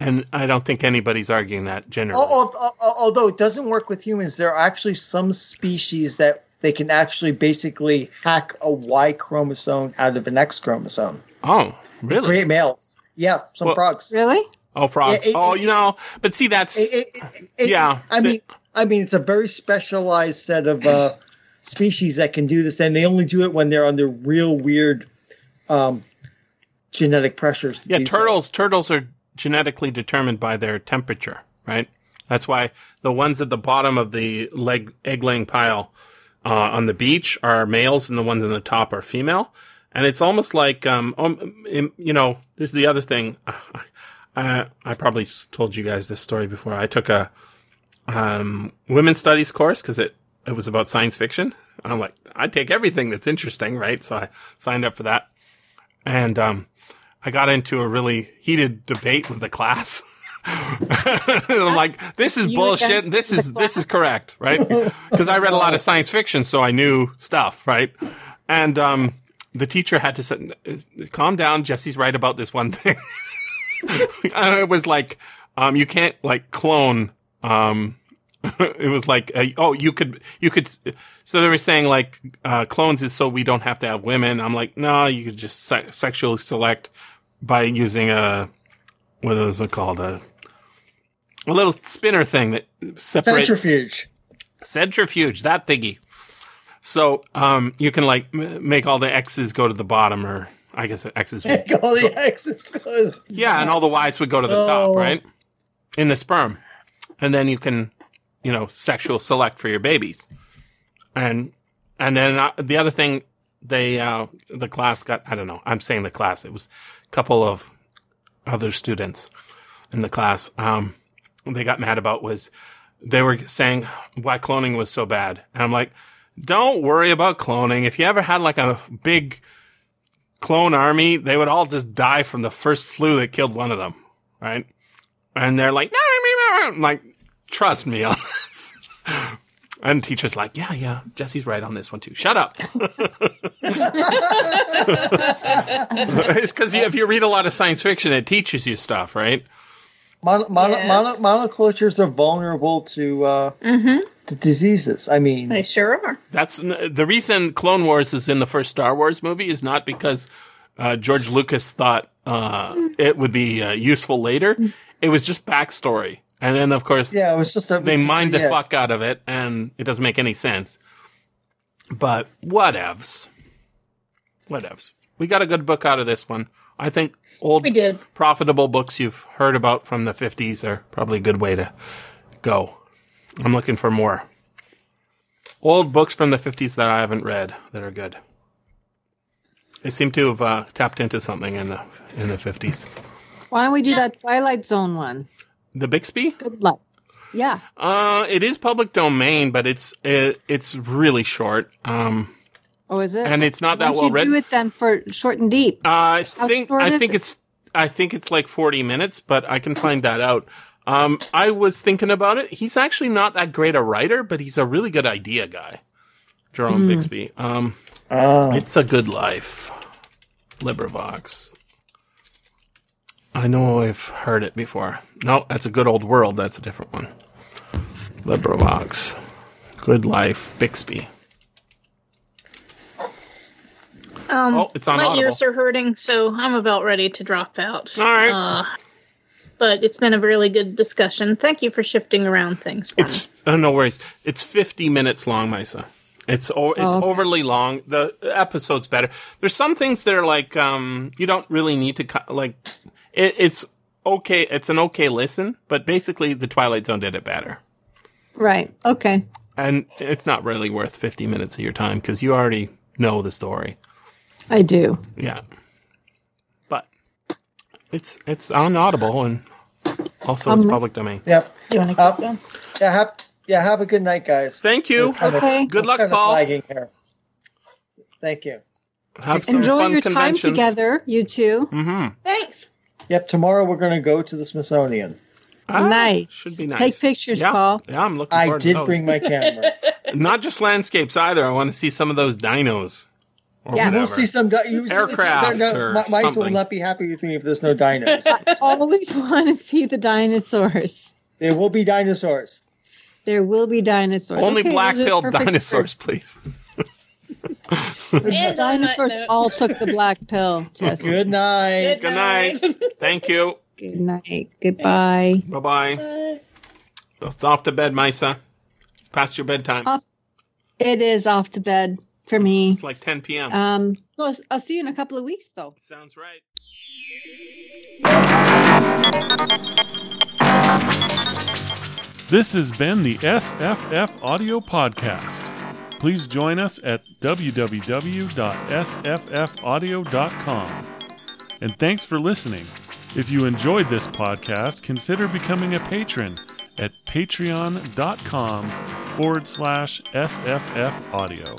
And i don't think anybody's arguing that generally. Al- al- al- Although it doesn't work with humans, there are actually some species that they can actually basically hack a Y chromosome out of an X chromosome. oh really Create males. Yeah, some Well- frogs. really? Oh, frogs. Yeah, it- oh, it- you know, but see, that's It- it- it- it- Yeah. I mean, I mean, it's a very specialized set of uh, species that can do this, and they only do it when they're under real weird um, genetic pressures. yeah. do so. Turtles. Turtles are genetically determined by their temperature, right? That's why the ones at the bottom of the leg egg laying pile uh, on the beach are males, and the ones in the top are female. And it's almost like, um, um, you know, this is the other thing. I, I probably told you guys this story before. I took a um, women's studies course because it it was about science fiction. And I'm like, I take everything that's interesting, right? So I signed up for that, and um, I got into a really heated debate with the class. I'm like, this is bullshit. This is this is correct, right? Because I read a lot of science fiction, so I knew stuff, right? And um, the teacher had to say, "Calm down, Jesse's right about this one thing." it was like, um, you can't like clone. Um, it was like, uh, oh, you could, you could. So they were saying like, uh, clones is so we don't have to have women. I'm like, no, you could just se- sexually select by using a, what is it called? A, a little spinner thing that separates Centrifuge. centrifuge, that thingy. So, um, you can like m- make all the X's go to the bottom or I guess X's. would- All the X's. go. yeah, and all the Y's would go to the top, Oh. right? In the sperm. And then you can, you know, sexual select for your babies. And, and then uh, the other thing they, uh, the class got, I don't know, I'm saying the class, it was a couple of other students in the class, um, they got mad about was they were saying why cloning was so bad. And I'm like, don't worry about cloning. If you ever had like a big clone army, they would all just die from the first flu that killed one of them, right? And they're like, no. I'm like, trust me on this. And teacher's like, yeah, yeah, Jesse's right on this one too. Shut up. it's because if you read a lot of science fiction, it teaches you stuff, right? Mono, mono, Yes. mono, monocultures are vulnerable to uh, Mm-hmm. to diseases. I mean, They sure are. That's n- the reason Clone Wars is in the first Star Wars movie is not because uh, George Lucas thought uh, it would be uh, useful later. It was just backstory, and then of course yeah, it was just a they just a- mined the yeah. fuck out of it, and it doesn't make any sense. But whatevs, whatevs. We got a good book out of this one. I think old We did. profitable books you've heard about from the 50s are probably a good way to go. I'm looking for more old books from the 50s that I haven't read that are good. They seem to have uh, tapped into something in the in the 50s. Why don't we do that Twilight Zone one? The Bixby? Good luck. Yeah. Uh, it is public domain, but it's it, it's really short. Um, Oh, is it? and it's not that don't well you read. do it then for short and deep? I think I think it's I think it's like 40 minutes, but I can find that out. Um, I was thinking about it. He's actually not that great a writer, but he's a really good idea guy. Jerome Hmm. Bixby. Um, Ah. it's a good life. LibriVox. I know I've heard it before. No, that's a good old world. That's a different one. LibriVox. Good life, Bixby. Um, Oh, it's on my Audible. ears are hurting, so I'm about ready to drop out. All right. Uh, but it's been a really good discussion. Thank you for shifting around things. For me. It's uh, no worries. It's 50 minutes long, Maissa. It's o- it's Oh, okay. overly long. The episode's better. There's some things that are like um you don't really need to cut like it, it's okay. It's an okay listen, but basically the Twilight Zone did it better. Right. Okay. And it's not really worth 50 minutes of your time because you already know the story. I do. Yeah. But it's it's on Audible and also it's Um, public domain. Yep. you want to Uh, keep going? Yeah. Have, yeah. Have a good night, guys. Thank you. Kind of- Okay. Good luck, kind of Paul. here. Thank you. Have some Enjoy fun your time together, you two. Mm-hmm. Thanks. Yep. Tomorrow we're going to go to the Smithsonian. nice. Should be nice. Take pictures, yeah. Paul. Yeah, I'm looking I forward to it. I did those. bring my camera. Not just landscapes either. I want to see some of those dinos. Or Yeah. whatever. We'll see some di- you, Aircraft no, no, or Mi- Mice will not be happy with me if there's no dinos. I always want to see the dinosaurs. there will be dinosaurs. There will be dinosaurs. Only Okay, black those are pilled perfect dinosaurs, please. The And on that dinosaurs all took the black pill. Jesse. Good night. Good night. Thank you. Good night. Goodbye. Bye bye. It's off to bed, Maissa. It's past your bedtime. Off. It is off to bed for me. It's like 10 p.m. Um, so I'll- I'll see you in a couple of weeks, though. Sounds right. This has been the SFF Audio Podcast. Please join us at www.sffaudio.com. And thanks for listening. If you enjoyed this podcast, consider becoming a patron at patreon.com forward slash SFF Audio.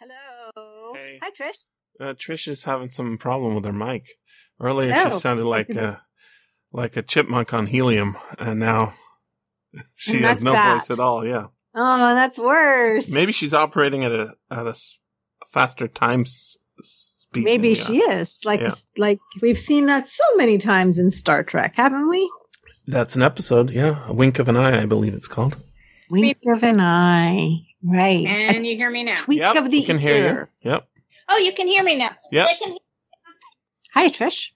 Hello. Hey. Hi, Trish. Uh, Trish is having some problem with her mic. Earlier, Oh. she sounded like a like a chipmunk on helium, and now she And has no bad. voice at all. Yeah, Oh, that's worse. maybe she's operating at a at a faster time s- speed. Maybe she are. is. Like, Yeah. like we've seen that so many times in Star Trek, haven't we? That's an episode. Yeah, a wink of an eye, I believe it's called. Wink of an eye. Right. And you hear me now? Tweak yep, of the we can hear ear. you. Yep. Oh, you can hear me now. Yep. I can- Hi, Trish.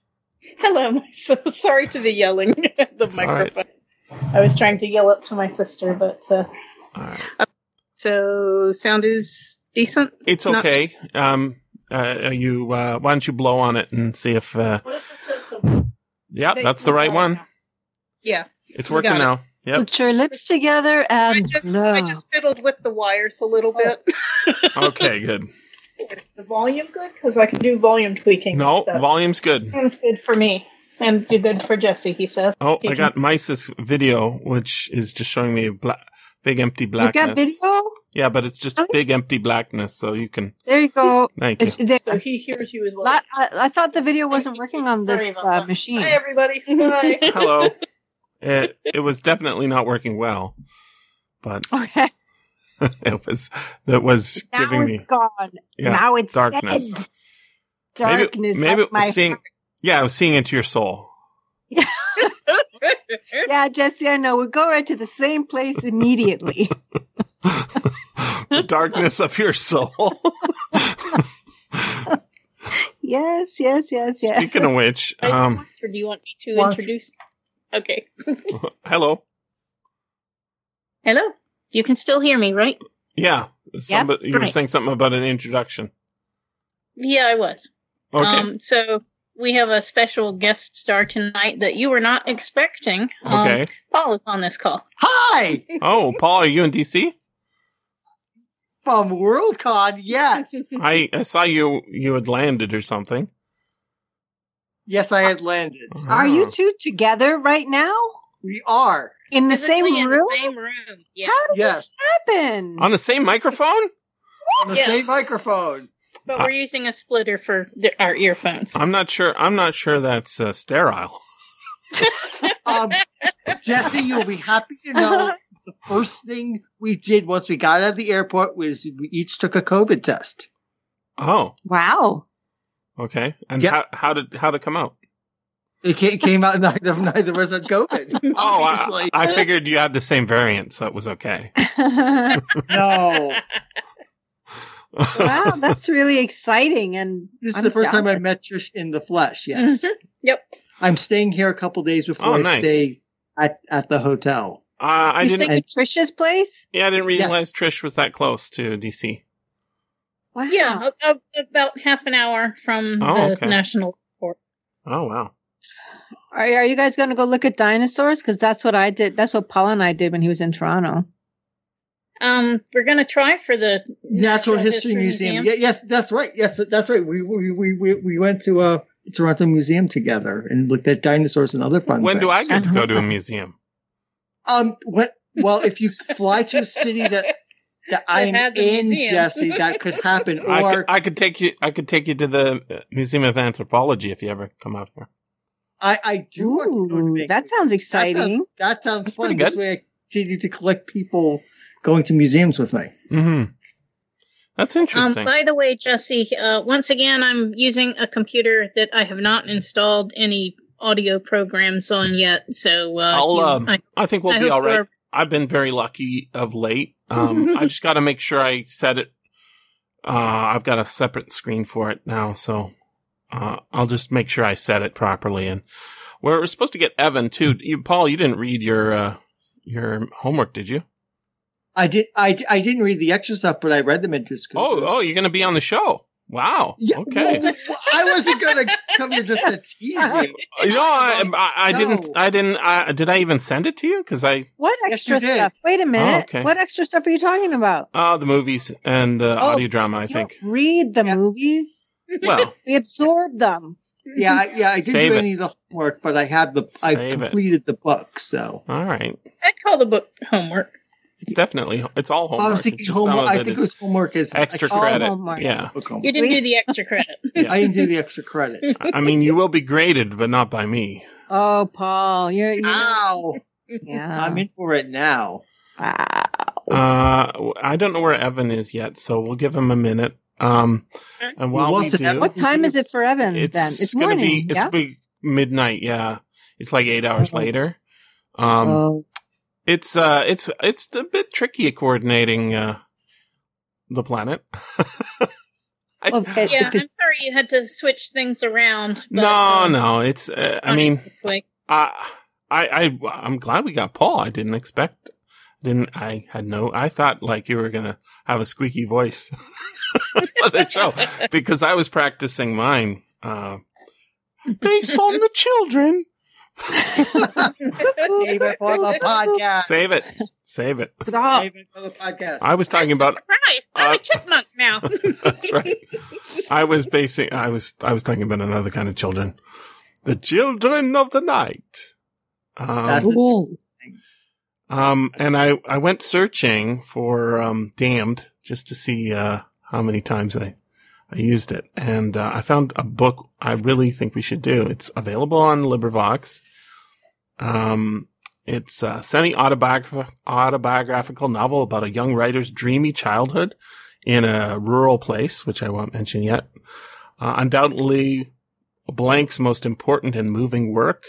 Hello. I'm so sorry to the yelling at the It's all right. microphone. I was trying to yell up to my sister, but uh, All right. so sound is decent. It's Not- okay. Um, uh, you uh, why don't you blow on it and see if? Uh, What is the yep, that's the right one. Yeah. It's working got it. now. Yep. Put your lips together I and just blow. I just fiddled with the wires a little bit. Okay, good. Is the volume good? Because I can do volume tweaking. No, That volume's good. sounds good for me. And do good for Jesse, he says. Oh, He I can- got Mice's video, which is just showing me a bla- big empty you blackness. got video? Yeah, but it's just big empty blackness, so you can. There you go. Thank you. There. So he hears you as well. I, I thought the video wasn't working on this uh, machine. Hi, everybody. Hi. Hello. It it was definitely not working well, but Okay. it was that was Now giving it's me gone. yeah now it's darkness. dead. darkness. maybe like it was my seeing- Yeah, I was seeing into your soul. Yeah, Jesse, I know. We'll go right to the same place immediately. the darkness of your soul. yes, yes, yes, yes. Speaking of which, um, or do you want me to What? introduce? Okay. hello. Hello. You can still hear me, right? Yeah, somebody, you were Right. saying something about an introduction. Yeah, I was. Okay. Um, so we have a special guest star tonight that you were not expecting. Um, okay. Paul is on this call. Hi Oh, Paul, are you in DC? from Worldcon. Yes, I, I saw you. You had landed or something. Yes, I had landed. Are you Oh. two together right now? We are. In the same in room? The same room. Yeah. How does Yes, this happen? on the same microphone? on the Yes. same microphone. But we're using a splitter for the, our earphones. I'm not sure. I'm not sure that's uh, sterile. Um, Jesse, you'll be happy to know the first thing we did once we got out of the airport was we each took a COVID test. Oh, wow. Okay. And Yep. how how did how did it come out? It came out neither neither of us had COVID. Oh, I, Obviously. I figured you had the same variant, so it was okay. no. wow, that's really exciting. And This is I'm the first time I met Trish in the flesh. Yes, Mhm. Yep. I'm staying here a couple days before Oh, I nice. stay at at the hotel. Uh, I you didn't. staying at Trisha's place? Yeah, I didn't Yes. realize Trish was that close to DC. Wow. Yeah, a- a- about half an hour from Oh, the okay. national. Oh wow. Are, are you guys going to go look at dinosaurs? Because that's what I did. That's what Paul and I did when he was in Toronto. Um, we're gonna try for the Natural History, Museum. Yeah, yes, that's right. Yes, that's right. We we we we, we went to uh Toronto Museum together and looked at dinosaurs and other fun. When do I get to go to a museum? Um. When, well, if you fly to a city that that I am in, museum. Jesse, that could happen. I could, I could take you. I could take you to the uh, Museum of Anthropology if you ever come out here. I, I do want to go to Ooh, that sounds That exciting. sounds, that sounds That's fun. pretty This way, I continue to collect people going to museums with me. Mm-hmm. That's Um, interesting. by the way, Jesse, uh, once again, I'm using a computer that I have not installed any audio programs on yet. So uh, I'll, you- um, I, I think we'll I be all right. I've been very lucky of late. Um, I just got to make sure I set it. Uh, I've got a separate screen for it now, so uh, I'll just make sure I set it properly. And we're supposed to get Evan too. You, Paul, you didn't read your uh, your homework, did you? I did. I, I didn't read the extra stuff, but I read them into school. Oh, oh, you're going to be on the show. Wow. Yeah, Okay. well, I wasn't going to come here just to tease you. You know, I, I, I didn't. I didn't. I, did I even send it to you? Because I, What extra you did. stuff? Wait a minute. okay. What extra stuff are you talking about? uh, the movies and the Oh, audio drama. I think. don't read the Yeah. movies. Well, We absorb them. Yeah, yeah. I didn't Save do it. any of the homework, but I have the. I Save it. completed the book, so all right. I'd call the book homework. It's definitely. It's all homework. I was thinking homework. I think it is was homework is extra All credit. homework. Yeah. book. You didn't do the extra credit. Yeah. I didn't do the extra credit. I mean, you will be graded, but not by me. Oh, Paul, you're. You know, Ow! yeah. I'm in for it now. Wow. Uh, I don't know where Evan is yet, so we'll give him a minute. Um, and while we do, What time is it for Evan it's, then? It's gonna morning. be it's yeah. be midnight. Yeah, it's like eight hours Oh. later. Um, oh, it's uh, it's it's a bit tricky coordinating uh the planet. well, if, yeah, if I'm sorry you had to switch things around. But, no, uh, no, it's. Uh, I mean, this. I, I, I, I'm glad we got Paul. I didn't expect. Didn't I? Had no. I thought like you were gonna have a squeaky voice on the show because I was practicing mine uh, based on the children. Save it for the podcast. Save it. Save it. Save it for the podcast. I was talking about. Surprise! I'm uh, a chipmunk now. That's right. I was basing. I was. I was talking about another kind of children. The children of the night. Um, That's Ooh. Um, and I, I went searching for, um, damned just to see, uh, how many times I, I used it. And, uh, I found a book I really think we should do. It's available on LibriVox. Um, it's a semi-autobiographical novel about a young writer's dreamy childhood in a rural place, which I won't mention yet. Uh, undoubtedly, Blank's most important and moving work.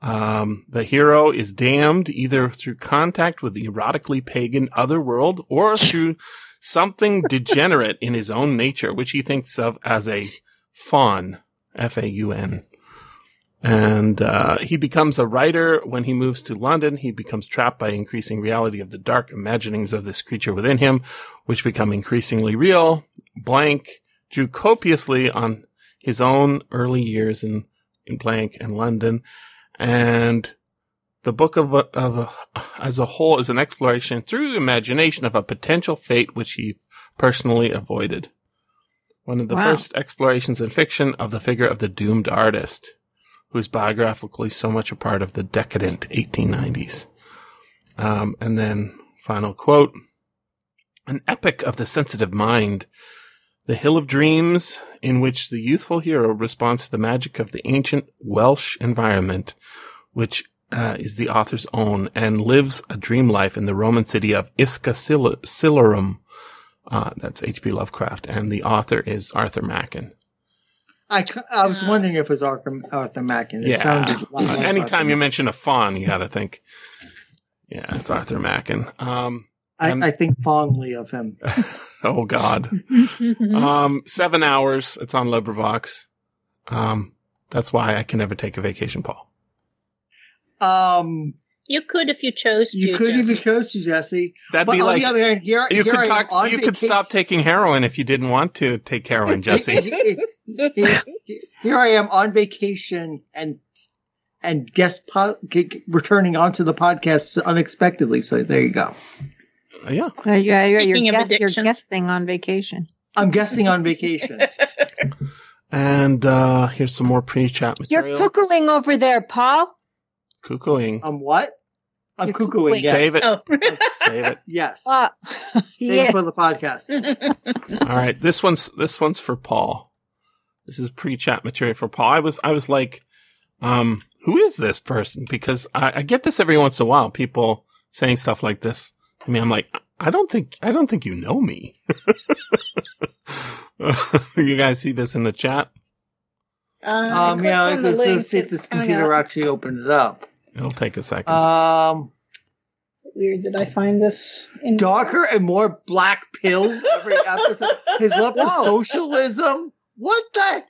Um, the hero is damned either through contact with the erotically pagan otherworld or through something degenerate in his own nature, which he thinks of as a faun, F-A-U-N. And uh, he becomes a writer when he moves to London. He becomes trapped by increasing reality of the dark imaginings of this creature within him, which become increasingly real. Blank drew copiously on his own early years in, in Blank and London. And the book of, a, of a, as a whole is an exploration through imagination of a potential fate which he personally avoided. One of the Wow. first explorations in fiction of the figure of the doomed artist, who is biographically so much a part of the decadent 1890s. Um, and then final quote, an epic of the sensitive mind, the Hill of Dreams, in which the youthful hero responds to the magic of the ancient Welsh environment, which uh, is the author's own, and lives a dream life in the Roman city of Isca Silurum. Uh, that's H.P. Lovecraft, and the author is Arthur Machen. I was wondering if it was Arthur, Arthur Macken. It yeah. sounded a lot Uh, like anytime Arthur you mention a fawn, you got to think, yeah, it's Arthur Machen. Um, I, I think fondly of him. oh God. um, seven hours. It's on LibriVox. Um, that's why I can never take a vacation, Paul. Um, you could if you chose to. you could Jesse. even chose to Jesse. That'd But be on like the other hand, here, you here could talk. on You could stop taking heroin if you didn't want to take heroin, Jesse. here, here I am on vacation and and guest po- g- g- returning onto the podcast unexpectedly. So there you go. Uh, yeah. Uh, yeah, you're, Speaking you're, of guest, you're addictions. guesting on vacation. I'm guesting on vacation. And uh here's some more pre-chat You're material. cuckooing over there, Paul. Cuckooing. I'm what? I'm You're cuckooing. cuckooing. Yes. Save it. Oh. Save it. Yes. Uh, yeah. you for the podcast. All right. This one's this one's for Paul. This is pre-chat material for Paul. I was I was like, um, who is this person? Because I, I get this every once in a while. People saying stuff like this. I mean, I'm like, I don't think I don't think you know me. you guys see this in the chat? Uh, Um, yeah, on the let's, link, see if it's this computer up. actually opened it up. It'll take a second. Um, Is it weird that I find this in darker and more black pill every episode. His love for socialism. What the?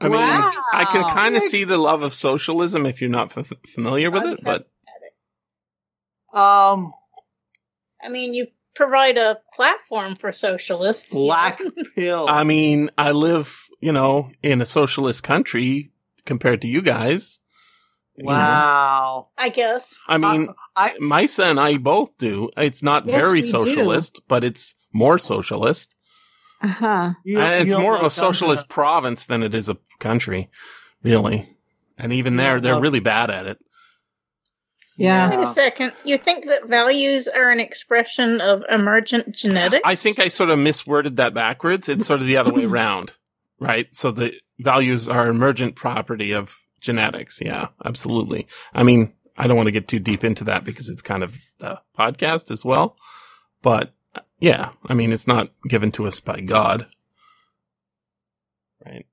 I mean, I can kind of see the love of socialism if you're not f- familiar with it, but Um, I mean, you provide a platform for socialists. black pill. I mean, I live, you know, in a socialist country compared to you guys. You know. wow. I guess. I mean, I Maissa and I both do. It's not Yes, very we do. socialist, but it's more socialist. Uh-huh. you- and it's more of a socialist enough. province than it is a country, really. And even there, they're really bad at it. Yeah. Wait a second. You think that values are an expression of emergent genetics? I think I sort of misworded that backwards. It's sort of the other way around, right? So the values are emergent property of genetics. Yeah, absolutely. I mean, I don't want to get too deep into that because it's kind of the podcast as well. But yeah, I mean, it's not given to us by God. Right.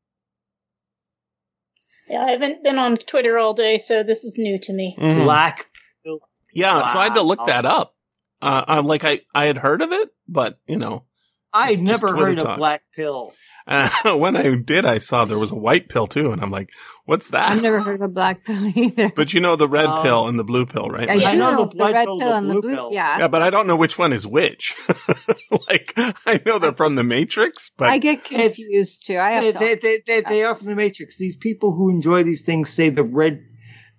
Yeah, I haven't been on Twitter all day, so this is new to me. Mhm. black. Yeah. So I had to look that up. Uh, I'm like, I, I had heard of it, but you know, I It's just never Twitter heard of black pill. Uh, when I did, I saw there was a white pill too. And I'm like, what's that? I've never heard of a black pill either. But you know the red Um, pill and the blue pill, right? I Yeah. I know know the black red pill, pill and the blue blue. pill. Yeah. Yeah, but I don't know which one is which. like, I know they're from the Matrix, but I get confused too. I have They, to. they, they, they, they are from the Matrix. These people who enjoy these things say the red,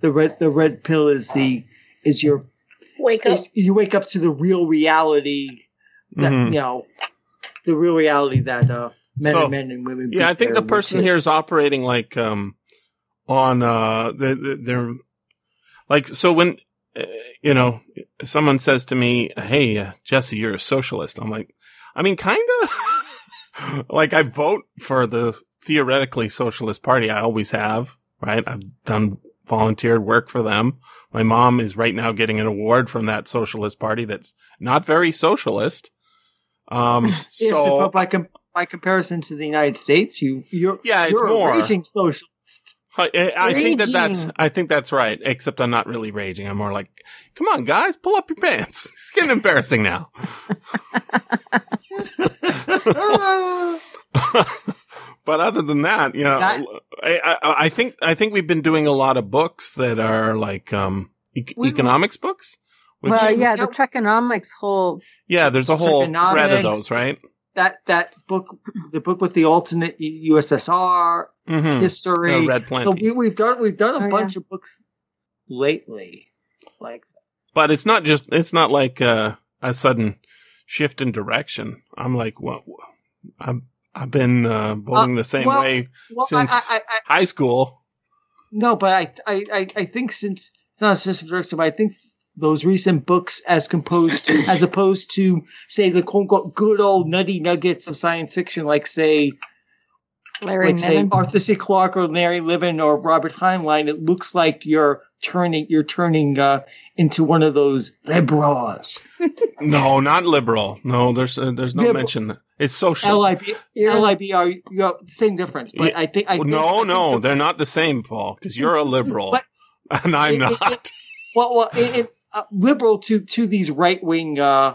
the red, the red pill is the is your Wake up. is, you wake up to the real reality that Mhm. you know the real reality that uh men So, and men and women. yeah, I think the person here is operating like um on uh the, the they're like so when uh, you know someone says to me, "Hey, uh, Jesse, you're a socialist." I'm like, I mean, kind of like I vote for the theoretically socialist party. I always have, right? I've done volunteered work for them. My mom is right now getting an award from that socialist party that's not very socialist. Um, Yes, so but by com- by comparison to the United States, you you're Yeah, it's you're more. a raging socialist. I, I- I think that that's I think that's right. Except I'm not really raging. I'm more like, come on, guys, pull up your pants. It's getting embarrassing now. but other than that, you know, That- I, I, I think I think we've been doing a lot of books that are like um e- We- economics books. Which, well, yeah, the Yep. Trekonomics whole. yeah, there's a whole thread of those, right? That that book, the book with the alternate USSR Mm-hmm. history. Red so we, we've done we've done a Oh, bunch of books lately, like but it's not just it's not like uh, a sudden shift in direction. I'm like, what? I'm I've been uh, voting the same well, way well, since I, I, I, high school. No, but I, I, I, I think since it's not a system direction, but I think those recent books, as composed, as opposed to say the quote unquote good old nutty nuggets of science fiction, like say, Larry like say Arthur C. Clarke or Larry Niven or Robert Heinlein, it looks like you're turning, you're turning uh, into one of those liberals. No, not liberal. No, there's uh, there's no Liberal. mention. It's social. L I B You're- L I B R. You know, same difference, but Yeah. I think I think, I no, think no, they're not the same, Paul. Because you're a liberal, But- and I'm It- it- not. well, well, it, it, uh, liberal to to these right wing uh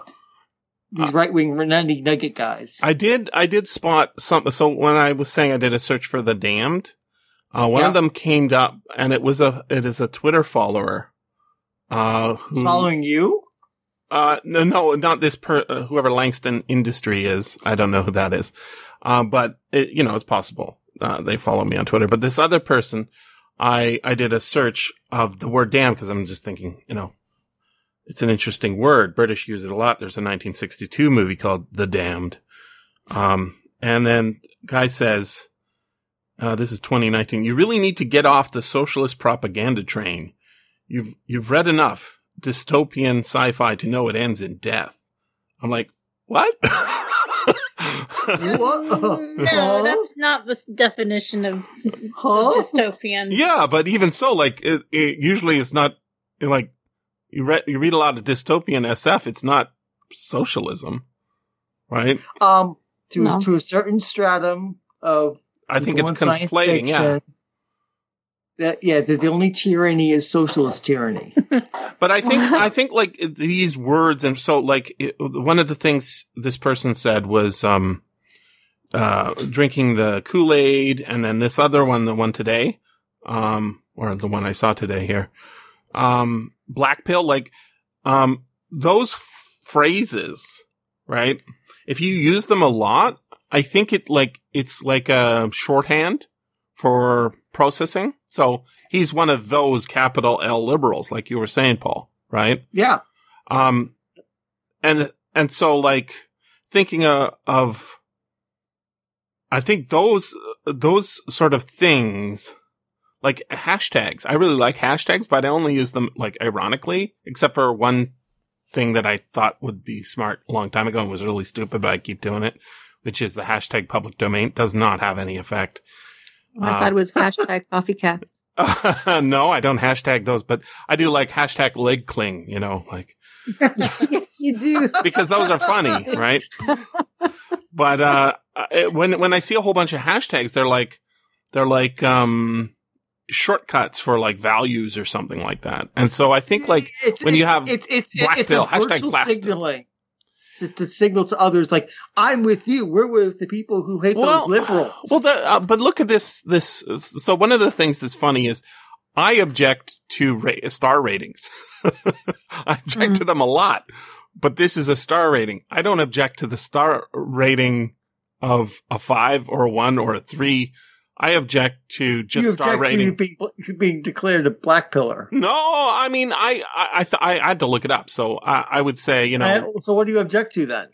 these right wing nutty nugget guys. I did. I did spot something. So when I was saying I did a search for the damned, uh, one Yeah. of them came up, and it was a it is a Twitter follower. Uh, who, Following you? Uh, no, no, not this per, uh, whoever Langston Industry is. I don't know who that is. Uh, but it, you know, it's possible. Uh, they follow me on Twitter, but this other person, I, I did a search of the word damn because I'm just thinking, you know, it's an interesting word. British use it a lot. There's a 1962 movie called The Damned. Um, and then guy says, uh, this is 2019. You really need to get off the socialist propaganda train. You've, you've read enough dystopian sci-fi to know it ends in death. I'm like, what? What? no, that's not the definition of Huh? dystopian. yeah, but even so, like, it, it usually it's not like you read you read a lot of dystopian SF. It's not socialism, right? Um, to No. to a certain stratum of I think it's people in science conflating. Yeah, That yeah, the, the only tyranny is socialist tyranny. But I think I think like these words and so like it, one of the things this person said was um uh drinking the Kool-Aid and then this other one the one today um or the one I saw today here um black pill like um those phrases right? If you use them a lot I think it like it's like a shorthand for processing. So he's one of those capital L liberals, like you were saying, Paul, right? yeah, Um, and, and so like thinking uh, of, I think those, those sort of things, like hashtags, I really like hashtags, but I only use them like ironically, except for one thing that I thought would be smart a long time ago and was really stupid, but I keep doing it, which is the hashtag public domain does not have any effect. I Uh, thought it was hashtag coffee cats. no, I don't hashtag those, but I do like hashtag leg cling, you know, like, yes, you do. because those are funny, right? But, uh, uh, when, when I see a whole bunch of hashtags, they're like, they're like, um, shortcuts for like values or something like that. And so I think like, it's, when you have it's it's black it's pill, a hashtag virtual black signaling to, to signal to others like I'm with you. We're with the people who hate those liberals. Well, that, uh, but look at this. This so one of the things that's funny is I object to ra- star ratings. I object to them a lot, but this is a star rating. I don't object to the star rating of a five or a one or a three. I object to just you star object to rating. being, being declared a black pillar. no, I mean I I I, th- I had to look it up, so I, I would say you know. Uh, so what do you object to then?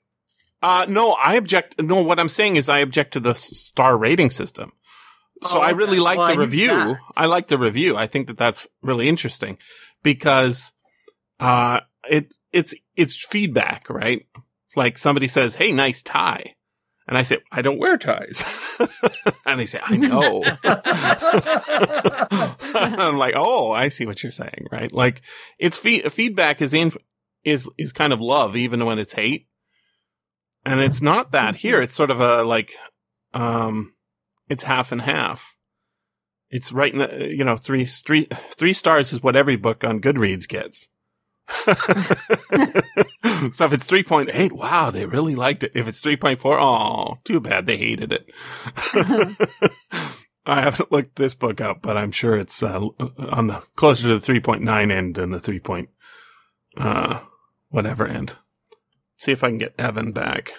Uh, no, I object. No, what I'm saying is I object to the star rating system. So Oh, I really like Well, the review. that. I like the review. I think that that's really interesting because, uh, it, it's, it's feedback, right? It's like somebody says, Hey, nice tie. And I say, I don't wear ties. and they say, I know. I'm like, oh, I see what you're saying, right? Like, it's fe- feedback is in is is kind of love, even when it's hate. and it's not that here. It's sort of a like, um, it's half and half. It's right in the, you know, three, three, three stars is what every book on Goodreads gets. so if it's 3.8, wow, they really liked it. If it's 3.4, oh, too bad they hated it. I haven't looked this book up, but I'm sure it's uh, on the closer to the 3.9 end than the 3. Point, uh, whatever end. See if I can get Evan back.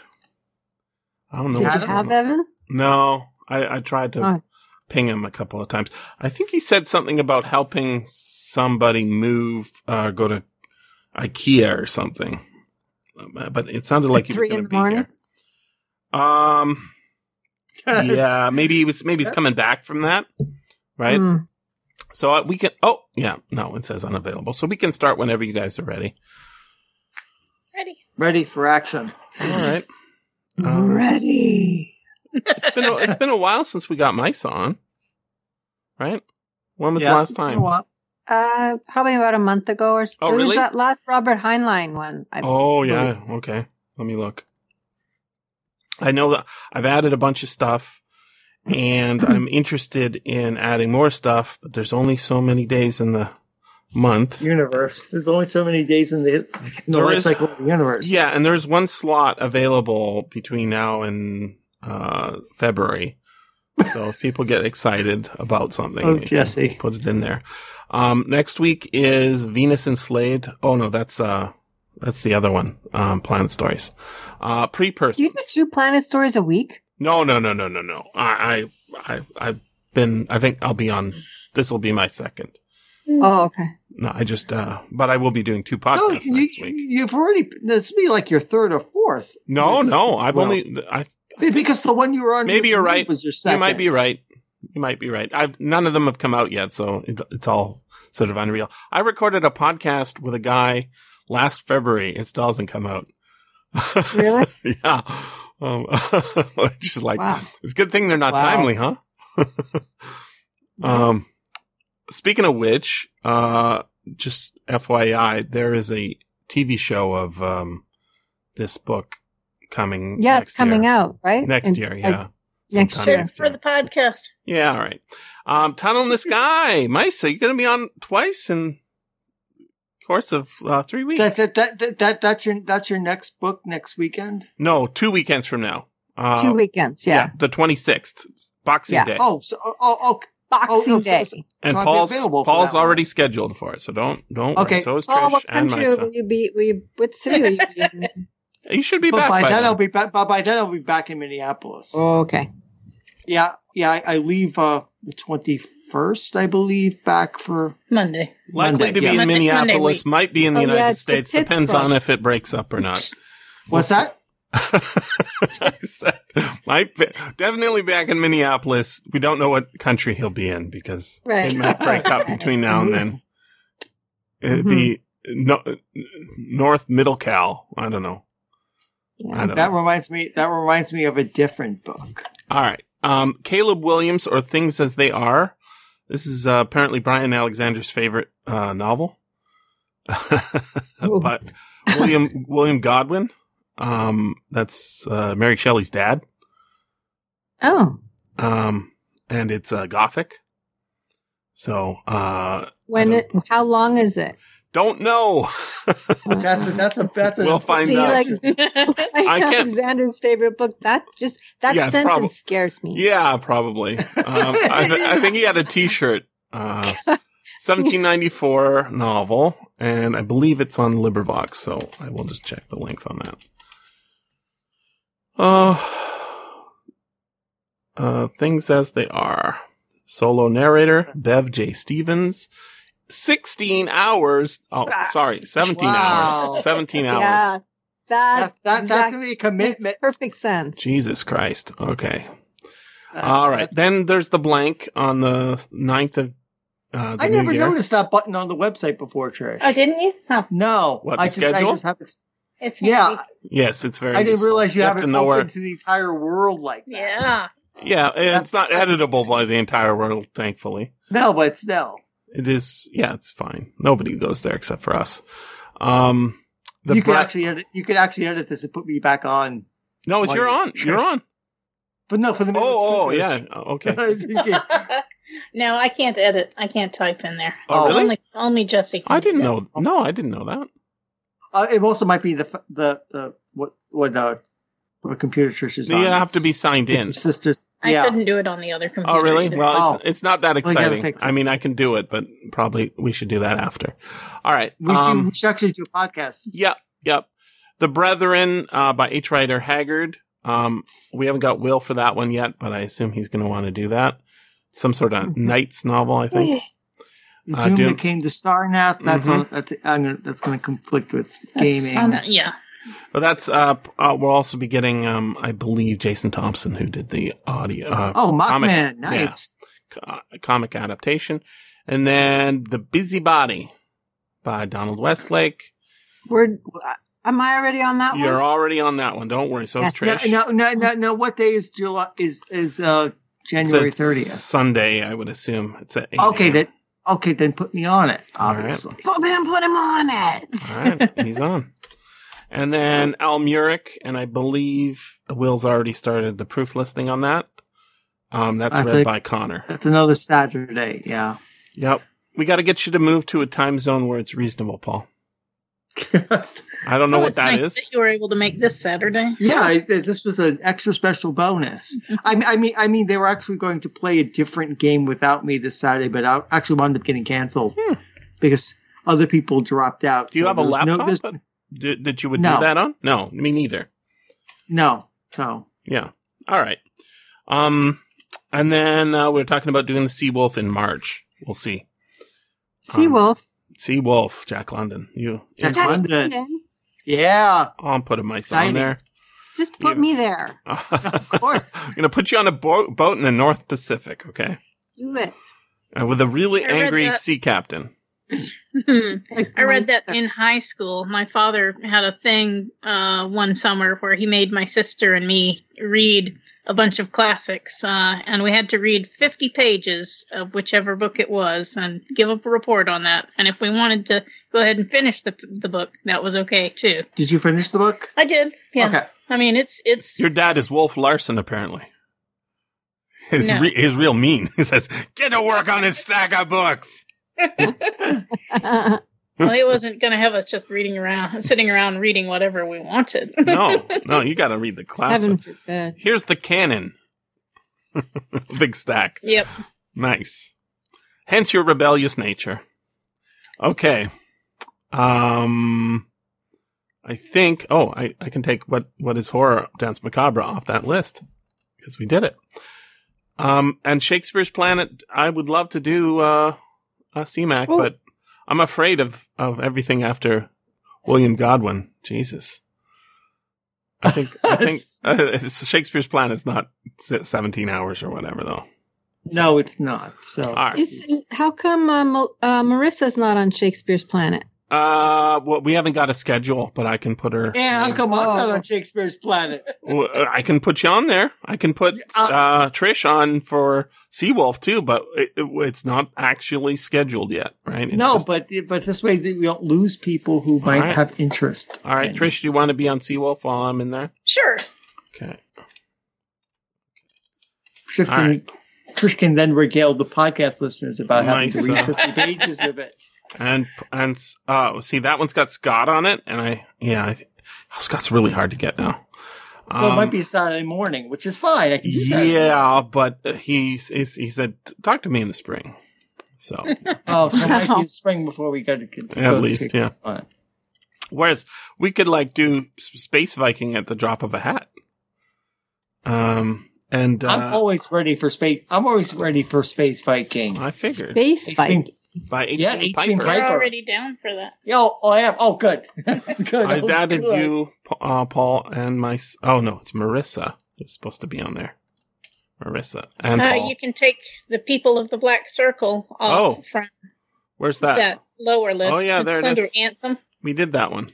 I don't know. Did what's you have. Evan? No, I, I tried to Oh. ping him a couple of times. I think he said something about helping somebody move, uh, go to IKEA or something. Uh, But it sounded like he was Three going to be morning? here. Um, yeah, maybe he was, maybe he's coming back from that, right? Mm. So uh, we can. Oh, yeah. No, it says unavailable. So we can start whenever you guys are ready. Ready. Ready for action. All right. Um, Ready. it's been a, it's been a while since we got mice on, right? When was Yes, the last it's been a time? While. Uh, probably about a month ago or so. Oh, It was really? that last Robert Heinlein one. I Oh yeah. Okay. Let me look. I know that I've added a bunch of stuff and I'm interested in adding more stuff, but there's only so many days in the month. Universe. There's only so many days in the, in the life is- cycle of the universe. Yeah, and there's one slot available between now and uh, February. So if people get excited about something, Oh, Jesse. put it in there. Um, next week is Venus Enslaved. Oh no, that's uh, that's the other one. Um, Planet Stories. Uh, pre Do you do two planet stories a week? No, no, no, no, no, no. I, I, I, I've been. I think I'll be on. This will be my second. Oh, okay. No, I just. uh But I will be doing two podcasts No, you, next week. you've already. This will be like your third or fourth. No, no. I've Well, only. I because the one you were on. Maybe you're right. Was your second. You might be right. You might be right. I've none of them have come out yet, so it, it's all sort of unreal. I recorded a podcast with a guy last February. It still hasn't come out. Really? yeah. Um, is like Wow. it's a good thing they're not Wow. timely, huh? um, speaking of which, uh, just FYI, there is a TV show of um this book coming. Yeah, it's coming year. out, right? next In- year. Yeah, next year. Good for the podcast. yeah, all right. Um, Tunnel in the Sky. Maissa, you're going to be on twice in course of uh, three weeks. That's that, that, that, that, that's your that's your next book next weekend. No, two weekends from now. Uh, Two weekends, yeah. the 26th, Boxing Yeah. Day. Oh, so oh, oh, oh Boxing oh, so- Day. so- and so I'll Paul's Paul's that one. already scheduled for it, so don't don't Okay. worry. So is Trish what and country will you be? Will you, what city will you be in? You should be but back by, by, then, then. I'll be back. By, by then I'll be back in Minneapolis. Oh, okay. Yeah, yeah. I, I leave uh, the twenty first, I believe, back for Monday. Likely Monday, to be yeah. in Monday- Monday Minneapolis, week. might be in the Oh, yeah, United it's the States. Depends Pittsburgh. on if it breaks up or not. what's that? I said, might be, definitely back in Minneapolis. We don't know what country he'll be in because Right. it might break up between now and then. It'd be no, North Middle Cal. I don't know. I don't That know. reminds me. That reminds me of a different book. All right. Um, Caleb Williams or Things as They Are. This is uh, apparently Brian Alexander's favorite uh, novel. but William William Godwin. Um, that's uh, Mary Shelley's dad. Oh, Um, and it's uh, gothic. So, uh, when it, how long is it? Don't know. That's a, that's a that's a. We'll find See, out. like I can't- Alexander's favorite book. That just that Yeah, sentence prob- scares me. yeah, probably. Um, I, th- I think he had a T-shirt. Uh, 1794 novel, and I believe it's on LibriVox. So I will just check the length on that. Uh, uh, things as they are. Solo narrator Bev J. Stevens. 16 hours. Oh, sorry. 17 Wow. hours. 17 hours. Yeah, that, That's, that, that's gonna be a commitment. perfect sense. Jesus Christ. Okay. Uh, All right. Then there's the blank on the 9th of uh, the I new never year. noticed that button on the website before, Trish. oh, didn't you? Oh, No, What, I the just, I schedule? just have it. it's Yeah. Yes, it's very I didn't useful. realize you, have, have to know open where. to the entire world like that. Yeah. Yeah, it's not editable by the entire world, thankfully. No, but still, It is, yeah, it's fine. Nobody goes there except for us. Um, the you could bra- actually edit. You could actually edit this and put me back on No, it's Why you're you- on. You're on. But no, for the middle oh yeah. Okay. no, I can't edit. I can't type in there. Oh, really? Only, only Jesse. Can I didn't know. No, I didn't know that. uh, it also might be the the the what what uh what computer Trish is You on. have to be signed it's in. her sisters. I yeah. couldn't do it on the other computer. Oh, really? either. Well, Oh. it's, it's not that exciting. fix. I mean, I can do it, but probably we should do that after. All right. We should, Um, we should actually do a podcast. Yep, yep. The Brethren uh, by H. Rider Haggard. Um, we haven't got Will for that one yet, but I assume he's going to want to do that. Some sort of Mhm. Knights novel, I think. The Uh, Doom Doom- that came to Sarnath. That's Mhm. on. That's I'm gonna, that's going to conflict with That's- gaming. yeah. But that's uh, uh we'll also be getting um, I believe Jason Thompson who did the audio uh, oh, comic- Mothman, nice. co- comic adaptation, and then the Busybody by Donald Westlake. We're. Am I already on that one? You're already on that one. Don't worry. So is Yeah. Trish. No, no, no, no, no. What day is July? Is is uh January thirtieth? Sunday, I would assume. It's at 8 Okay, a.m. then. Okay, then put me on it. All right. Obviously. Put him, put him on it. All right, he's on. And then Almuric, and I believe Will's already started the proof listening on that. Um, that's I read by Connor. That's another Saturday. Yeah. Yep. We got to get you to move to a time zone where it's reasonable, Paul. I don't know Oh, what it's that nice is. That you were able to make this Saturday. Yeah, I, this was an extra special bonus. I, mean- I mean, I mean, they were actually going to play a different game without me this Saturday, but I actually wound up getting canceled Hmm. because other people dropped out. Do you So have a there's no- laptop there's- that, that- that you would No. do that on? No, me neither. No, so Yeah. All right. Um, and then uh, we are talking about doing the Seawolf in March. We'll see. Seawolf. Seawolf, Jack London. You, Jack Jack London. London. yeah, I'm putting myself on Exciting. there. Just put Yeah. me there. of course. I'm gonna put you on a bo- boat in the North Pacific, okay? Do it. Uh, with a really I angry that. sea captain. I read that in high school. My father had a thing uh, one summer where he made my sister and me read a bunch of classics, uh, and we had to read 50 pages of whichever book it was and give up a report on that. And if we wanted to go ahead and finish the the book, that was okay too. Did you finish the book? I did. Yeah. Okay. I mean, it's it's Your dad is Wolf Larsen, apparently. His No. re- his real mean. He says, "Get to work on his stack of books." Well, he wasn't going to have us just reading around, sitting around reading whatever we wanted. No, no, you got to read the classic. Heaven forbid. Here's the canon. Big stack. yep. Nice. Hence your rebellious nature. Okay. Um, I think. Oh, I, I can take what what is horror danse macabre off that list because we did it. Um, and Shakespeare's Planet. I would love to do uh, a CMAC, Oh. but I'm afraid of of everything after William Godwin. Jesus. I think I think uh, Shakespeare's Planet's not 17 hours or whatever though. No, it's not. So All right. Is, how come uh, Mo- uh, Maissa's not on Shakespeare's Planet? Uh, well, we haven't got a schedule, but I can put her. yeah, how come I'm not Oh. on Shakespeare's Planet? Well, I can put you on there. I can put Uh, uh, Trish on for Seawolf too, but it, it- it's not actually scheduled yet, right? It's no, just- but but this way we don't lose people who might right. have interest. all right, in- Trish, do you want to be on Seawolf while I'm in there? Sure. Okay. Trish can, right. Trish can then regale the podcast listeners about having Nice, to read uh, 50 pages of it. And and uh, see that one's got Scott on it, and I yeah, I oh, Scott's really hard to get now. So it Um, might be a Saturday morning, which is fine. I can do Saturday. yeah, but he's, he's he said talk to me in the spring, so. Oh, so it might be spring before we go to, to At go least, see- yeah. All right. Whereas we could like do Space Viking at the drop of a hat. Um, and I'm uh, always ready for space. I'm always ready for Space Viking. I figured Space H.P. Fight. by H. Yeah, P. H.P. Piper. Piper. We're already down for that. Yo, oh, I am. Oh, good. good. I Oh, added good. you, uh, Paul, and my. Oh no, it's Maissa. It's supposed to be on there. Maissa and Uh, Paul. you can take the people of the Black Circle off Oh, from Where's that? that lower list. Oh, yeah, It's there it under is. Anthem. We did that one.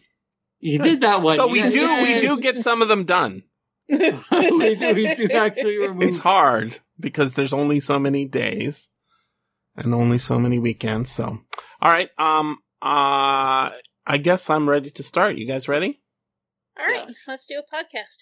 You did that one. so we You do. We do get some of them done. we do. We do actually remove. It's hard because there's only so many days and only so many weekends. So, all right. Um. Uh. I guess I'm ready to start. You guys ready? All right, Yes. let's do a podcast.